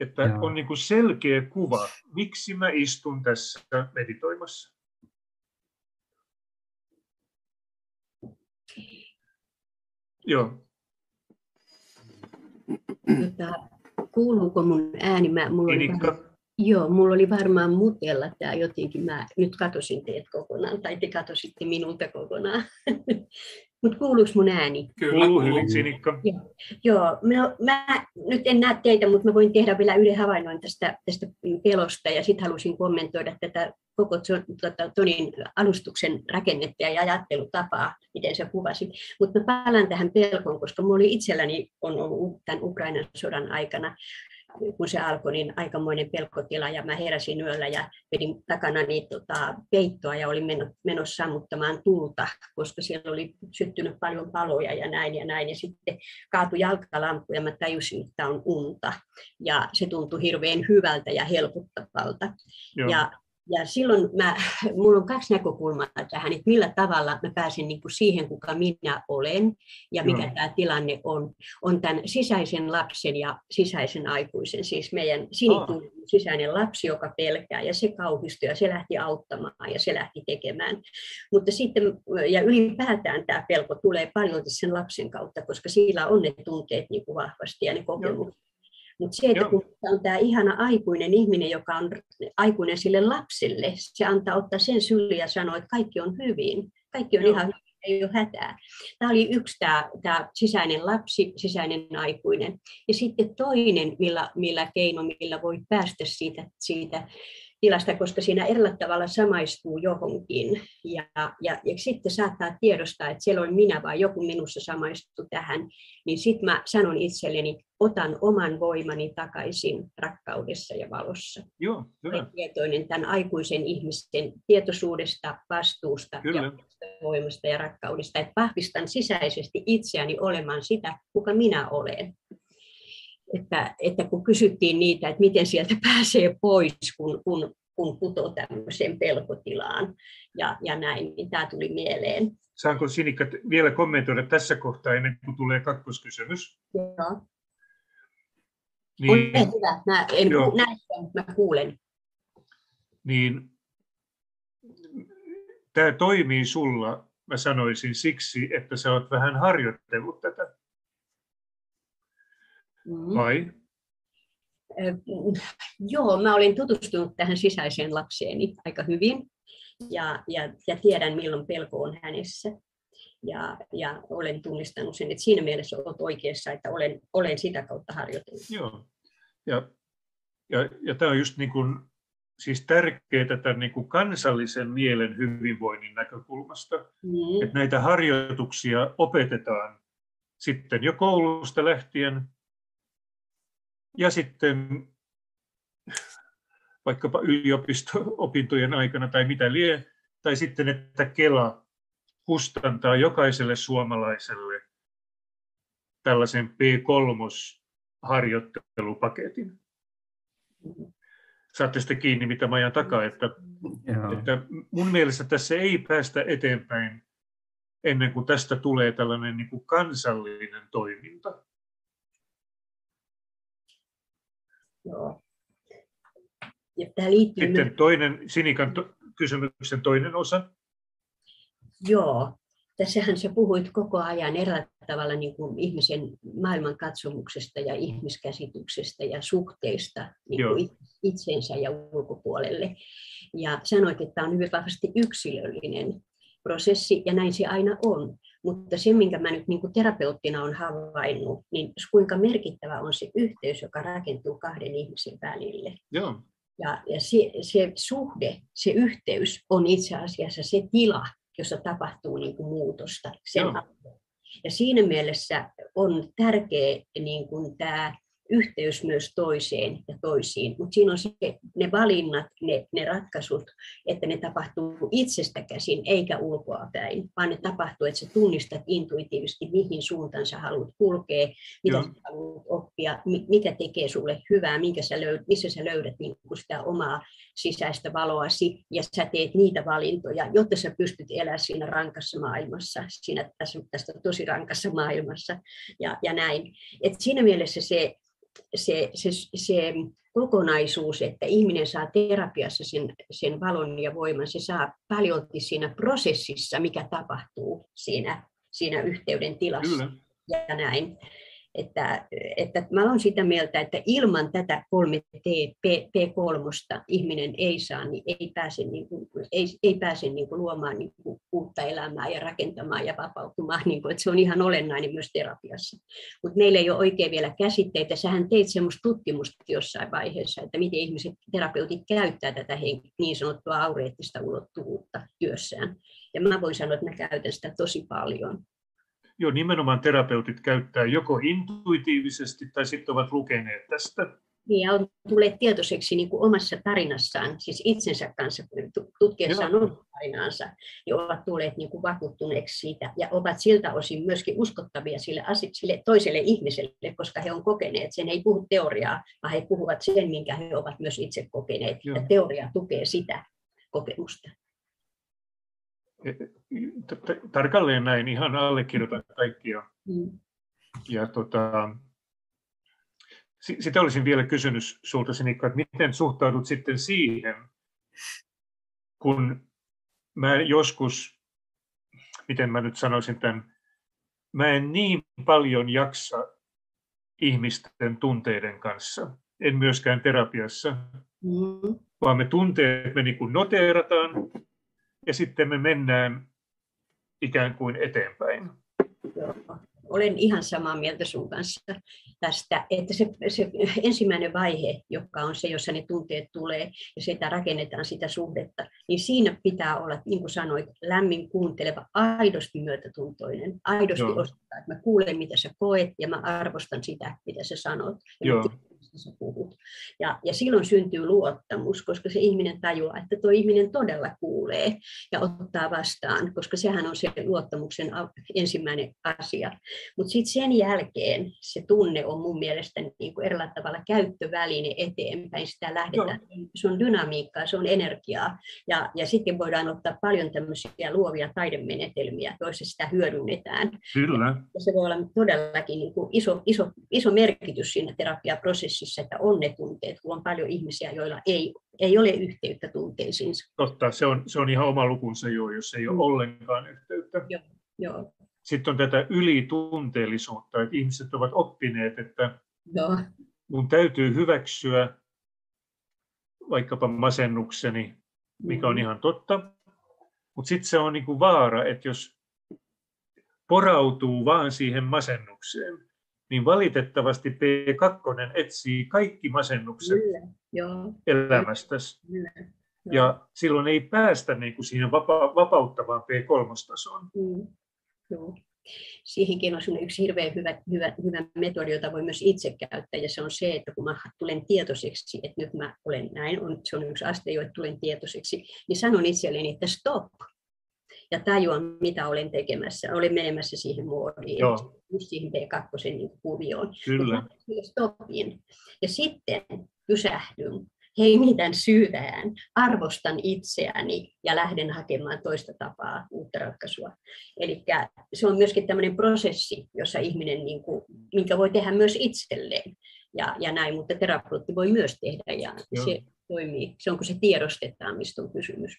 että on niin kuin selkeä kuva, miksi mä istun tässä meditoimassa. Joo. Tota, kuuluuko mun ääni? Mä, mulla Inikka. Joo, mulla oli varmaan mutella tämä jotenkin. Mä nyt katosin teet kokonaan, tai te katositte minulta kokonaan. (laughs) Mutta kuuluuko mun ääni? Kyllä, kuuluu hyvin, Sinikka. Joo, joo mä, mä, nyt en näe teitä, mutta mä voin tehdä vielä yhden havainnon tästä, tästä pelosta, ja sitten halusin kommentoida tätä koko tuota, Tonin alustuksen rakennetta ja ajattelutapaa, miten se kuvasi. Mutta mä palaan tähän pelkoon, koska mulla oli itselläni on ollut tämän Ukrainan sodan aikana kun se alkoi, niin aikamoinen pelkotila ja mä heräsin yöllä ja vedin takana niin, tota, peittoa ja olin menossa sammuttamaan tulta, koska siellä oli syttynyt paljon paloja ja näin ja näin. Ja sitten kaatui jalkalamppu ja mä tajusin, että on unta. Ja se tuntui hirveän hyvältä ja helpottavalta. Joo. Ja ja silloin mä, mulla on kaksi näkökulmaa tähän, että millä tavalla mä pääsen niin kuin siihen, kuka minä olen ja mikä no. tämä tilanne on. On tämän sisäisen lapsen ja sisäisen aikuisen, siis meidän sinituun oh. sisäinen lapsi, joka pelkää ja se kauhistui ja se lähti auttamaan ja se lähti tekemään. Mutta sitten, ja ylipäätään tämä pelko tulee paljon sen lapsen kautta, koska sillä on ne tunteet niin kuin vahvasti ja ne kokemukset. Mutta se, että Joo. kun on tämä ihana aikuinen ihminen, joka on aikuinen sille lapselle, se antaa ottaa sen syliin ja sanoa, että kaikki on hyvin. Kaikki on Joo. ihan hyvin, ei ole hätää. Tämä oli yksi tämä, tämä sisäinen lapsi, sisäinen aikuinen. Ja sitten toinen, millä, millä keino, millä voi päästä siitä, siitä tilasta, koska siinä erillä tavalla samaistuu johonkin. Ja, ja, ja sitten saattaa tiedostaa, että siellä on minä vai joku minussa samaistuu tähän. Niin sitten mä sanon itselleni, otan oman voimani takaisin rakkaudessa ja valossa. Joo, hyvä. Olen tietoinen tämän aikuisen ihmisten tietoisuudesta, vastuusta Kyllä. ja voimasta ja rakkaudesta. Että vahvistan sisäisesti itseäni olemaan sitä, kuka minä olen että, että kun kysyttiin niitä, että miten sieltä (laughs) pääsee pois, kun, kun, kun putoo tämmöiseen pelkotilaan ja, ja näin, niin tämä tuli mieleen. Saanko Sinikka vielä kommentoida tässä kohtaa ennen kuin tulee kakkoskysymys? Joo. Niin, Ole hyvä, mä en joo. näe mutta mä kuulen. Niin, tämä toimii sulla, mä sanoisin siksi, että sä oot vähän harjoitellut tätä. Mm. Vai? Joo, mä olin tutustunut tähän sisäiseen lapseeni aika hyvin ja, ja, ja tiedän milloin pelko on hänessä. Ja, ja olen tunnistanut sen, että siinä mielessä olet oikeassa, että olen, olen sitä kautta harjoitellut. Joo, ja, ja, ja tämä on just niin kuin, siis tärkeää tämän niin kuin kansallisen mielen hyvinvoinnin näkökulmasta, mm. että näitä harjoituksia opetetaan sitten jo koulusta lähtien ja sitten vaikkapa yliopisto-opintojen aikana tai mitä lie, tai sitten, että Kela kustantaa jokaiselle suomalaiselle tällaisen P3-harjoittelupaketin. Saatte sitten kiinni, mitä mä ajan takaa, että, että mun mielestä tässä ei päästä eteenpäin ennen kuin tästä tulee tällainen niin kuin kansallinen toiminta. Joo. Ja tämä liittyy Sitten myös... toinen, Sinikan to, kysymyksen toinen osa. Joo, tässähän sä puhuit koko ajan eräällä tavalla niin kuin ihmisen maailmankatsomuksesta ja ihmiskäsityksestä ja suhteista niin kuin itseensä ja ulkopuolelle. Ja sanoit, että tämä on hyvin vahvasti yksilöllinen prosessi, ja näin se aina on. Mutta se, minkä mä nyt niin kuin terapeuttina olen havainnut, niin kuinka merkittävä on se yhteys, joka rakentuu kahden ihmisen välille. Joo. Ja, ja se, se suhde, se yhteys on itse asiassa se tila, jossa tapahtuu niin kuin muutosta. Sen ja siinä mielessä on tärkeä niin kuin tämä yhteys myös toiseen ja toisiin, mutta siinä on se, ne valinnat, ne, ne ratkaisut, että ne tapahtuu itsestä käsin eikä ulkoa päin, vaan ne tapahtuu, että sä tunnistat intuitiivisesti, mihin suuntaan sä haluat kulkea, mitä Joo. sä haluat oppia, mikä tekee sulle hyvää, minkä sä löydät, missä sä löydät niin sitä omaa sisäistä valoasi, ja sä teet niitä valintoja, jotta sä pystyt elämään siinä rankassa maailmassa, siinä tässä, tästä tosi rankassa maailmassa, ja, ja näin. Et siinä mielessä se se, se, se kokonaisuus, että ihminen saa terapiassa sen, sen valon ja voiman, se saa paljon siinä prosessissa, mikä tapahtuu siinä, siinä yhteyden tilassa. Kyllä. Ja näin. Että, että mä olen sitä mieltä, että ilman tätä 3T, P, P3 ihminen ei saa, niin ei pääse, niin kuin, ei, ei pääse niin kuin luomaan niin kuin uutta elämää ja rakentamaan ja vapautumaan. Niin kuin, että se on ihan olennainen myös terapiassa. Mutta meillä ei ole oikein vielä käsitteitä. Sähän teit semmoista tutkimusta jossain vaiheessa, että miten ihmiset, terapeutit käyttää tätä niin sanottua aureettista ulottuvuutta työssään. Ja mä voin sanoa, että mä käytän sitä tosi paljon. Joo, nimenomaan terapeutit käyttää joko intuitiivisesti tai sitten ovat lukeneet tästä. Niin, ja on tulleet tietoiseksi niin kuin omassa tarinassaan, siis itsensä kanssa, tutkiessaan omaa tarinaansa, ja ovat tulleet niin kuin vakuuttuneeksi siitä, ja ovat siltä osin myöskin uskottavia sille, sille toiselle ihmiselle, koska he ovat kokeneet sen, ei puhu teoriaa, vaan he puhuvat sen, minkä he ovat myös itse kokeneet, Joo. ja teoria tukee sitä kokemusta tarkalleen näin, ihan allekirjoitan kaikkia. Mm. Ja tota, sitä olisin vielä kysynyt sinulta, Sinikka, että miten suhtaudut sitten siihen, kun mä joskus, miten mä nyt sanoisin tämän, mä en niin paljon jaksa ihmisten tunteiden kanssa, en myöskään terapiassa, mm. vaan me tunteet me niin kuin noteerataan, ja sitten me mennään ikään kuin eteenpäin. olen ihan samaa mieltä sun kanssa tästä, että se, se ensimmäinen vaihe, joka on se, jossa ne tunteet tulee ja sitä rakennetaan sitä suhdetta, niin siinä pitää olla, niin kuin sanoit, lämmin kuunteleva, aidosti myötätuntoinen, aidosti Joo. ostaa, että mä kuulen, mitä sä koet ja mä arvostan sitä, mitä sä sanot. Joo sä puhut. Ja, ja silloin syntyy luottamus, koska se ihminen tajuaa, että tuo ihminen todella kuulee ja ottaa vastaan, koska sehän on se luottamuksen ensimmäinen asia. Mutta sitten sen jälkeen se tunne on mun mielestä niin kuin erillä tavalla käyttöväline eteenpäin. Sitä lähdetään, Joo. se on dynamiikkaa, se on energiaa. Ja, ja sitten voidaan ottaa paljon tämmöisiä luovia taidemenetelmiä, joissa sitä hyödynnetään. Kyllä. Ja se voi olla todellakin niin kuin iso, iso, iso merkitys siinä terapiaprosessissa prosessissa, että on ne tunteet, kun on paljon ihmisiä, joilla ei, ei ole yhteyttä tunteisiinsa. Totta, se on, se on ihan oma lukunsa jo, jos ei ole mm. ollenkaan yhteyttä. Joo, joo. Sitten on tätä ylitunteellisuutta, että ihmiset ovat oppineet, että joo. mun täytyy hyväksyä vaikkapa masennukseni, mikä on mm. ihan totta, mutta sitten se on niinku vaara, että jos porautuu vaan siihen masennukseen, niin valitettavasti P2 etsii kaikki masennukset Kyllä, elämästäsi. Kyllä, Ja silloin ei päästä niin kuin siihen vapa- vapauttavaan P3-tasoon. Mm, joo. Siihenkin on yksi hirveän hyvä, hyvä, hyvä metodi, jota voi myös itse käyttää, ja se on se, että kun mä tulen tietoiseksi, että nyt mä olen näin, on, se on yksi aste jo, että tulen tietoiseksi, niin sanon itselleni, että stop, ja tajuan, mitä olen tekemässä. Olen menemässä siihen muodiin, Joo. just siihen P2 niin kuvioon. Kyllä. Ja stopin. Ja sitten pysähdyn, hengitän syytään, arvostan itseäni ja lähden hakemaan toista tapaa, uutta ratkaisua. Eli se on myöskin tämmöinen prosessi, jossa ihminen, niin kuin, minkä voi tehdä myös itselleen. Ja, ja näin, mutta terapeutti voi myös tehdä ja Joo. se toimii. Se on kun se tiedostetaan, mistä on kysymys.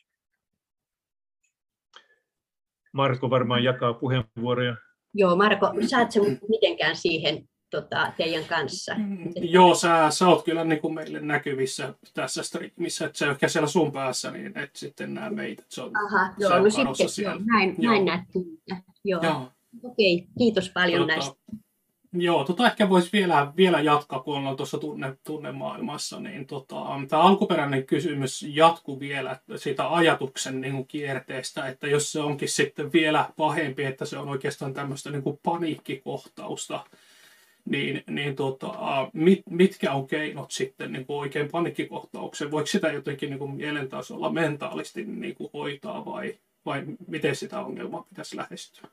Marko varmaan jakaa puheenvuoroja. Joo, Marko, saat sen mitenkään siihen tota, teidän kanssa? Mm, joo, sä, sä oot kyllä niin kuin meille näkyvissä tässä streamissä, että se on ehkä siellä sun päässä, niin et sitten näe meitä. Se on, Aha, joo, no sitten joo, näin, joo. näin näet Joo. joo. Okei, kiitos paljon tota, näistä. Joo, tota ehkä voisi vielä, vielä jatkaa, kun ollaan tuossa tunne, tunnemaailmassa, niin tota, tämä alkuperäinen kysymys jatkuu vielä siitä ajatuksen niin kuin kierteestä, että jos se onkin sitten vielä pahempi, että se on oikeastaan tämmöistä niin kuin paniikkikohtausta, niin, niin tota, mit, mitkä on keinot sitten niin kuin oikein paniikkikohtaukseen? Voiko sitä jotenkin niin kuin mielentasolla mentaalisti niin kuin hoitaa vai, vai miten sitä ongelmaa pitäisi lähestyä?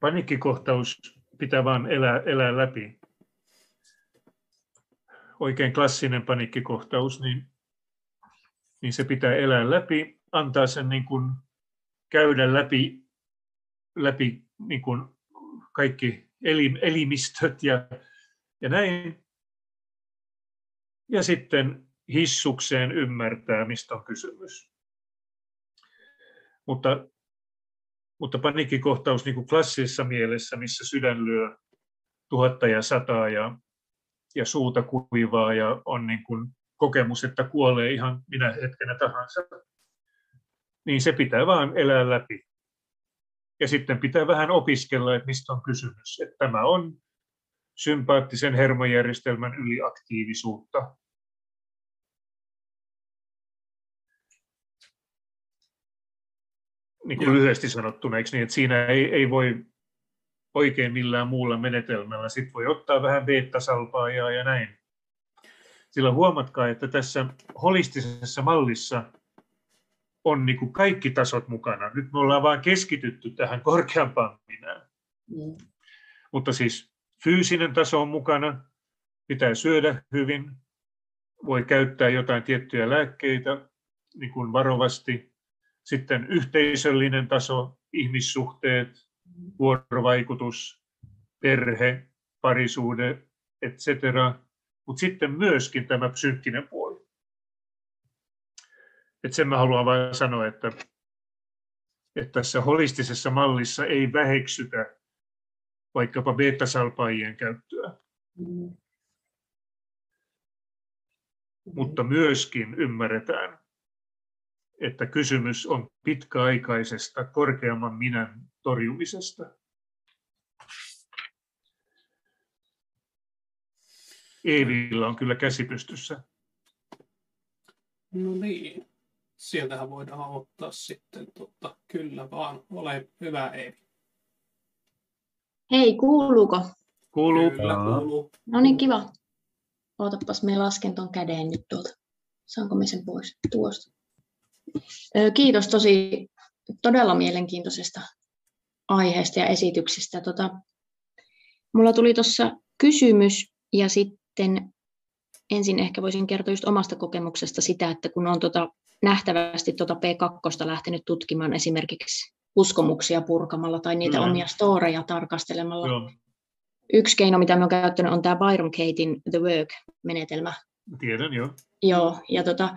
Paniikkikohtaus pitää vaan elää, elää läpi. Oikein klassinen paniikkikohtaus, niin, niin se pitää elää läpi, antaa sen niin kuin käydä läpi, läpi niin kuin kaikki elim, elimistöt ja, ja näin. Ja sitten hissukseen ymmärtää, mistä on kysymys. Mutta mutta paniikkikohtaus niin kuin klassisessa mielessä, missä sydän lyö tuhatta ja sataa ja, ja suuta kuivaa ja on niin kuin kokemus, että kuolee ihan minä hetkenä tahansa, niin se pitää vaan elää läpi. Ja sitten pitää vähän opiskella, että mistä on kysymys. Että tämä on sympaattisen hermojärjestelmän yliaktiivisuutta. Niin kuin lyhyesti sanottuna, eikö niin, että siinä ei, ei voi oikein millään muulla menetelmällä. Sitten voi ottaa vähän beta-salpaa ja, ja näin. Sillä huomatkaa, että tässä holistisessa mallissa on niin kuin kaikki tasot mukana. Nyt me ollaan vain keskitytty tähän korkeampaan minään. Mm. Mutta siis fyysinen taso on mukana, pitää syödä hyvin, voi käyttää jotain tiettyjä lääkkeitä niin kuin varovasti, sitten yhteisöllinen taso, ihmissuhteet, vuorovaikutus, perhe, parisuhde, etc. Mutta sitten myöskin tämä psyykkinen puoli. Et sen mä haluan vain sanoa, että, että tässä holistisessa mallissa ei väheksytä vaikkapa beta-salpaajien käyttöä. Mm. Mutta myöskin ymmärretään, että kysymys on pitkäaikaisesta korkeamman minän torjumisesta. Eevillä on kyllä käsi pystyssä. No niin, sieltähän voidaan ottaa sitten, totta. kyllä vaan, ole hyvä Eevi. Hei, kuuluuko? Kuuluu. Kyllä, kuuluu. No niin, kiva. Ootapas, me lasken ton käden nyt tuolta. Saanko me sen pois tuosta? Kiitos tosi todella mielenkiintoisesta aiheesta ja esityksestä. Tota, mulla tuli tuossa kysymys ja sitten ensin ehkä voisin kertoa just omasta kokemuksesta sitä, että kun on tota, nähtävästi tota P2 lähtenyt tutkimaan esimerkiksi uskomuksia purkamalla tai niitä mm. omia storeja tarkastelemalla. Joo. Yksi keino, mitä olen käyttänyt, on tämä Byron Katein The Work-menetelmä. Tiedän, joo. Joo, ja tota,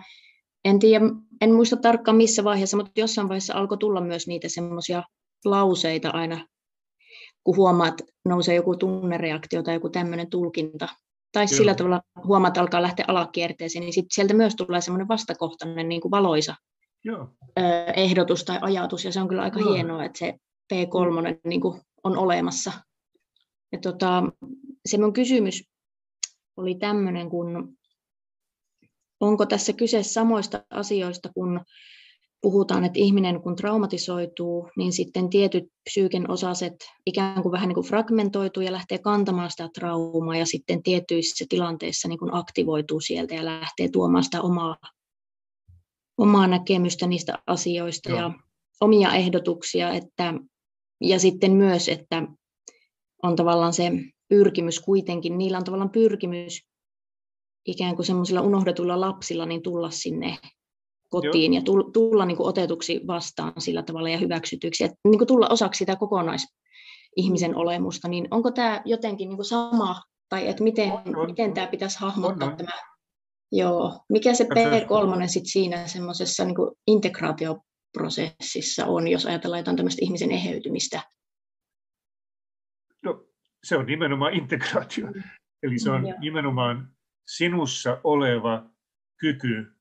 en tiedä, en muista tarkkaan missä vaiheessa, mutta jossain vaiheessa alkoi tulla myös niitä semmoisia lauseita aina, kun huomaat, että nousee joku tunnereaktio tai joku tämmöinen tulkinta. Tai Kyllä. sillä tavalla huomaat, että alkaa lähteä alakierteeseen, niin sit sieltä myös tulee semmoinen vastakohtainen niin kuin valoisa Joo. ehdotus tai ajatus, ja se on kyllä aika Joo. hienoa, että se P3 niin kuin on olemassa. Ja tota, se mun kysymys oli tämmöinen, kun onko tässä kyse samoista asioista, kun puhutaan, että ihminen kun traumatisoituu, niin sitten tietyt psyyken osaset ikään kuin vähän niin kuin fragmentoituu ja lähtee kantamaan sitä traumaa ja sitten tietyissä tilanteissa niin kuin aktivoituu sieltä ja lähtee tuomaan sitä omaa, omaa näkemystä niistä asioista Joo. ja omia ehdotuksia. Että, ja sitten myös, että on tavallaan se pyrkimys kuitenkin, niillä on tavallaan pyrkimys ikään kuin semmoisilla unohdetuilla lapsilla niin tulla sinne kotiin Joo. ja tulla, tulla niin kuin otetuksi vastaan sillä tavalla ja hyväksytyksi, että niin kuin tulla osaksi sitä kokonaisihmisen mm. olemusta, niin onko tämä jotenkin niin kuin sama, tai että miten, on, on, miten tämä pitäisi hahmottaa on, on. tämä, joo, mikä se P3 sit siinä semmoisessa niin integraatioprosessissa on, jos ajatellaan jotain tämmöistä ihmisen eheytymistä? No, se on nimenomaan integraatio. Mm. Eli se on mm, nimenomaan sinussa oleva kyky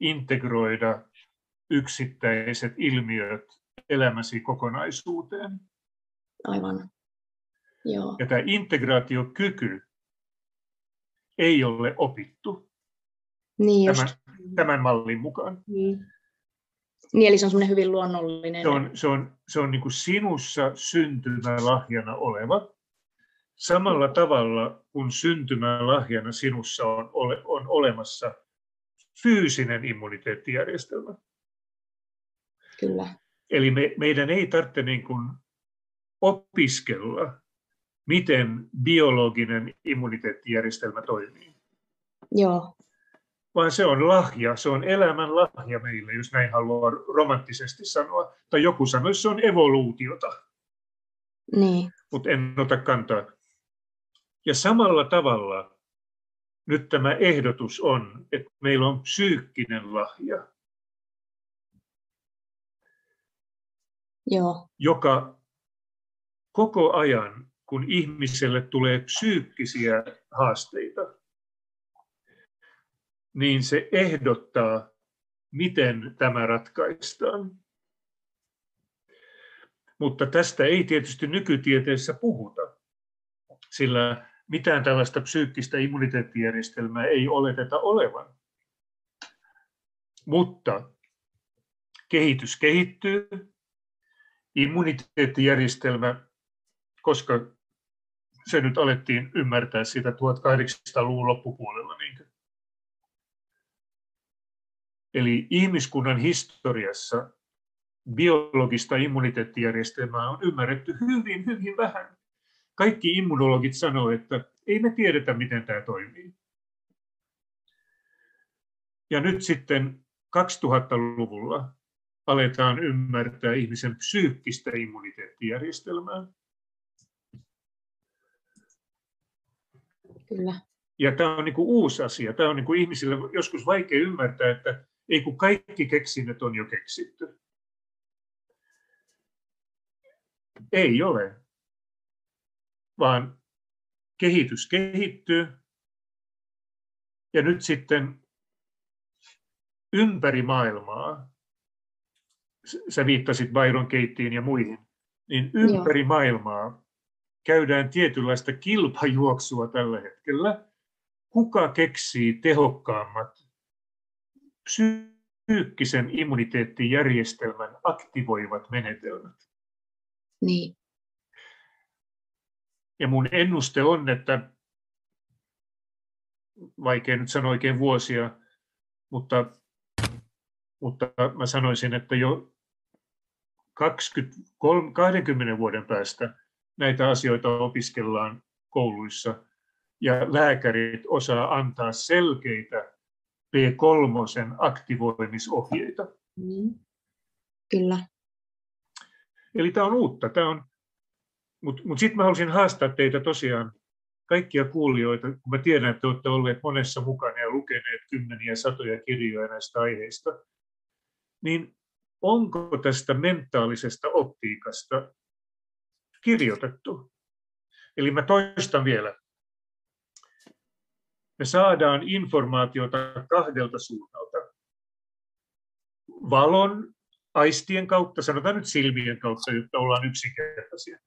integroida yksittäiset ilmiöt elämäsi kokonaisuuteen. Aivan. Joo. Ja tämä integraatiokyky ei ole opittu niin tämän, tämän mallin mukaan. Niin. Niin, eli se on semmoinen hyvin luonnollinen. Se on, se on, se on niin kuin sinussa syntymälahjana oleva. Samalla tavalla kuin syntymälahjana sinussa on, ole, on olemassa fyysinen immuniteettijärjestelmä. Kyllä. Eli me, meidän ei tarvitse niin kuin opiskella, miten biologinen immuniteettijärjestelmä toimii. Joo. Vaan se on lahja, se on elämän lahja meille, jos näin haluaa romanttisesti sanoa. Tai joku että se on evoluutiota. Niin. Mutta en ota kantaa. Ja samalla tavalla nyt tämä ehdotus on, että meillä on psyykkinen lahja, Joo. joka koko ajan, kun ihmiselle tulee psyykkisiä haasteita, niin se ehdottaa, miten tämä ratkaistaan. Mutta tästä ei tietysti nykytieteessä puhuta, sillä mitään tällaista psyykkistä immuniteettijärjestelmää ei oleteta olevan. Mutta kehitys kehittyy, immuniteettijärjestelmä, koska se nyt alettiin ymmärtää sitä 1800-luvun loppupuolella. Niin Eli ihmiskunnan historiassa biologista immuniteettijärjestelmää on ymmärretty hyvin, hyvin vähän kaikki immunologit sanoivat, että ei me tiedetä, miten tämä toimii. Ja nyt sitten 2000-luvulla aletaan ymmärtää ihmisen psyykkistä immuniteettijärjestelmää. Kyllä. Ja tämä on niin kuin uusi asia. Tämä on niin kuin ihmisille joskus vaikea ymmärtää, että ei kun kaikki keksinnöt on jo keksitty. Ei ole vaan kehitys kehittyy. Ja nyt sitten ympäri maailmaa, sä viittasit Byron Keittiin ja muihin, niin ympäri Joo. maailmaa käydään tietynlaista kilpajuoksua tällä hetkellä kuka keksii tehokkaammat psyykkisen immuniteettijärjestelmän aktivoivat menetelmät. Niin. Ja mun ennuste on, että vaikea nyt sanoa oikein vuosia, mutta, mutta mä sanoisin, että jo 20, 20 vuoden päästä näitä asioita opiskellaan kouluissa ja lääkärit osaa antaa selkeitä P3 aktivoimisohjeita. Mm. Kyllä. Eli tämä on uutta. Tämä on, mutta mut sitten mä haluaisin haastaa teitä tosiaan, kaikkia kuulijoita, kun mä tiedän, että olette olleet monessa mukana ja lukeneet kymmeniä satoja kirjoja näistä aiheista, niin onko tästä mentaalisesta optiikasta kirjoitettu? Eli mä toistan vielä. Me saadaan informaatiota kahdelta suunnalta. Valon aistien kautta, sanotaan nyt silmien kautta, jotta ollaan yksinkertaisia.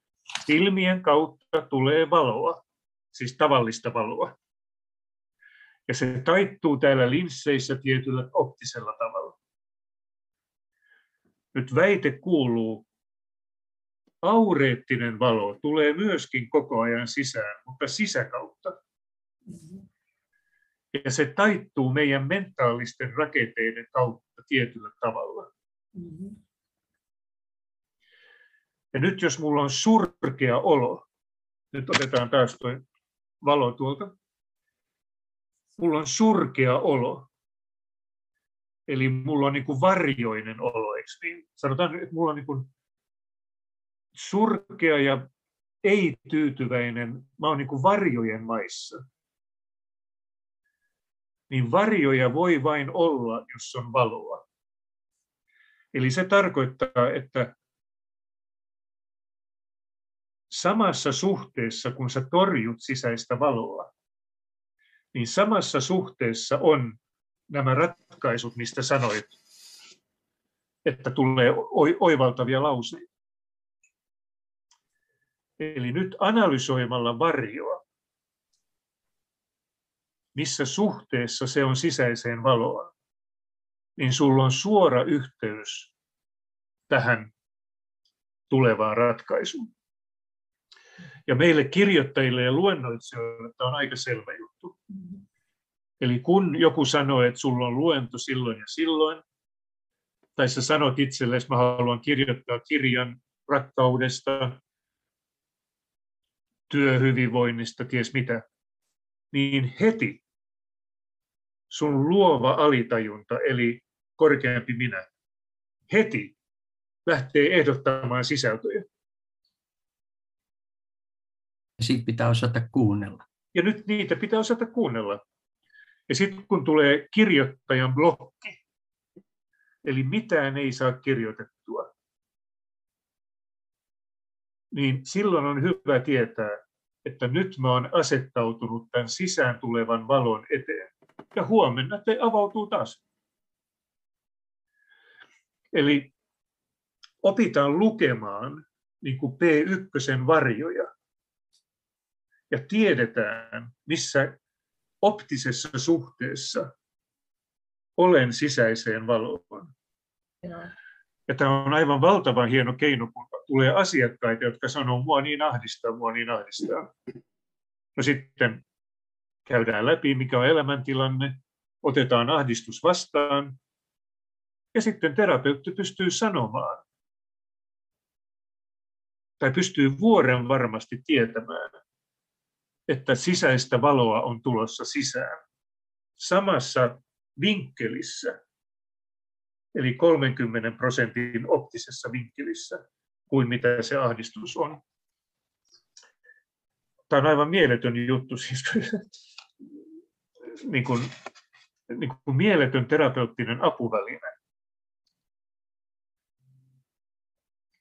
Silmien kautta tulee valoa, siis tavallista valoa. Ja se taittuu täällä linsseissä tietyllä optisella tavalla. Nyt väite kuuluu, aureettinen valo tulee myöskin koko ajan sisään, mutta sisäkautta. Ja se taittuu meidän mentaalisten rakenteiden kautta tietyllä tavalla. Ja nyt jos mulla on surkea olo, nyt otetaan taas tuo valo tuolta. Mulla on surkea olo. Eli mulla on niin kuin varjoinen olo, eikö niin? Sanotaan, että mulla on niin kuin surkea ja ei-tyytyväinen, mä oon niin kuin varjojen maissa. Niin varjoja voi vain olla, jos on valoa. Eli se tarkoittaa, että samassa suhteessa, kun sä torjut sisäistä valoa, niin samassa suhteessa on nämä ratkaisut, mistä sanoit, että tulee oivaltavia lauseita. Eli nyt analysoimalla varjoa, missä suhteessa se on sisäiseen valoon, niin sulla on suora yhteys tähän tulevaan ratkaisuun. Ja meille kirjoittajille ja luennoitsijoille tämä on aika selvä juttu. Eli kun joku sanoo, että sulla on luento silloin ja silloin, tai sä sanot itsellesi, mä haluan kirjoittaa kirjan rakkaudesta, työhyvinvoinnista, ties mitä, niin heti sun luova alitajunta, eli korkeampi minä, heti lähtee ehdottamaan sisältöjä. Siitä pitää osata kuunnella. Ja nyt niitä pitää osata kuunnella. Ja sitten kun tulee kirjoittajan blokki, eli mitään ei saa kirjoitettua, niin silloin on hyvä tietää, että nyt mä oon asettautunut tämän sisään tulevan valon eteen. Ja huomenna te avautuu taas. Eli opitaan lukemaan niin kuin P1 varjoja. Ja tiedetään, missä optisessa suhteessa olen sisäiseen valoon. Ja tämä on aivan valtavan hieno keino, kun tulee asiakkaita, jotka sanoo, mua niin ahdistaa, mua niin ahdistaa. No sitten käydään läpi, mikä on elämäntilanne, otetaan ahdistus vastaan, ja sitten terapeutti pystyy sanomaan, tai pystyy vuoren varmasti tietämään, että sisäistä valoa on tulossa sisään. Samassa vinkkelissä, eli 30 prosentin optisessa vinkkelissä, kuin mitä se ahdistus on. Tämä on aivan mieletön juttu, siis (laughs) niin kuin, niin kuin mieletön terapeuttinen apuväline.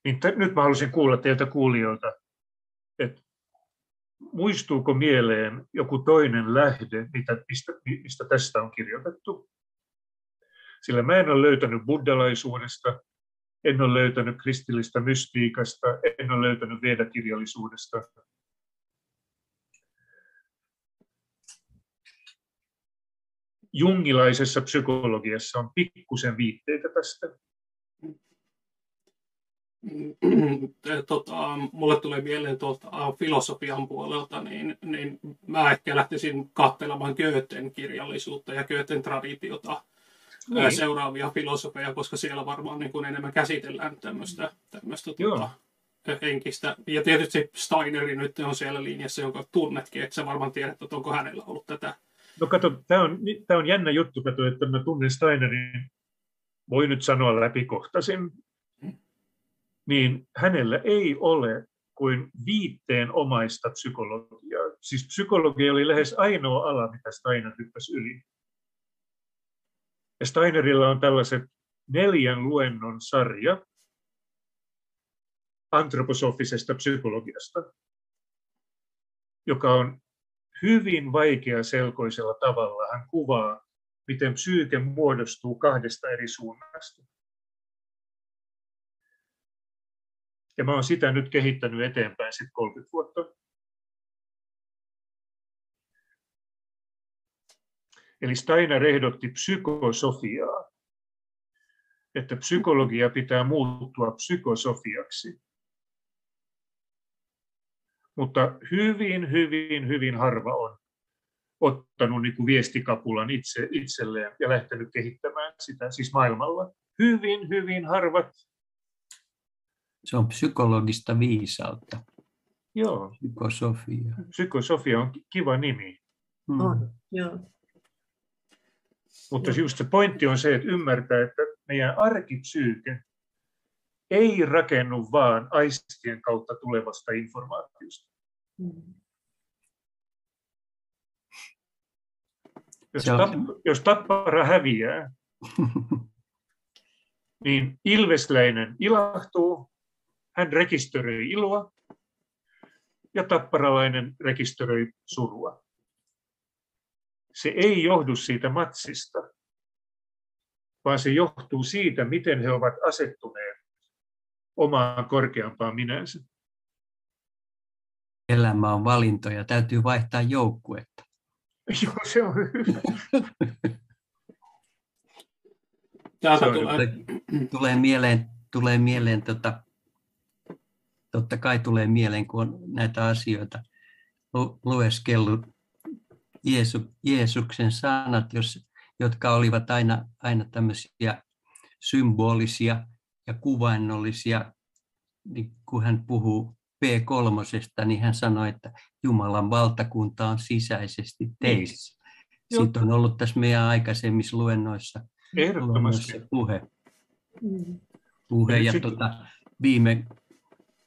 Niin t- nyt mä haluaisin kuulla teiltä kuulijoilta, että muistuuko mieleen joku toinen lähde, mitä, mistä, mistä tästä on kirjoitettu? Sillä mä en ole löytänyt buddhalaisuudesta, en ole löytänyt kristillistä mystiikasta, en ole löytänyt vedakirjallisuudesta. jungilaisessa psykologiassa on pikkusen viitteitä tästä. Tota, mulle tulee mieleen tuolta filosofian puolelta, niin, niin mä ehkä lähtisin katselemaan Goethen kirjallisuutta ja Goethen traditiota niin. seuraavia filosofeja, koska siellä varmaan niin kuin enemmän käsitellään tämmöistä, tämmöistä tuota, henkistä. Ja tietysti Steineri nyt on siellä linjassa, jonka tunnetkin, että sä varmaan tiedät, että onko hänellä ollut tätä. No kato, tämä on, tämä on jännä juttu, kato, että mä tunnen Steinerin, voi nyt sanoa läpikohtaisin, niin hänellä ei ole kuin viitteen omaista psykologiaa. Siis psykologia oli lähes ainoa ala, mitä Steiner hyppäsi yli. Ja Steinerilla on tällaiset neljän luennon sarja antroposofisesta psykologiasta, joka on hyvin vaikea selkoisella tavalla. Hän kuvaa, miten psyyke muodostuu kahdesta eri suunnasta. Ja mä oon sitä nyt kehittänyt eteenpäin sitten 30 vuotta. Eli Steiner ehdotti psykosofiaa, että psykologia pitää muuttua psykosofiaksi. Mutta hyvin, hyvin, hyvin harva on ottanut niin kuin viestikapulan itse, itselleen ja lähtenyt kehittämään sitä siis maailmalla. Hyvin, hyvin harvat se on psykologista viisautta. Joo. Psykosofia. Psykosofia on kiva nimi. Mm. On, joo. Mutta just se pointti on se, että ymmärtää, että meidän arkipsyyke ei rakennu vaan aistien kautta tulevasta informaatiosta. Mm. Jos, tapp, jos tappara häviää, (laughs) niin ilvesläinen ilahtuu, hän rekisteröi iloa ja tapparalainen rekisteröi surua. Se ei johdu siitä matsista, vaan se johtuu siitä, miten he ovat asettuneet omaan korkeampaan minänsä. Elämä on valintoja, täytyy vaihtaa joukkuetta. Joo, se on hyvä. Täältä tulee. tulee mieleen, tulee mieleen tota, totta kai tulee mieleen, kun on näitä asioita lueskellut Jeesu, Jeesuksen sanat, jos, jotka olivat aina, aina tämmöisiä symbolisia ja kuvainnollisia, niin kun hän puhuu P3, niin hän sanoi, että Jumalan valtakunta on sisäisesti niin. teissä. Niin. Siitä on ollut tässä meidän aikaisemmissa luennoissa, luennoissa puhe. Mm. puhe ja tuota, viime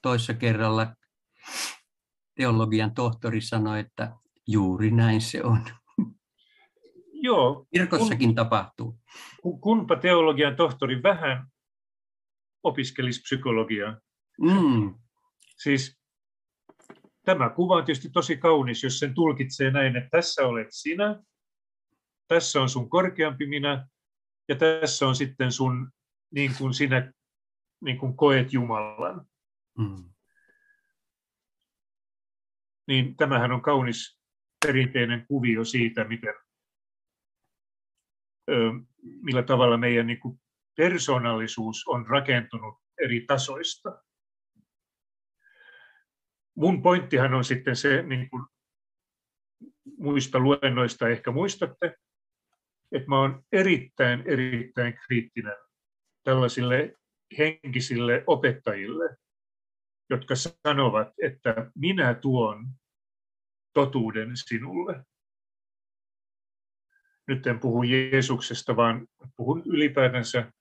toissa kerralla teologian tohtori sanoi, että juuri näin se on. Joo. Kirkossakin kun, tapahtuu. Kunpa teologian tohtori vähän opiskelisi psykologiaa. Mm. Siis tämä kuva on tietysti tosi kaunis, jos sen tulkitsee näin, että tässä olet sinä, tässä on sun korkeampi minä, ja tässä on sitten sun, niin kuin sinä niin kuin koet Jumalan. Mm. Niin tämähän on kaunis perinteinen kuvio siitä, miten, millä tavalla meidän niin kuin persoonallisuus on rakentunut eri tasoista. Mun pointtihan on sitten se, niin kuin muista luennoista ehkä muistatte, että mä olen erittäin, erittäin kriittinen tällaisille henkisille opettajille, jotka sanovat, että minä tuon totuuden sinulle. Nyt en puhu Jeesuksesta, vaan puhun ylipäätänsä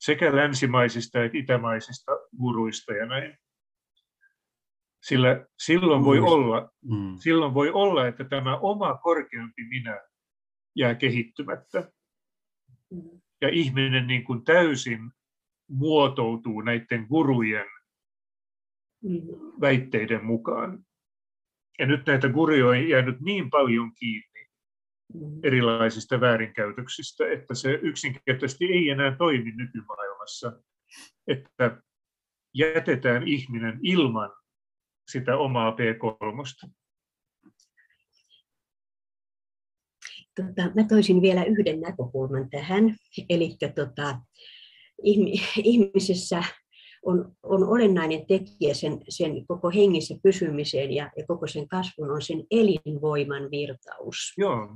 sekä länsimaisista että itämaisista guruista ja näin. Sillä silloin voi, olla, mm. silloin voi olla, että tämä oma korkeampi minä jää kehittymättä. Mm. Ja ihminen niin kuin täysin muotoutuu näiden gurujen. Väitteiden mukaan. Ja nyt näitä guruja on jäänyt niin paljon kiinni mm. erilaisista väärinkäytöksistä, että se yksinkertaisesti ei enää toimi nykymaailmassa, että jätetään ihminen ilman sitä omaa P3. tota, mä toisin vielä yhden näkökulman tähän. Eli tota, ihmisessä on, on olennainen tekijä sen, sen koko hengissä pysymiseen ja, ja koko sen kasvun on sen elinvoiman virtaus. Joo.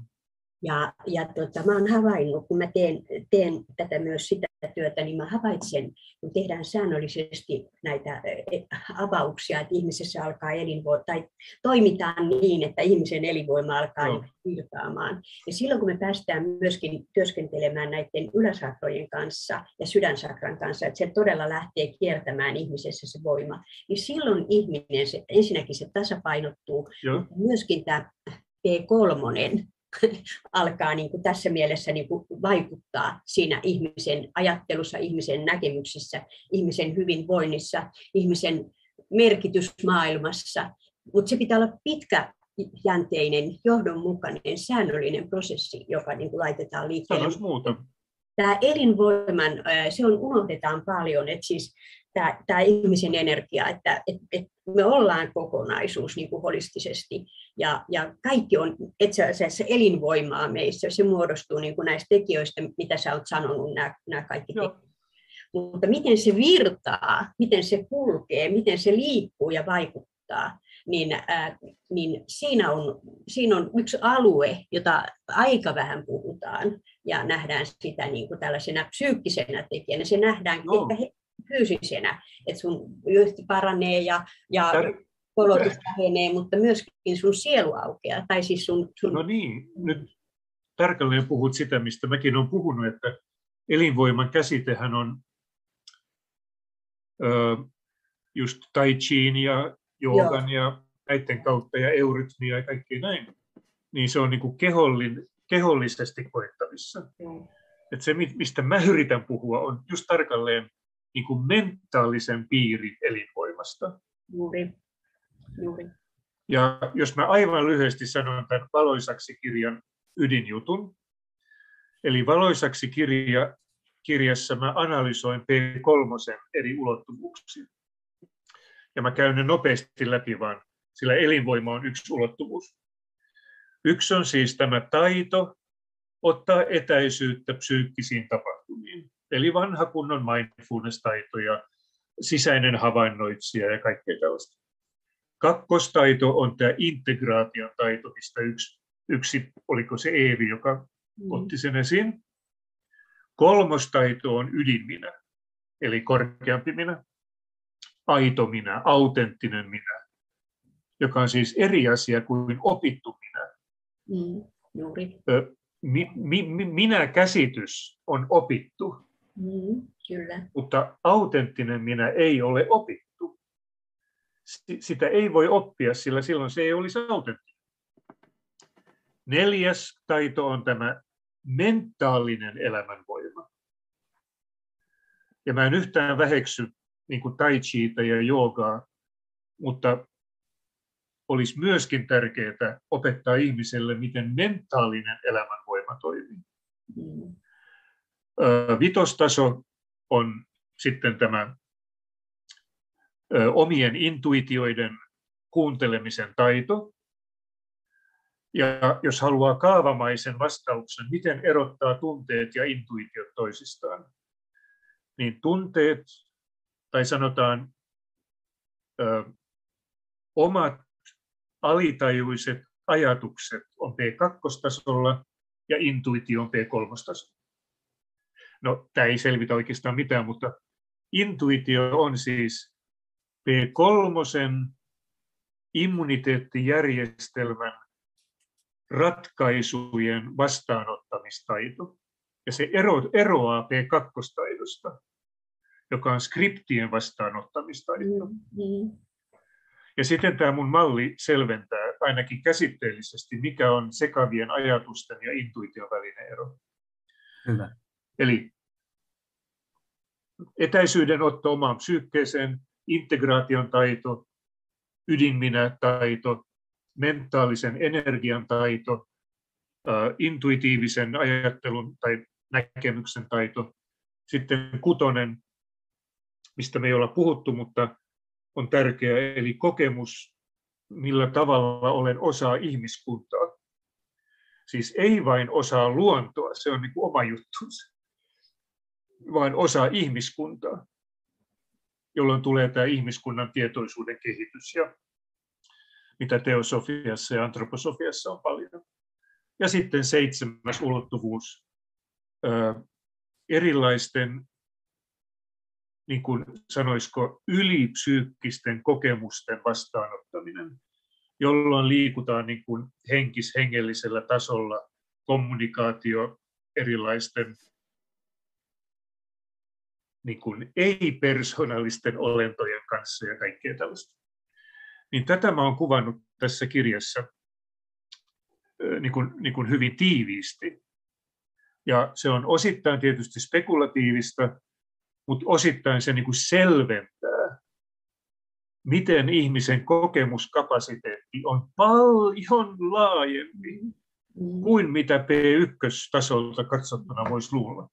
Ja, ja tota, mä olen havainnut, kun mä teen, teen tätä myös sitä työtä, niin mä havaitsen, kun tehdään säännöllisesti näitä e, avauksia, että ihmisessä alkaa elinvoima, tai toimitaan niin, että ihmisen elinvoima alkaa no. virtaamaan. Ja silloin kun me päästään myöskin työskentelemään näiden yläsakrojen kanssa ja sydänsakran kanssa, että se todella lähtee kiertämään ihmisessä se voima, niin silloin ihminen, se, ensinnäkin se tasapainottuu, Joo. myöskin tämä P3, (laughs) alkaa niin kuin tässä mielessä niin kuin vaikuttaa siinä ihmisen ajattelussa, ihmisen näkemyksissä, ihmisen hyvinvoinnissa, ihmisen merkitys maailmassa. Mutta se pitää olla pitkäjänteinen, johdonmukainen, säännöllinen prosessi, joka niin kuin laitetaan liikkeelle. Sanois muuta. Tämä elinvoiman, se on unohdetaan paljon, että siis tämä, tämä ihmisen energia, että, että, että me ollaan kokonaisuus niin kuin holistisesti ja, ja kaikki on itse asiassa elinvoimaa meissä. Se muodostuu niin kuin näistä tekijöistä, mitä sä olet sanonut, nämä, nämä kaikki tekijät. Mutta miten se virtaa, miten se kulkee, miten se liikkuu ja vaikuttaa, niin, äh, niin siinä, on, siinä on yksi alue, jota aika vähän puhutaan ja nähdään sitä niin kuin tällaisena psyykkisenä tekijänä. Se nähdään no. ehkä fyysisenä, että sun yhti paranee ja, ja kolotus vähenee, mutta myöskin sun sielu aukeaa. Tai siis sun, sun... No niin, nyt tarkalleen puhut sitä, mistä mäkin olen puhunut, että elinvoiman käsitehän on ö, just tai chiin ja joogan ja näiden kautta ja eurytmia ja kaikki näin, niin se on niin kuin kehollin, kehollisesti koettavissa. Mm. Että se, mistä mä yritän puhua, on just tarkalleen niin kuin mentaalisen piirin elinvoimasta. Juuri. Juuri. Ja jos mä aivan lyhyesti sanon tämän valoisaksi kirjan ydinjutun, eli valoisaksi kirja, kirjassa mä analysoin P3 eri ulottuvuuksia. Ja mä käyn ne nopeasti läpi vaan, sillä elinvoima on yksi ulottuvuus. Yksi on siis tämä taito ottaa etäisyyttä psyykkisiin tapahtumiin. Eli vanha kunnon mindfulness-taito ja sisäinen havainnoitsija ja kaikkea tällaista. Kakkostaito on tämä integraation taito, mistä yksi, yksi oliko se Eevi, joka mm. otti sen esiin. Kolmostaito on ydinminä, eli korkeampi minä, aito minä, autenttinen minä, joka on siis eri asia kuin opittu minä. Mm, juuri. Mi, mi, minä käsitys on opittu, mm, kyllä. mutta autenttinen minä ei ole opittu sitä ei voi oppia, sillä silloin se ei olisi autenttinen. Neljäs taito on tämä mentaalinen elämänvoima. Ja mä en yhtään väheksy niin kuin tai chiita ja joogaa, mutta olisi myöskin tärkeää opettaa ihmiselle, miten mentaalinen elämänvoima toimii. Mm. Vitostaso on sitten tämä omien intuitioiden kuuntelemisen taito. Ja jos haluaa kaavamaisen vastauksen, miten erottaa tunteet ja intuitiot toisistaan, niin tunteet, tai sanotaan ö, omat alitajuiset ajatukset on P2-tasolla ja intuitio on P3-tasolla. No, tämä ei selvitä oikeastaan mitään, mutta intuitio on siis P3 immuniteettijärjestelmän ratkaisujen vastaanottamistaito. Ja se ero, eroaa P2-taidosta, joka on skriptien vastaanottamistaito. Mm-hmm. Ja sitten tämä mun malli selventää ainakin käsitteellisesti, mikä on sekavien ajatusten ja intuition välinen ero. Hyvä. Eli etäisyyden otto omaan psyykkeeseen, integraation taito, ydinminä-taito, mentaalisen energian taito, intuitiivisen ajattelun tai näkemyksen taito. Sitten kutonen, mistä me ei olla puhuttu, mutta on tärkeä, eli kokemus, millä tavalla olen osa ihmiskuntaa. Siis ei vain osaa luontoa, se on niin kuin oma juttunsa, vaan osaa ihmiskuntaa, jolloin tulee tämä ihmiskunnan tietoisuuden kehitys ja mitä teosofiassa ja antroposofiassa on paljon. Ja sitten seitsemäs ulottuvuus, erilaisten, niin kuin sanoisiko, ylipsyykkisten kokemusten vastaanottaminen, jolloin liikutaan niin kuin henkis-hengellisellä tasolla kommunikaatio erilaisten niin kuin ei-persoonallisten olentojen kanssa ja kaikkea tällaista. Niin tätä mä olen kuvannut tässä kirjassa niin kuin, niin kuin hyvin tiiviisti. Ja se on osittain tietysti spekulatiivista, mutta osittain se niin kuin selventää, miten ihmisen kokemuskapasiteetti on paljon laajempi mm. kuin mitä P1-tasolta katsottuna voisi luulla.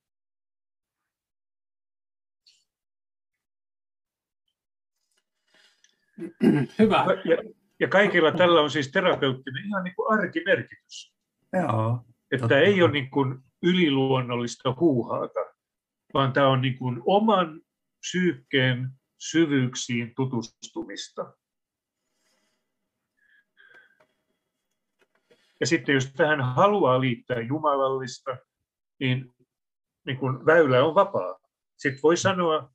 Hyvä. Ja, ja kaikilla tällä on siis terapeuttinen ihan niin kuin arkimerkitys. Joo. Että totta. ei ole niin kuin yliluonnollista huuhaata, vaan tämä on niin kuin oman psyykkeen syvyyksiin tutustumista. Ja sitten jos tähän haluaa liittää jumalallista, niin, niin kun väylä on vapaa. Sitten voi sanoa,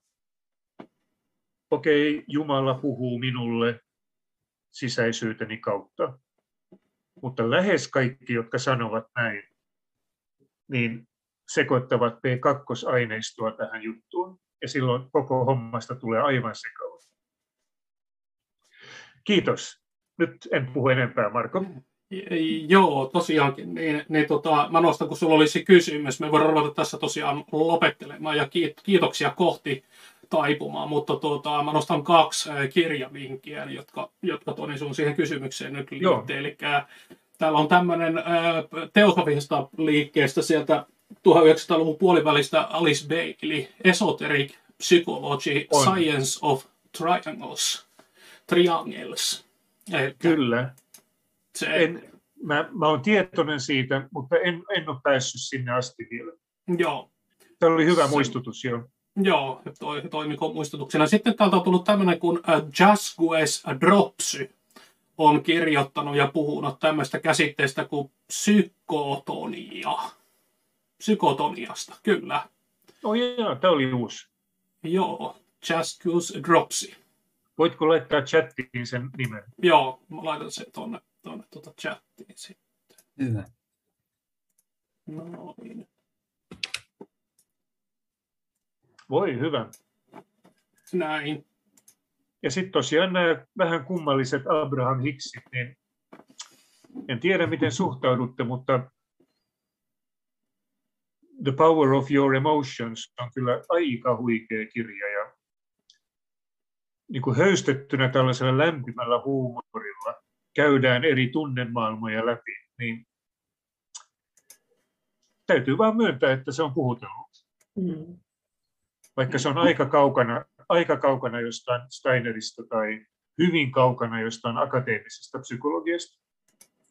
okei, okay, Jumala puhuu minulle sisäisyyteni kautta. Mutta lähes kaikki, jotka sanovat näin, niin sekoittavat P2-aineistoa tähän juttuun. Ja silloin koko hommasta tulee aivan sekava. Kiitos. Nyt en puhu enempää, Marko. Joo, tosiaankin. Niin, niin tota, mä nostan, kun sulla olisi kysymys. Me voidaan ruveta tässä tosiaan lopettelemaan ja kiitoksia kohti taipumaan, mutta tuota, mä nostan kaksi kirjavinkkiä, jotka, jotka Toni sun siihen kysymykseen nyt liittyy. Eli täällä on tämmöinen teosofisesta liikkeestä sieltä 1900-luvun puolivälistä Alice Bailey, Esoteric Psychology, on. Science of Triangles, Triangles. Eli Kyllä. Se, en, mä, mä olen tietoinen siitä, mutta en, en ole päässyt sinne asti vielä. Joo. Tämä oli hyvä se, muistutus, joo. Joo, toi, toimiko muistutuksena. Sitten täältä on tullut tämmöinen kuin äh, Jasquez Dropsy on kirjoittanut ja puhunut tämmöistä käsitteestä kuin psykotonia. Psykotoniasta, kyllä. Oh joo, tämä oli uusi. Joo, Jasquez Dropsy. Voitko laittaa chattiin sen nimen? Joo, mä laitan sen tuonne, tuonne tuota chattiin sitten. Hyvä. Noin. Voi hyvä. Näin. Ja sitten tosiaan nämä vähän kummalliset Abraham Hicksit, niin en tiedä miten suhtaudutte, mutta The Power of Your Emotions on kyllä aika huikea kirja ja niin kuin höystettynä tällaisella lämpimällä huumorilla käydään eri tunnemaailmoja läpi, niin täytyy vaan myöntää, että se on puhutellut. Mm vaikka se on aika kaukana, aika kaukana jostain Steinerista tai hyvin kaukana jostain akateemisesta psykologiasta.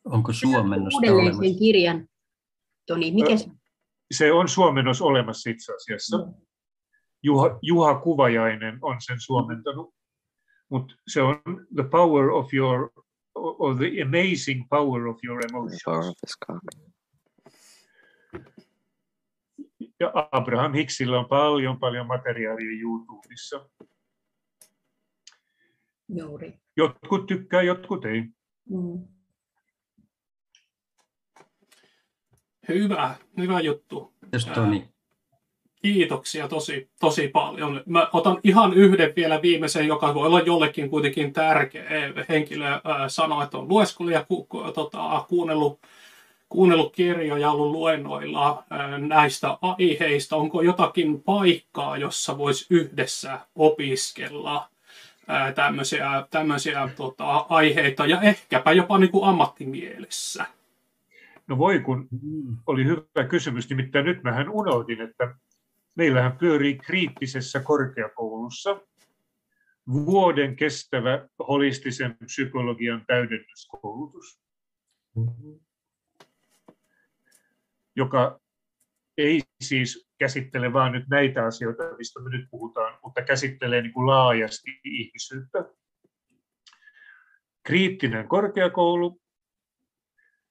Onko suomennos Uudelleen sen kirjan, Toni, mikä se Se on suomennos olemassa itse asiassa. No. Juha, Juha Kuvajainen on sen suomentanut, mutta se on The Power of Your, or The Amazing Power of Your Emotions. Ja Abraham Hicksillä on paljon, paljon materiaalia YouTubessa. Juuri. Jotkut tykkää, jotkut ei. Mm. Hyvä, hyvä juttu. Toni. Kiitoksia tosi, tosi paljon. Mä otan ihan yhden vielä viimeisen, joka voi olla jollekin kuitenkin tärkeä henkilö sanoa, että on lueskellut ja ku, ku, tota, kuunnellut kuunnellut kirjoja, ollut luennoilla näistä aiheista. Onko jotakin paikkaa, jossa voisi yhdessä opiskella tämmöisiä, tämmöisiä tota, aiheita ja ehkäpä jopa niin kuin ammattimielessä? No voi kun oli hyvä kysymys, nimittäin nyt mähän unohdin, että meillähän pyörii kriittisessä korkeakoulussa vuoden kestävä holistisen psykologian täydennyskoulutus. Joka ei siis käsittele vain nyt näitä asioita, mistä me nyt puhutaan, mutta käsittelee niin kuin laajasti ihmisyyttä. Kriittinen korkeakoulu,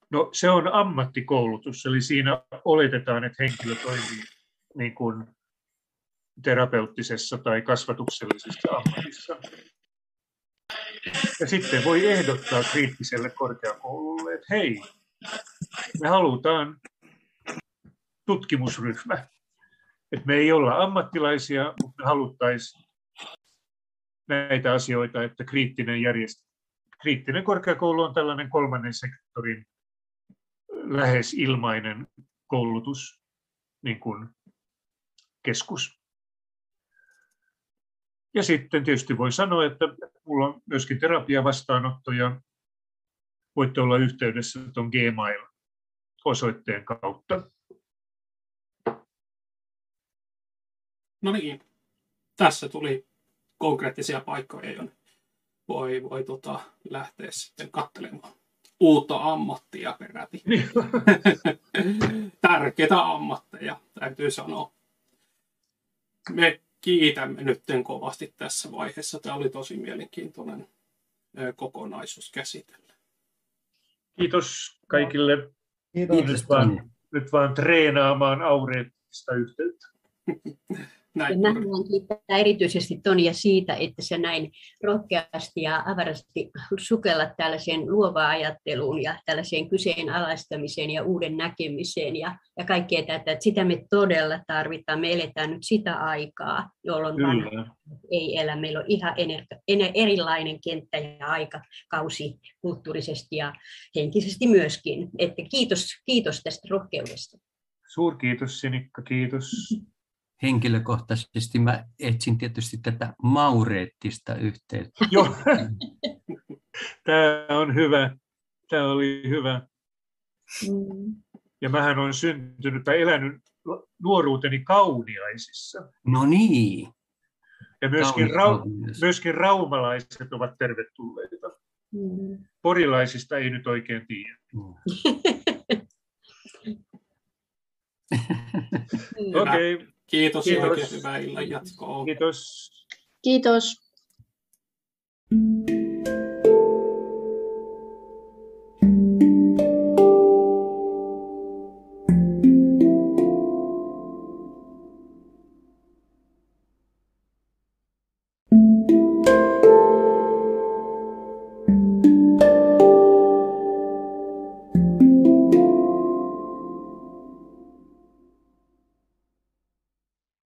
no se on ammattikoulutus, eli siinä oletetaan, että henkilö toimii niin kuin terapeuttisessa tai kasvatuksellisessa ammatissa. Ja sitten voi ehdottaa kriittiselle korkeakoululle, että hei, me halutaan tutkimusryhmä. Että me ei olla ammattilaisia, mutta haluttaisiin näitä asioita, että kriittinen, järjest... kriittinen korkeakoulu on tällainen kolmannen sektorin lähes ilmainen koulutus niin kuin keskus. Ja sitten tietysti voi sanoa, että minulla on myöskin terapiavastaanottoja. Voitte olla yhteydessä tuon Gmail-osoitteen kautta. No niin, tässä tuli konkreettisia paikkoja, jonne voi, voi tota, lähteä sitten katselemaan uutta ammattia peräti. (laughs) Tärkeitä ammatteja, täytyy sanoa. Me kiitämme nyt kovasti tässä vaiheessa. Tämä oli tosi mielenkiintoinen kokonaisuus käsitellä. Kiitos kaikille. Kiitos. Nyt vaan, nyt vaan treenaamaan aureettista yhteyttä. (laughs) Näin. Ja mä haluan kiittää erityisesti Tonia siitä, että se näin rohkeasti ja avarasti sukella tällaiseen luovaan ajatteluun ja tällaiseen kyseenalaistamiseen ja uuden näkemiseen ja, ja kaikkea tätä. Että sitä me todella tarvitaan. Me eletään nyt sitä aikaa, jolloin ei elä. Meillä on ihan ener- ener- erilainen kenttä ja aikakausi kulttuurisesti ja henkisesti myöskin. Että kiitos, kiitos tästä rohkeudesta. Suurkiitos Sinikka, kiitos. (laughs) henkilökohtaisesti mä etsin tietysti tätä maureettista yhteyttä. (laughs) Joo, tämä on hyvä. Tämä oli hyvä. Mm. Ja mähän olen syntynyt tai elänyt nuoruuteni kauniaisissa. No niin. Ja myöskin, rau, myöskin raumalaiset ovat tervetulleita. Mm. Porilaisista ei nyt oikein tiedä. Mm. (laughs) Okei. Okay. Kiitos, Kiitos. oikein hyvää illan jatkoa. Kiitos. Kiitos.